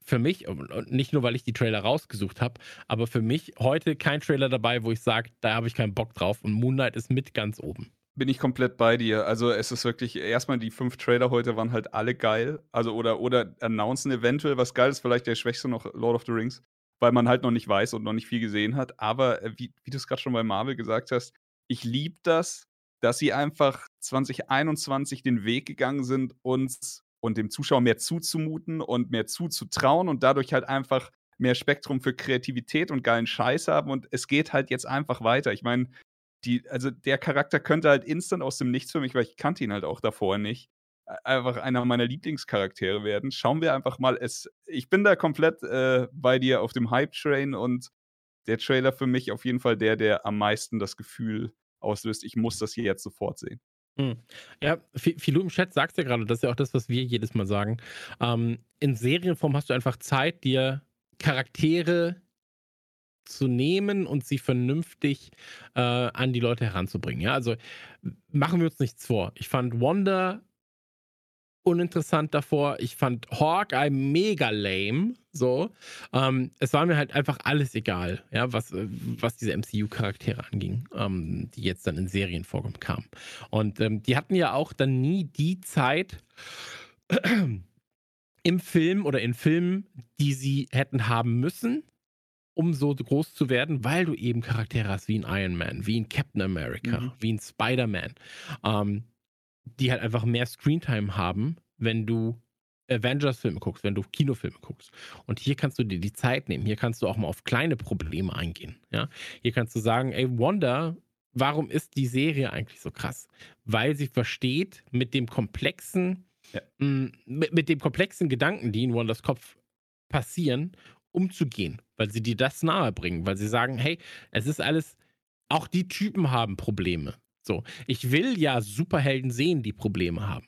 für mich, und nicht nur, weil ich die Trailer rausgesucht habe, aber für mich heute kein Trailer dabei, wo ich sage, da habe ich keinen Bock drauf und Moonlight ist mit ganz oben bin ich komplett bei dir. Also es ist wirklich, erstmal die fünf Trailer heute waren halt alle geil. Also oder, oder announcen eventuell was geil ist, vielleicht der schwächste noch Lord of the Rings, weil man halt noch nicht weiß und noch nicht viel gesehen hat. Aber äh, wie, wie du es gerade schon bei Marvel gesagt hast, ich liebe das, dass sie einfach 2021 den Weg gegangen sind, uns und dem Zuschauer mehr zuzumuten und mehr zuzutrauen und dadurch halt einfach mehr Spektrum für Kreativität und geilen Scheiß haben und es geht halt jetzt einfach weiter. Ich meine, die, also der Charakter könnte halt instant aus dem Nichts für mich, weil ich kannte ihn halt auch davor nicht. einfach einer meiner Lieblingscharaktere werden. Schauen wir einfach mal. Es, ich bin da komplett äh, bei dir auf dem Hype-Train und der Trailer für mich auf jeden Fall der, der am meisten das Gefühl auslöst, ich muss das hier jetzt sofort sehen. Hm. Ja, Philo im Chat sagt ja gerade, das ist ja auch das, was wir jedes Mal sagen. Ähm, in Serienform hast du einfach Zeit, dir Charaktere zu nehmen und sie vernünftig äh, an die Leute heranzubringen. Ja, also machen wir uns nichts vor. Ich fand Wanda uninteressant davor. Ich fand Hawkeye mega lame. So. Ähm, es war mir halt einfach alles egal, ja, was, was diese MCU-Charaktere anging, ähm, die jetzt dann in Serien vorkamen. Und ähm, die hatten ja auch dann nie die Zeit im Film oder in Filmen, die sie hätten haben müssen, um so groß zu werden, weil du eben Charaktere hast wie ein Iron Man, wie ein Captain America, mhm. wie ein Spider-Man. Ähm, die halt einfach mehr Screentime haben, wenn du Avengers-Filme guckst, wenn du Kinofilme guckst. Und hier kannst du dir die Zeit nehmen. Hier kannst du auch mal auf kleine Probleme eingehen. Ja? Hier kannst du sagen, ey, Wanda, warum ist die Serie eigentlich so krass? Weil sie versteht, mit dem komplexen, ja. mh, mit, mit dem komplexen Gedanken, die in Wanders Kopf passieren, umzugehen. Weil sie dir das nahe bringen. Weil sie sagen, hey, es ist alles, auch die Typen haben Probleme. So, ich will ja Superhelden sehen, die Probleme haben.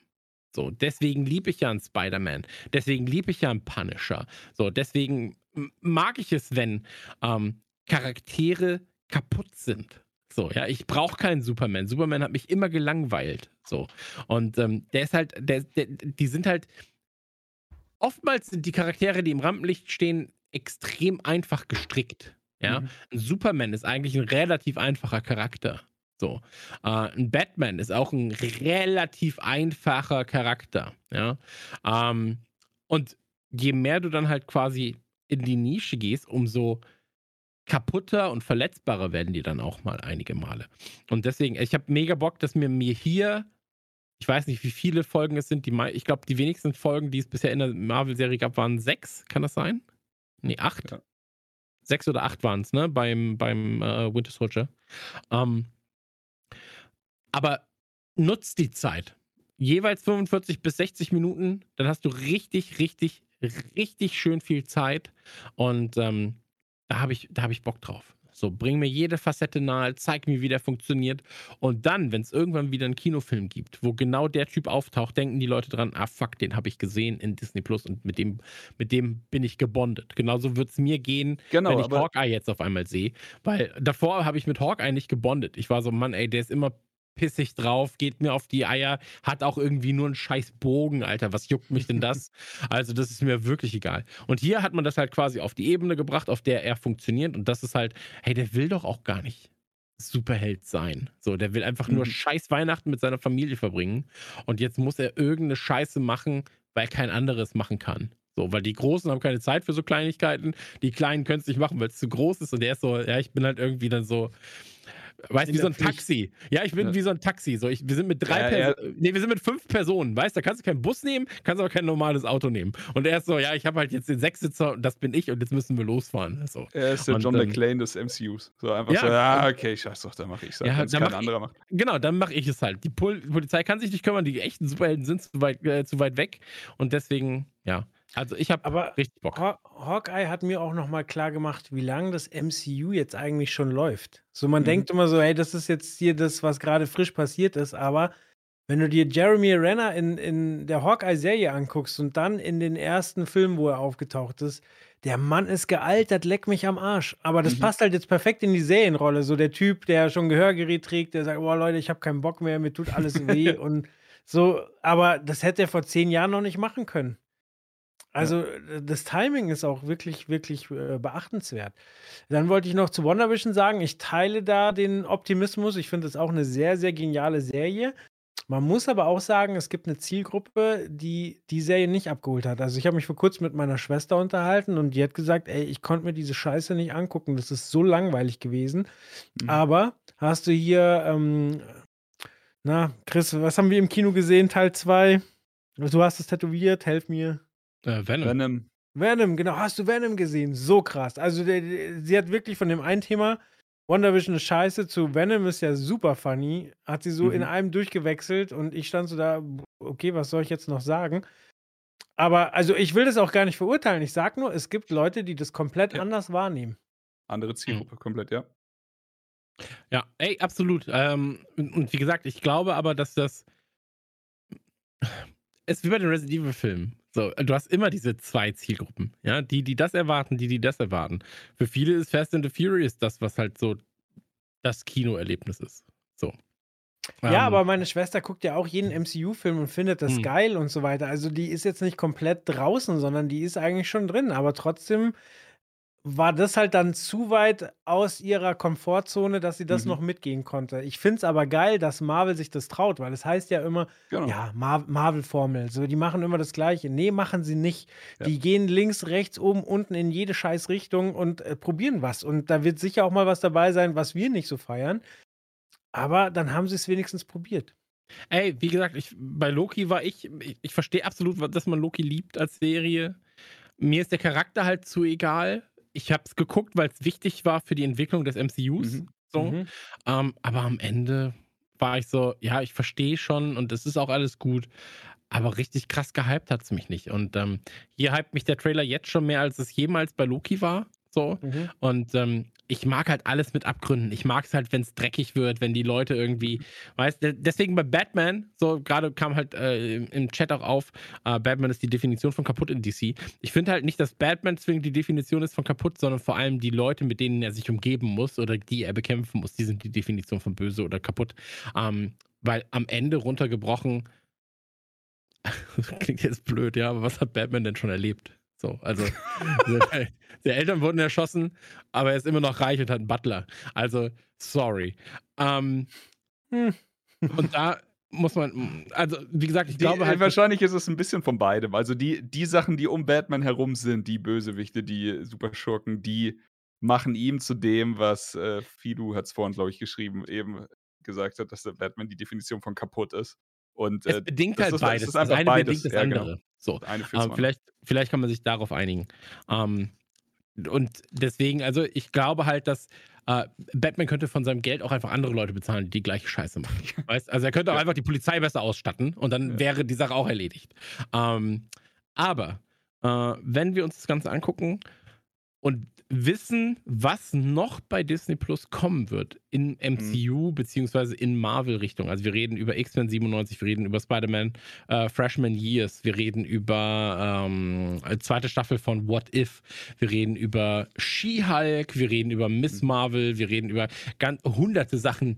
So, deswegen liebe ich ja einen Spider-Man. Deswegen liebe ich ja einen Punisher. So, deswegen mag ich es, wenn ähm, Charaktere kaputt sind. So, ja, ich brauche keinen Superman. Superman hat mich immer gelangweilt. So. Und ähm, der ist halt, der, der, die sind halt. Oftmals sind die Charaktere, die im Rampenlicht stehen, extrem einfach gestrickt. Ja, mhm. ein Superman ist eigentlich ein relativ einfacher Charakter. So. Äh, ein Batman ist auch ein relativ einfacher Charakter. Ja. Ähm, und je mehr du dann halt quasi in die Nische gehst, umso kaputter und verletzbarer werden die dann auch mal einige Male. Und deswegen, ich habe mega Bock, dass mir mir hier, ich weiß nicht, wie viele Folgen es sind, die ich glaube, die wenigsten Folgen, die es bisher in der Marvel-Serie gab, waren sechs. Kann das sein? Nee, acht. Ja. Sechs oder acht waren es, ne? Beim, beim äh, Winter Soldier. Ähm, aber nutzt die Zeit. Jeweils 45 bis 60 Minuten, dann hast du richtig, richtig, richtig schön viel Zeit. Und ähm, da habe ich, hab ich Bock drauf. So, bring mir jede Facette nahe, zeig mir, wie der funktioniert. Und dann, wenn es irgendwann wieder einen Kinofilm gibt, wo genau der Typ auftaucht, denken die Leute dran, ah fuck, den habe ich gesehen in Disney Plus und mit dem, mit dem bin ich gebondet. Genauso wird es mir gehen, genau, wenn ich Hawkeye jetzt auf einmal sehe. Weil davor habe ich mit Hawkeye nicht gebondet. Ich war so, Mann, ey, der ist immer pissig drauf, geht mir auf die Eier, hat auch irgendwie nur einen scheiß Bogen, Alter. Was juckt mich denn das? also, das ist mir wirklich egal. Und hier hat man das halt quasi auf die Ebene gebracht, auf der er funktioniert. Und das ist halt, hey, der will doch auch gar nicht Superheld sein. So, der will einfach nur mhm. scheiß Weihnachten mit seiner Familie verbringen. Und jetzt muss er irgendeine Scheiße machen, weil kein anderes machen kann. So, weil die Großen haben keine Zeit für so Kleinigkeiten. Die Kleinen können es nicht machen, weil es zu groß ist. Und der ist so, ja, ich bin halt irgendwie dann so, Weißt du, wie so ein Taxi. Ja, ich bin ja. wie so ein Taxi. So, ich, wir sind mit drei ja, Personen. Nee, wir sind mit fünf Personen. Weißt du, da kannst du keinen Bus nehmen, kannst aber kein normales Auto nehmen. Und er ist so, ja, ich habe halt jetzt den Sechssitzer und das bin ich und jetzt müssen wir losfahren. So. Er ist der und, John ähm, McClane des MCUs. So einfach ja, so, ja, okay, scheiß doch, dann mache ich es. Ja, dann kein anderer macht. Genau, dann mache ich es halt. Die Pol Polizei kann sich nicht kümmern, die echten Superhelden sind zu weit, äh, zu weit weg. Und deswegen, ja. Also ich habe richtig Bock. Haw Hawkeye hat mir auch noch mal klar gemacht, wie lange das MCU jetzt eigentlich schon läuft. So man mhm. denkt immer so, hey, das ist jetzt hier das, was gerade frisch passiert ist, aber wenn du dir Jeremy Renner in, in der Hawkeye-Serie anguckst und dann in den ersten Filmen, wo er aufgetaucht ist, der Mann ist gealtert, leck mich am Arsch. Aber das mhm. passt halt jetzt perfekt in die Serienrolle. So der Typ, der schon Gehörgerät trägt, der sagt, boah Leute, ich habe keinen Bock mehr, mir tut alles weh und so. Aber das hätte er vor zehn Jahren noch nicht machen können. Also ja. das Timing ist auch wirklich, wirklich äh, beachtenswert. Dann wollte ich noch zu WandaVision sagen, ich teile da den Optimismus. Ich finde es auch eine sehr, sehr geniale Serie. Man muss aber auch sagen, es gibt eine Zielgruppe, die die Serie nicht abgeholt hat. Also ich habe mich vor kurzem mit meiner Schwester unterhalten und die hat gesagt, ey, ich konnte mir diese Scheiße nicht angucken. Das ist so langweilig gewesen. Mhm. Aber hast du hier, ähm, na, Chris, was haben wir im Kino gesehen, Teil 2? Du hast es tätowiert, helf mir. Äh, Venom. Venom. Venom, genau. Hast du Venom gesehen? So krass. Also, der, der, sie hat wirklich von dem einen Thema, WandaVision ist scheiße, zu Venom ist ja super funny, hat sie so mhm. in einem durchgewechselt und ich stand so da, okay, was soll ich jetzt noch sagen? Aber also ich will das auch gar nicht verurteilen. Ich sage nur, es gibt Leute, die das komplett Ja. anders wahrnehmen. Andere Zielgruppe komplett, ja. Ja, ey, absolut. Ähm, und, und wie gesagt, ich glaube aber, dass das. Es ist wie bei den Resident Evil-Filmen. So, du hast immer diese zwei Zielgruppen, ja, die, die das erwarten, die, die das erwarten. Für viele ist Fast and the Furious das, was halt so das Kinoerlebnis ist. So. Ja, Ähm, aber meine Schwester guckt ja auch jeden MCU-Film und findet das Hm. geil und so weiter. Also die ist jetzt nicht komplett draußen, sondern die ist eigentlich schon drin. Aber trotzdem war das halt dann zu weit aus ihrer Komfortzone, dass sie das Mhm. noch mitgehen konnte. Ich finde es aber geil, dass Marvel sich das traut, weil es heißt ja immer, Genau. ja, Mar Marvel-Formel, so, die machen immer das Gleiche. Nee, machen sie nicht. Ja. Die gehen links, rechts, oben, unten in jede scheiß Richtung und äh, probieren was. Und da wird sicher auch mal was dabei sein, was wir nicht so feiern. Aber dann haben sie es wenigstens probiert. Ey, wie gesagt, ich, bei Loki war ich, ich, ich verstehe absolut, dass man Loki liebt als Serie. Mir ist der Charakter halt zu egal. Ich habe es geguckt, weil es wichtig war für die Entwicklung des MCUs. Mhm. So. Mhm. Ähm, aber am Ende war ich so, ja, ich verstehe schon und es ist auch alles gut. Aber richtig krass gehypt hat es mich nicht. Und ähm, hier hypt mich der Trailer jetzt schon mehr, als es jemals bei Loki war. So. Mhm. Und ähm, ich mag halt alles mit Abgründen. Ich mag es halt, wenn es dreckig wird, wenn die Leute irgendwie, weißt du, deswegen bei Batman, so gerade kam halt äh, im, Chat auch auf, äh, Batman ist die Definition von kaputt in DC. Ich finde halt nicht, dass Batman zwingend die Definition ist von kaputt, sondern vor allem die Leute, mit denen er sich umgeben muss oder die er bekämpfen muss, die sind die Definition von böse oder kaputt. Ähm, weil am Ende runtergebrochen, klingt jetzt blöd, ja, aber was hat Batman denn schon erlebt? So, also, seine Eltern wurden erschossen, aber er ist immer noch reich und hat einen Butler. Also, sorry. Ähm, Hm. und da muss man, also, wie gesagt, ich Die, glaube äh, halt. wahrscheinlich ist es ein bisschen von beidem. Also die, die Sachen, die um Batman herum sind, die Bösewichte, die Superschurken, die machen ihm zu dem, was äh, Fidu hat es vorhin, glaube ich, geschrieben, eben gesagt hat, dass der Batman die Definition von kaputt ist. Und es äh, bedingt das halt ist- das beides. ist Das, eine beides. bedingt das Ja, genau. So. Ähm, vielleicht, vielleicht kann man sich darauf einigen. Ähm, und deswegen, also ich glaube halt, dass äh, Batman könnte von seinem Geld auch einfach andere Leute bezahlen, die die gleiche Scheiße machen. weißt? Also er könnte auch Ja. einfach die Polizei besser ausstatten und dann Ja. wäre die Sache auch erledigt. Ähm, aber äh, wenn wir uns das Ganze angucken und wissen, was noch bei Disney Plus kommen wird in MCU beziehungsweise in Marvel-Richtung. Also wir reden über X-Men 97, wir reden über Spider-Man äh, Freshman Years, wir reden über ähm, eine zweite Staffel von What If, wir reden über She-Hulk, wir reden über Miss Marvel, wir reden über ganz hunderte Sachen,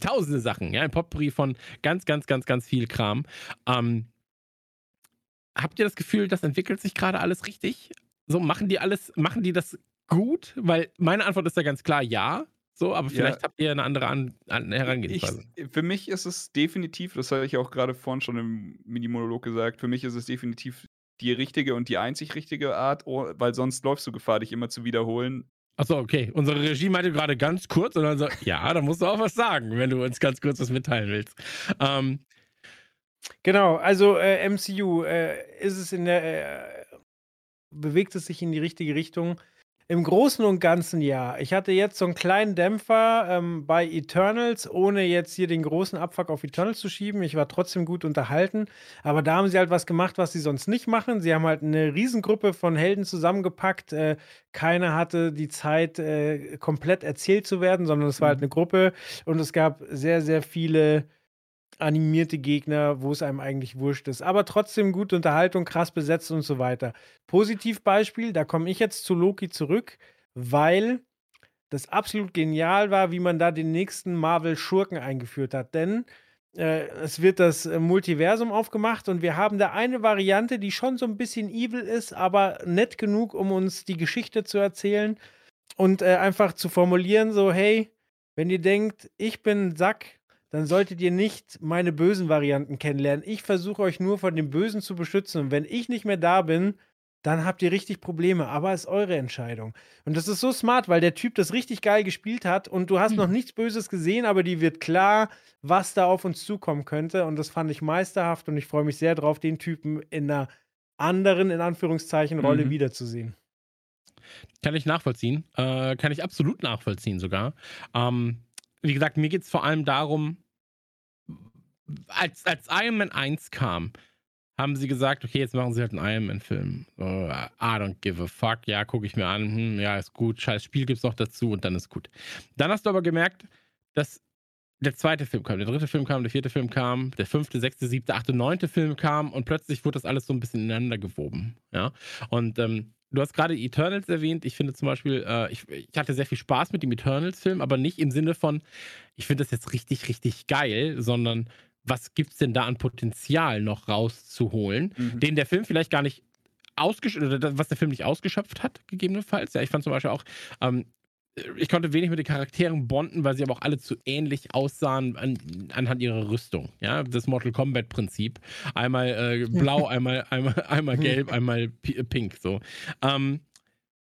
tausende Sachen, ja, ein Potpourri von ganz, ganz, ganz, ganz viel Kram. Ähm, habt ihr das Gefühl, das entwickelt sich gerade alles richtig? So, machen die alles, machen die das gut? Weil meine Antwort ist ja ganz klar ja. So, aber Ja. vielleicht habt ihr eine andere An An Ich, Herangehensweise. für mich ist es definitiv, das habe ich auch gerade vorhin schon im Mini-Monolog gesagt, für mich ist es definitiv die richtige und die einzig richtige Art, oh, weil sonst läufst du Gefahr, dich immer zu wiederholen. Achso, okay. Unsere Regie meinte gerade ganz kurz und dann so, ja, da musst du auch was sagen, wenn du uns ganz kurz was mitteilen willst. Ähm, Genau, also äh, MCU äh, ist es in der, äh, bewegt es sich in die richtige Richtung. Im Großen und Ganzen ja. Ich hatte jetzt so einen kleinen Dämpfer ähm, bei Eternals, ohne jetzt hier den großen Abfuck auf Eternals zu schieben. Ich war trotzdem gut unterhalten. Aber da haben sie halt was gemacht, was sie sonst nicht machen. Sie haben halt eine Riesengruppe von Helden zusammengepackt. Äh, keiner hatte die Zeit, äh, komplett erzählt zu werden, sondern es war halt eine Gruppe. Und es gab sehr, sehr viele animierte Gegner, wo es einem eigentlich wurscht ist. Aber trotzdem gute Unterhaltung, krass besetzt und so weiter. Positivbeispiel, da komme ich jetzt zu Loki zurück, weil das absolut genial war, wie man da den nächsten Marvel-Schurken eingeführt hat. Denn äh, es wird das äh, Multiversum aufgemacht und wir haben da eine Variante, die schon so ein bisschen evil ist, aber nett genug, um uns die Geschichte zu erzählen und äh, einfach zu formulieren, so, hey, wenn ihr denkt, ich bin Sack, dann solltet ihr nicht meine bösen Varianten kennenlernen. Ich versuche euch nur von dem Bösen zu beschützen. Und wenn ich nicht mehr da bin, dann habt ihr richtig Probleme. Aber es ist eure Entscheidung. Und das ist so smart, weil der Typ das richtig geil gespielt hat und du hast Hm. noch nichts Böses gesehen, aber die wird klar, was da auf uns zukommen könnte. Und das fand ich meisterhaft und ich freue mich sehr drauf, den Typen in einer anderen, in Anführungszeichen, Rolle Mhm. wiederzusehen. Kann ich nachvollziehen. Äh, kann ich absolut nachvollziehen sogar. Ähm, wie gesagt, mir geht es vor allem darum, als, als Iron Man 1 kam, haben sie gesagt, okay, jetzt machen sie halt einen Iron Man-Film. So, I don't give a fuck. Ja, gucke ich mir an. Hm, ja, ist gut. Scheiß Spiel gibt's noch dazu und dann ist gut. Dann hast du aber gemerkt, dass der zweite Film kam, der dritte Film kam, der vierte Film kam, der fünfte, sechste, siebte, achte, neunte Film kam und plötzlich wurde das alles so ein bisschen ineinander gewoben. Ja. Und ähm, du hast gerade Eternals erwähnt. Ich finde zum Beispiel, äh, ich, ich, hatte sehr viel Spaß mit dem Eternals-Film, aber nicht im Sinne von, ich finde das jetzt richtig, richtig geil, sondern was gibt es denn da an Potenzial noch rauszuholen, mhm. den der Film vielleicht gar nicht ausgeschöpft, was der Film nicht ausgeschöpft hat, gegebenenfalls. Ja, ich fand zum Beispiel auch, ähm, ich konnte wenig mit den Charakteren bonden, weil sie aber auch alle zu ähnlich aussahen an, anhand ihrer Rüstung. Ja, das Mortal Kombat Prinzip. Einmal äh, blau, einmal, einmal, einmal gelb, einmal pink. So. Ähm,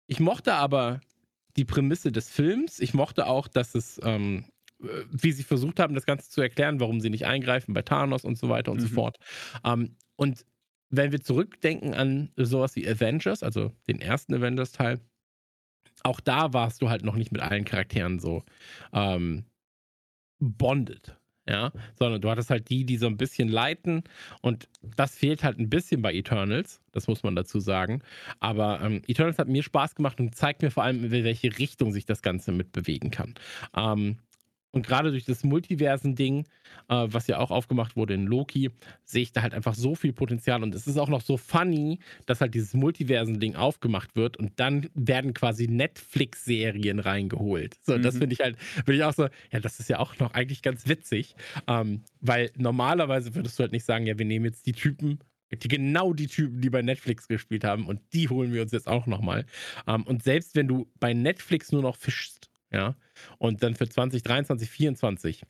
ich mochte aber die Prämisse des Films. Ich mochte auch, dass es, ähm, wie sie versucht haben, das Ganze zu erklären, warum sie nicht eingreifen bei Thanos und so weiter und mhm. so fort. Ähm, und wenn wir zurückdenken an sowas wie Avengers, also den ersten Avengers-Teil, auch da warst du halt noch nicht mit allen Charakteren so ähm, bonded. Ja, sondern du hattest halt die, die so ein bisschen leiten und das fehlt halt ein bisschen bei Eternals, das muss man dazu sagen. Aber ähm, Eternals hat mir Spaß gemacht und zeigt mir vor allem, in welche Richtung sich das Ganze mitbewegen kann. Ähm, und gerade durch das Multiversen-Ding, äh, was ja auch aufgemacht wurde in Loki, sehe ich da halt einfach so viel Potenzial. Und es ist auch noch so funny, dass halt dieses Multiversen-Ding aufgemacht wird und dann werden quasi Netflix-Serien reingeholt. So, mhm. das finde ich halt, bin ich auch so, ja, das ist ja auch noch eigentlich ganz witzig. Ähm, weil normalerweise würdest du halt nicht sagen, ja, wir nehmen jetzt die Typen die genau die Typen, die bei Netflix gespielt haben und die holen wir uns jetzt auch nochmal. Ähm, und selbst wenn du bei Netflix nur noch fischst, ja, und dann für 2023, 2024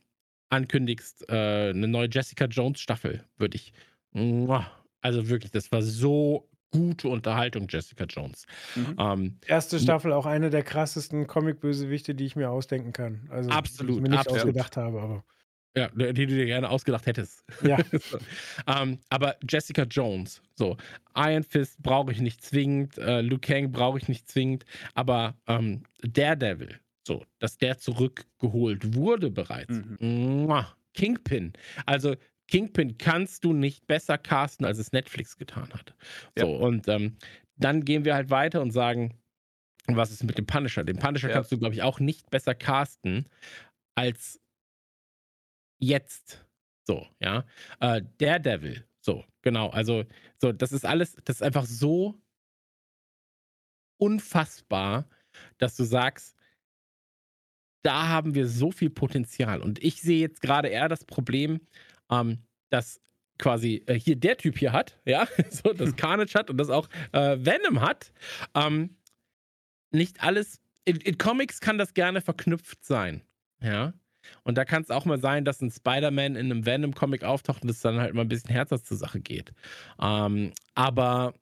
ankündigst, äh, eine neue Jessica Jones Staffel, würde ich, also wirklich, das war so gute Unterhaltung, Jessica Jones. Mhm. Ähm, Erste Staffel auch eine der krassesten Comic-Bösewichte, die ich mir ausdenken kann. Also, absolut. Die ich mir nicht absolut. ausgedacht habe, aber. Ja, die du dir gerne ausgedacht hättest. Ja. so. ähm, aber Jessica Jones, so. Iron Fist brauche ich nicht zwingend, äh, Luke Kang brauche ich nicht zwingend, aber ähm, Daredevil, so, dass der zurückgeholt wurde bereits. Mhm. Kingpin. Also Kingpin kannst du nicht besser casten, als es Netflix getan hat. So, ja. und ähm, dann gehen wir halt weiter und sagen, was ist mit dem Punisher? Den Punisher ja. kannst du, glaube ich, auch nicht besser casten als jetzt. So, ja. Äh, Daredevil, so, genau. Also, so, das ist alles, das ist einfach so unfassbar, dass du sagst, da haben wir so viel Potenzial. Und ich sehe jetzt gerade eher das Problem, ähm, dass quasi äh, hier der Typ hier hat, ja, so das Carnage hat und das auch äh, Venom hat. Ähm, nicht alles, in, in, Comics kann das gerne verknüpft sein, ja. Und da kann es auch mal sein, dass ein Spider-Man in einem Venom-Comic auftaucht und es dann halt mal ein bisschen herzhaft zur Sache geht. Ähm, aber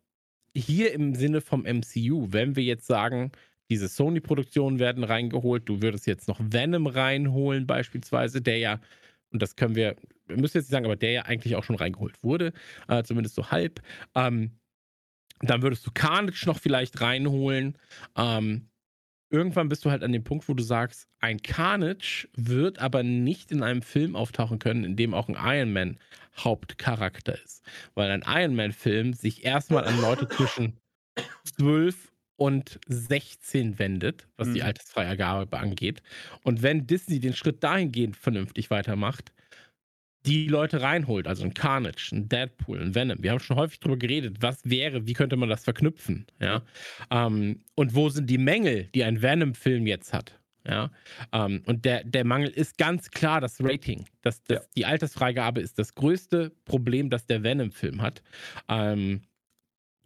hier im Sinne vom MCU, wenn wir jetzt sagen, diese Sony-Produktionen werden reingeholt. Du würdest jetzt noch Venom reinholen, beispielsweise, der ja, und das können wir, wir müssen jetzt nicht sagen, aber der ja eigentlich auch schon reingeholt wurde, äh, zumindest so halb. Ähm, dann würdest du Carnage noch vielleicht reinholen. Ähm, irgendwann bist du halt an dem Punkt, wo du sagst, ein Carnage wird aber nicht in einem Film auftauchen können, in dem auch ein Iron Man Hauptcharakter ist. Weil ein Iron Man-Film sich erstmal an Leute zwischen 12 und 16 wendet, was mhm. die Altersfreigabe angeht. Und wenn Disney den Schritt dahingehend vernünftig weitermacht, die Leute reinholt, also ein Carnage, ein Deadpool, ein Venom. Wir haben schon häufig darüber geredet, was wäre, wie könnte man das verknüpfen, ja. Ähm, und wo sind die Mängel, die ein Venom-Film jetzt hat, ja. Ähm, und der, der Mangel ist ganz klar das Rating. Das, das, ja. Die Altersfreigabe ist das größte Problem, das der Venom-Film hat. Ähm,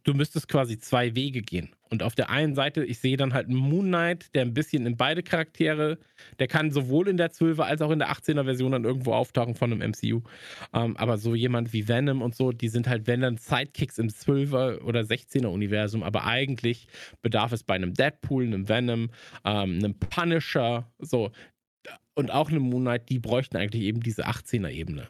du müsstest quasi zwei Wege gehen. Und auf der einen Seite, ich sehe dann halt einen Moon Knight, der ein bisschen in beide Charaktere, der kann sowohl in der 12er als auch in der 18er Version dann irgendwo auftauchen von einem MCU. Ähm, aber so jemand wie Venom und so, die sind halt, wenn dann Sidekicks im 12er oder 16er Universum, aber eigentlich bedarf es bei einem Deadpool, einem Venom, ähm, einem Punisher, so. Und auch einem Moon Knight, die bräuchten eigentlich eben diese 18er Ebene.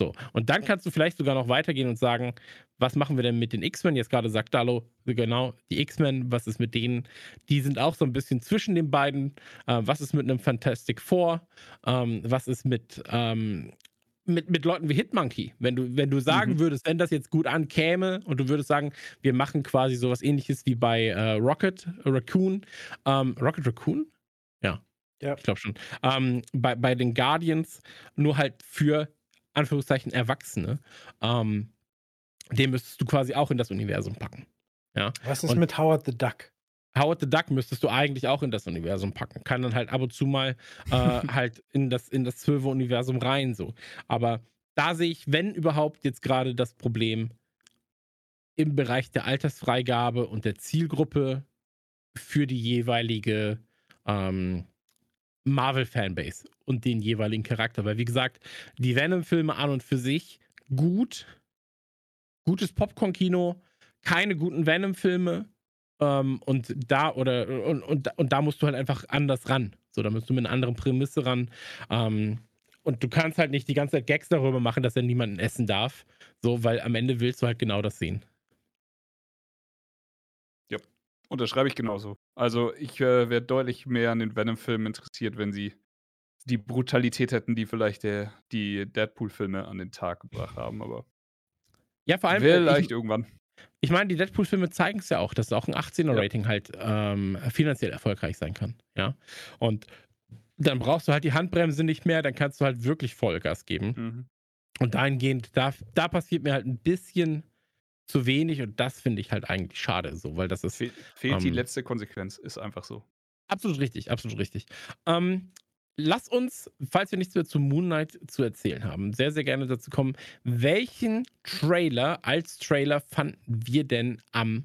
So, und dann kannst du vielleicht sogar noch weitergehen und sagen, was machen wir denn mit den X-Men? Jetzt gerade sagt Dalo, genau, die X-Men, was ist mit denen? Die sind auch so ein bisschen zwischen den beiden. Äh, was ist mit einem Fantastic Four? Ähm, was ist mit, ähm, mit, mit Leuten wie Hitmonkey. Wenn du, wenn du sagen Mhm. würdest, wenn das jetzt gut ankäme und du würdest sagen, wir machen quasi sowas ähnliches wie bei äh, Rocket Raccoon. Ähm, Rocket Raccoon? Ja. Ja. Ich glaube schon. Ähm, bei, bei den Guardians nur halt für Anführungszeichen Erwachsene. Ähm, den müsstest du quasi auch in das Universum packen. Was ist Und- mit Howard the Duck? Howard the Duck müsstest du eigentlich auch in das Universum packen. Kann dann halt ab und zu mal äh, halt in das, in das Zwölfer-Universum rein, so. Aber da sehe ich, wenn überhaupt, jetzt gerade das Problem im Bereich der Altersfreigabe und der Zielgruppe für die jeweilige ähm, Marvel-Fanbase und den jeweiligen Charakter. Weil, wie gesagt, die Venom-Filme an und für sich gut, gutes Popcorn-Kino, keine guten Venom-Filme, ähm, und da oder und, und, und da musst du halt einfach anders ran. So, da musst du mit einer anderen Prämisse ran. Ähm, und du kannst halt nicht die ganze Zeit Gags darüber machen, dass er niemanden essen darf. So, weil am Ende willst du halt genau das sehen. Unterschreibe ich genauso. Also ich äh, wäre deutlich mehr an den Venom-Filmen interessiert, wenn sie die Brutalität hätten, die vielleicht der, die Deadpool-Filme an den Tag gebracht haben. Aber Ja, vor allem. äh, vielleicht ich, irgendwann. ich meine, die Deadpool-Filme zeigen es ja auch, dass auch ein 18er-Rating halt ähm, finanziell erfolgreich sein kann. Ja. Und dann brauchst du halt die Handbremse nicht mehr, dann kannst du halt wirklich Vollgas geben. Mhm. Und dahingehend, da, da passiert mir halt ein bisschen zu wenig und das finde ich halt eigentlich schade, so, weil das ist Fe fehlt die Ähm, letzte Konsequenz, ist einfach so. absolut richtig, absolut richtig. Ähm, lass uns, falls wir nichts mehr zu Moon Knight zu erzählen haben, sehr, sehr gerne dazu kommen, welchen Trailer als Trailer fanden wir denn am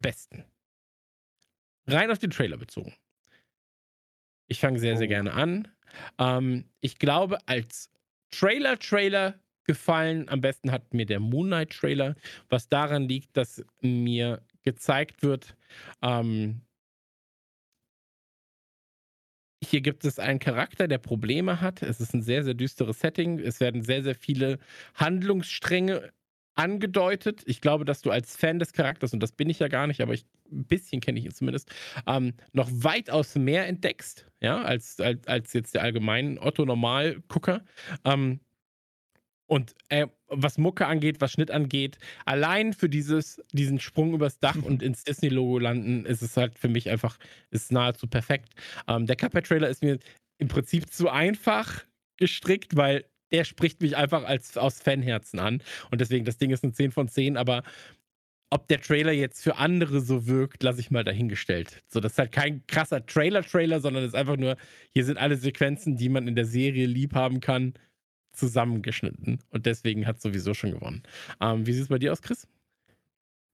besten? Rein auf den Trailer bezogen. Ich fange sehr, sehr Oh. gerne an. Ähm, ich glaube, als Trailer-Trailer gefallen am besten hat mir der Moon Knight-Trailer, was daran liegt, dass mir gezeigt wird, ähm, hier gibt es einen Charakter, der Probleme hat. Es ist ein sehr, sehr düsteres Setting. Es werden sehr, sehr viele Handlungsstränge angedeutet. Ich glaube, dass du als Fan des Charakters, und das bin ich ja gar nicht, aber ich, ein bisschen kenne ich ihn zumindest, ähm, noch weitaus mehr entdeckst, ja, als, als, als jetzt der allgemeine Otto-Normal-Gucker. Ähm, und äh, was Mucke angeht, was Schnitt angeht, allein für dieses, diesen Sprung übers Dach und ins Disney-Logo landen, ist es halt für mich einfach, ist nahezu perfekt. Ähm, der Cuphead-Trailer ist mir im Prinzip zu einfach gestrickt, weil der spricht mich einfach als aus Fanherzen an. Und deswegen, das Ding ist ein 10 von 10, aber ob der Trailer jetzt für andere so wirkt, lasse ich mal dahingestellt. So, das ist halt kein krasser Trailer-Trailer, sondern es ist einfach nur, hier sind alle Sequenzen, die man in der Serie lieb haben kann, zusammengeschnitten. Und deswegen hat sowieso schon gewonnen. Ähm, wie sieht es bei dir aus, Chris?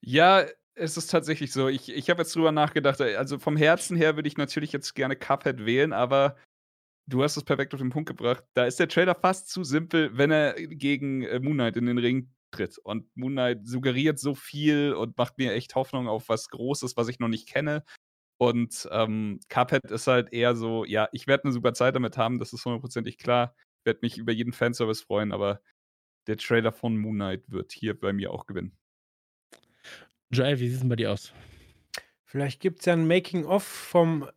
Ja, es ist tatsächlich so. Ich, ich habe jetzt drüber nachgedacht. Also vom Herzen her würde ich natürlich jetzt gerne Cuphead wählen, aber du hast es perfekt auf den Punkt gebracht. Da ist der Trailer fast zu simpel, wenn er gegen äh, Moon Knight in den Ring tritt. Und Moon Knight suggeriert so viel und macht mir echt Hoffnung auf was Großes, was ich noch nicht kenne. Und ähm, Cuphead ist halt eher so, ja, ich werde eine super Zeit damit haben, das ist hundertprozentig klar. Ich werde mich über jeden Fanservice freuen, aber der Trailer von Moon Knight wird hier bei mir auch gewinnen. Joel, wie sieht es denn bei dir aus? Vielleicht gibt es ja ein Making-of vom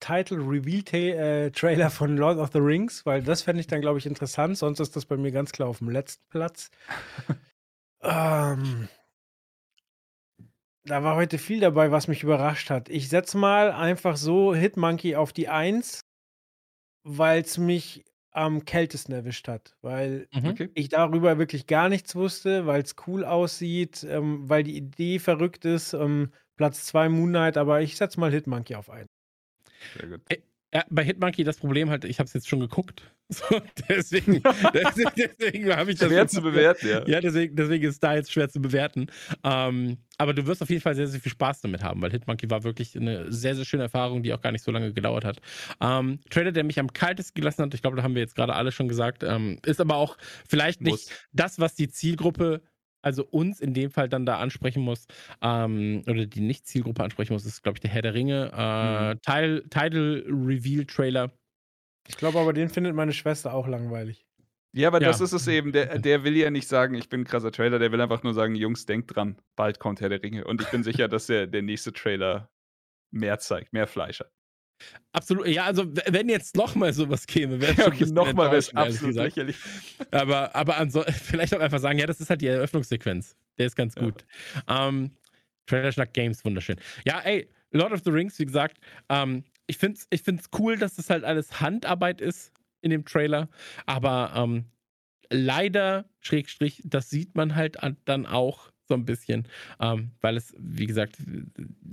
Title Reveal äh, Trailer von Lord of the Rings, weil das fände ich dann, glaube ich, interessant. Sonst ist das bei mir ganz klar auf dem letzten Platz. ähm, da war heute viel dabei, was mich überrascht hat. Ich setze mal einfach so Hitmonkey auf die Eins, weil es mich am kältesten erwischt hat. Weil Mhm. Okay. ich darüber wirklich gar nichts wusste, weil es cool aussieht, ähm, weil die Idee verrückt ist. Ähm, Platz 2 Moon Knight, aber ich setze mal Hitmonkey auf ein. Sehr gut. Ja, bei Hitmonkey das Problem halt, ich habe es jetzt schon geguckt. So, deswegen deswegen, deswegen habe ich das. Schwer zu bewerten, ja. Ja, deswegen, deswegen ist da jetzt schwer zu bewerten. Ähm, aber du wirst auf jeden Fall sehr, sehr viel Spaß damit haben, weil Hitmonkey war wirklich eine sehr, sehr schöne Erfahrung, die auch gar nicht so lange gedauert hat. Ähm, Trailer, der mich am kaltesten gelassen hat, ich glaube, da haben wir jetzt gerade alle schon gesagt, ähm, ist aber auch vielleicht nicht Muss. das, was die Zielgruppe, also uns in dem Fall dann da ansprechen muss, ähm, oder die Nicht-Zielgruppe ansprechen muss, ist, glaube ich, der Herr der Ringe. Äh, Mhm. Title, Title Reveal Trailer. Ich glaube aber, den findet meine Schwester auch langweilig. Ja, aber Ja. das ist es eben. Der, der will ja nicht sagen, ich bin ein krasser Trailer, der will einfach nur sagen, Jungs, denkt dran, bald kommt Herr der Ringe. Und ich bin sicher, dass der, der nächste Trailer mehr zeigt, mehr Fleisch hat. Absolut, ja, also wenn jetzt nochmal sowas käme, wäre Ja, okay, nochmal wäre es absolut lächerlich. Aber, aber vielleicht auch einfach sagen, ja, das ist halt die Eröffnungssequenz. Der ist ganz Ja. gut. Ähm, Trailer Schnack Games, wunderschön. Ja, ey, Lord of the Rings, wie gesagt, ähm, ich finde es ich find's cool, dass das halt alles Handarbeit ist in dem Trailer. Aber ähm, leider, Schrägstrich, das sieht man halt an- dann auch so ein bisschen, ähm, weil es, wie gesagt,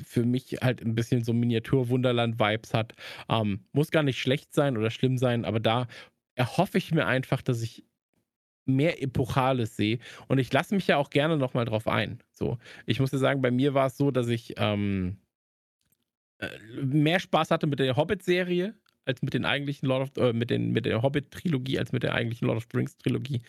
für mich halt ein bisschen so Miniatur-Wunderland-Vibes hat. Ähm, muss gar nicht schlecht sein oder schlimm sein, aber da erhoffe ich mir einfach, dass ich mehr Epochales sehe. Und ich lasse mich ja auch gerne nochmal drauf ein. So, ich muss ja sagen, bei mir war es so, dass ich ähm, äh, mehr Spaß hatte mit der Hobbit-Serie als mit den eigentlichen Lord of äh, mit, den, mit der Hobbit-Trilogie als mit der eigentlichen Lord of the Rings-Trilogie.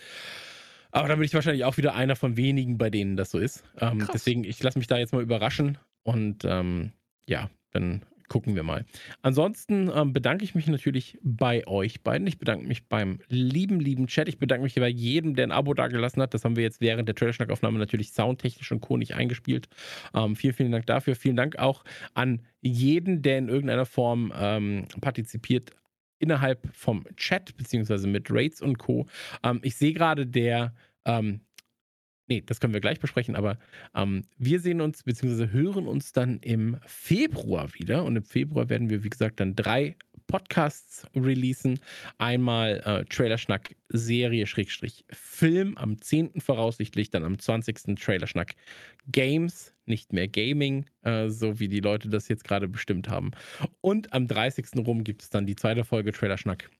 Aber da bin ich wahrscheinlich auch wieder einer von wenigen, bei denen das so ist. Ähm, deswegen, ich lasse mich da jetzt mal überraschen und ähm, ja, dann gucken wir mal. Ansonsten ähm, bedanke ich mich natürlich bei euch beiden. Ich bedanke mich beim lieben, lieben Chat. Ich bedanke mich bei jedem, der ein Abo dagelassen hat. Das haben wir jetzt während der Trailerschnack-Aufnahme natürlich soundtechnisch und Co. nicht eingespielt. Ähm, vielen, vielen Dank dafür. Vielen Dank auch an jeden, der in irgendeiner Form ähm, partizipiert innerhalb vom Chat, beziehungsweise mit Raids und Co. Ähm, ich sehe gerade der, ähm, nee, das können wir gleich besprechen, aber ähm, wir sehen uns, beziehungsweise hören uns dann im Februar wieder. Und im Februar werden wir, wie gesagt, dann drei Podcasts releasen. Einmal äh, Trailerschnack Serie Schrägstrich Film am 10. voraussichtlich, dann am 20. Trailerschnack Games, nicht mehr Gaming, äh, so wie die Leute das jetzt gerade bestimmt haben. Und am 30. rum gibt es dann die zweite Folge Trailerschnack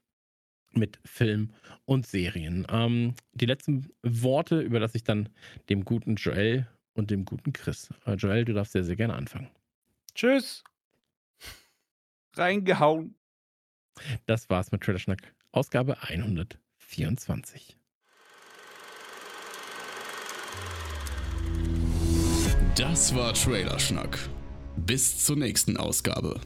mit Film und Serien. Ähm, die letzten Worte überlasse ich dann dem guten Joel und dem guten Chris. Äh, Joel, du darfst sehr, sehr gerne anfangen. Tschüss. Reingehauen. Das war's mit Trailerschnack, Ausgabe 124. Das war Trailerschnack. Bis zur nächsten Ausgabe.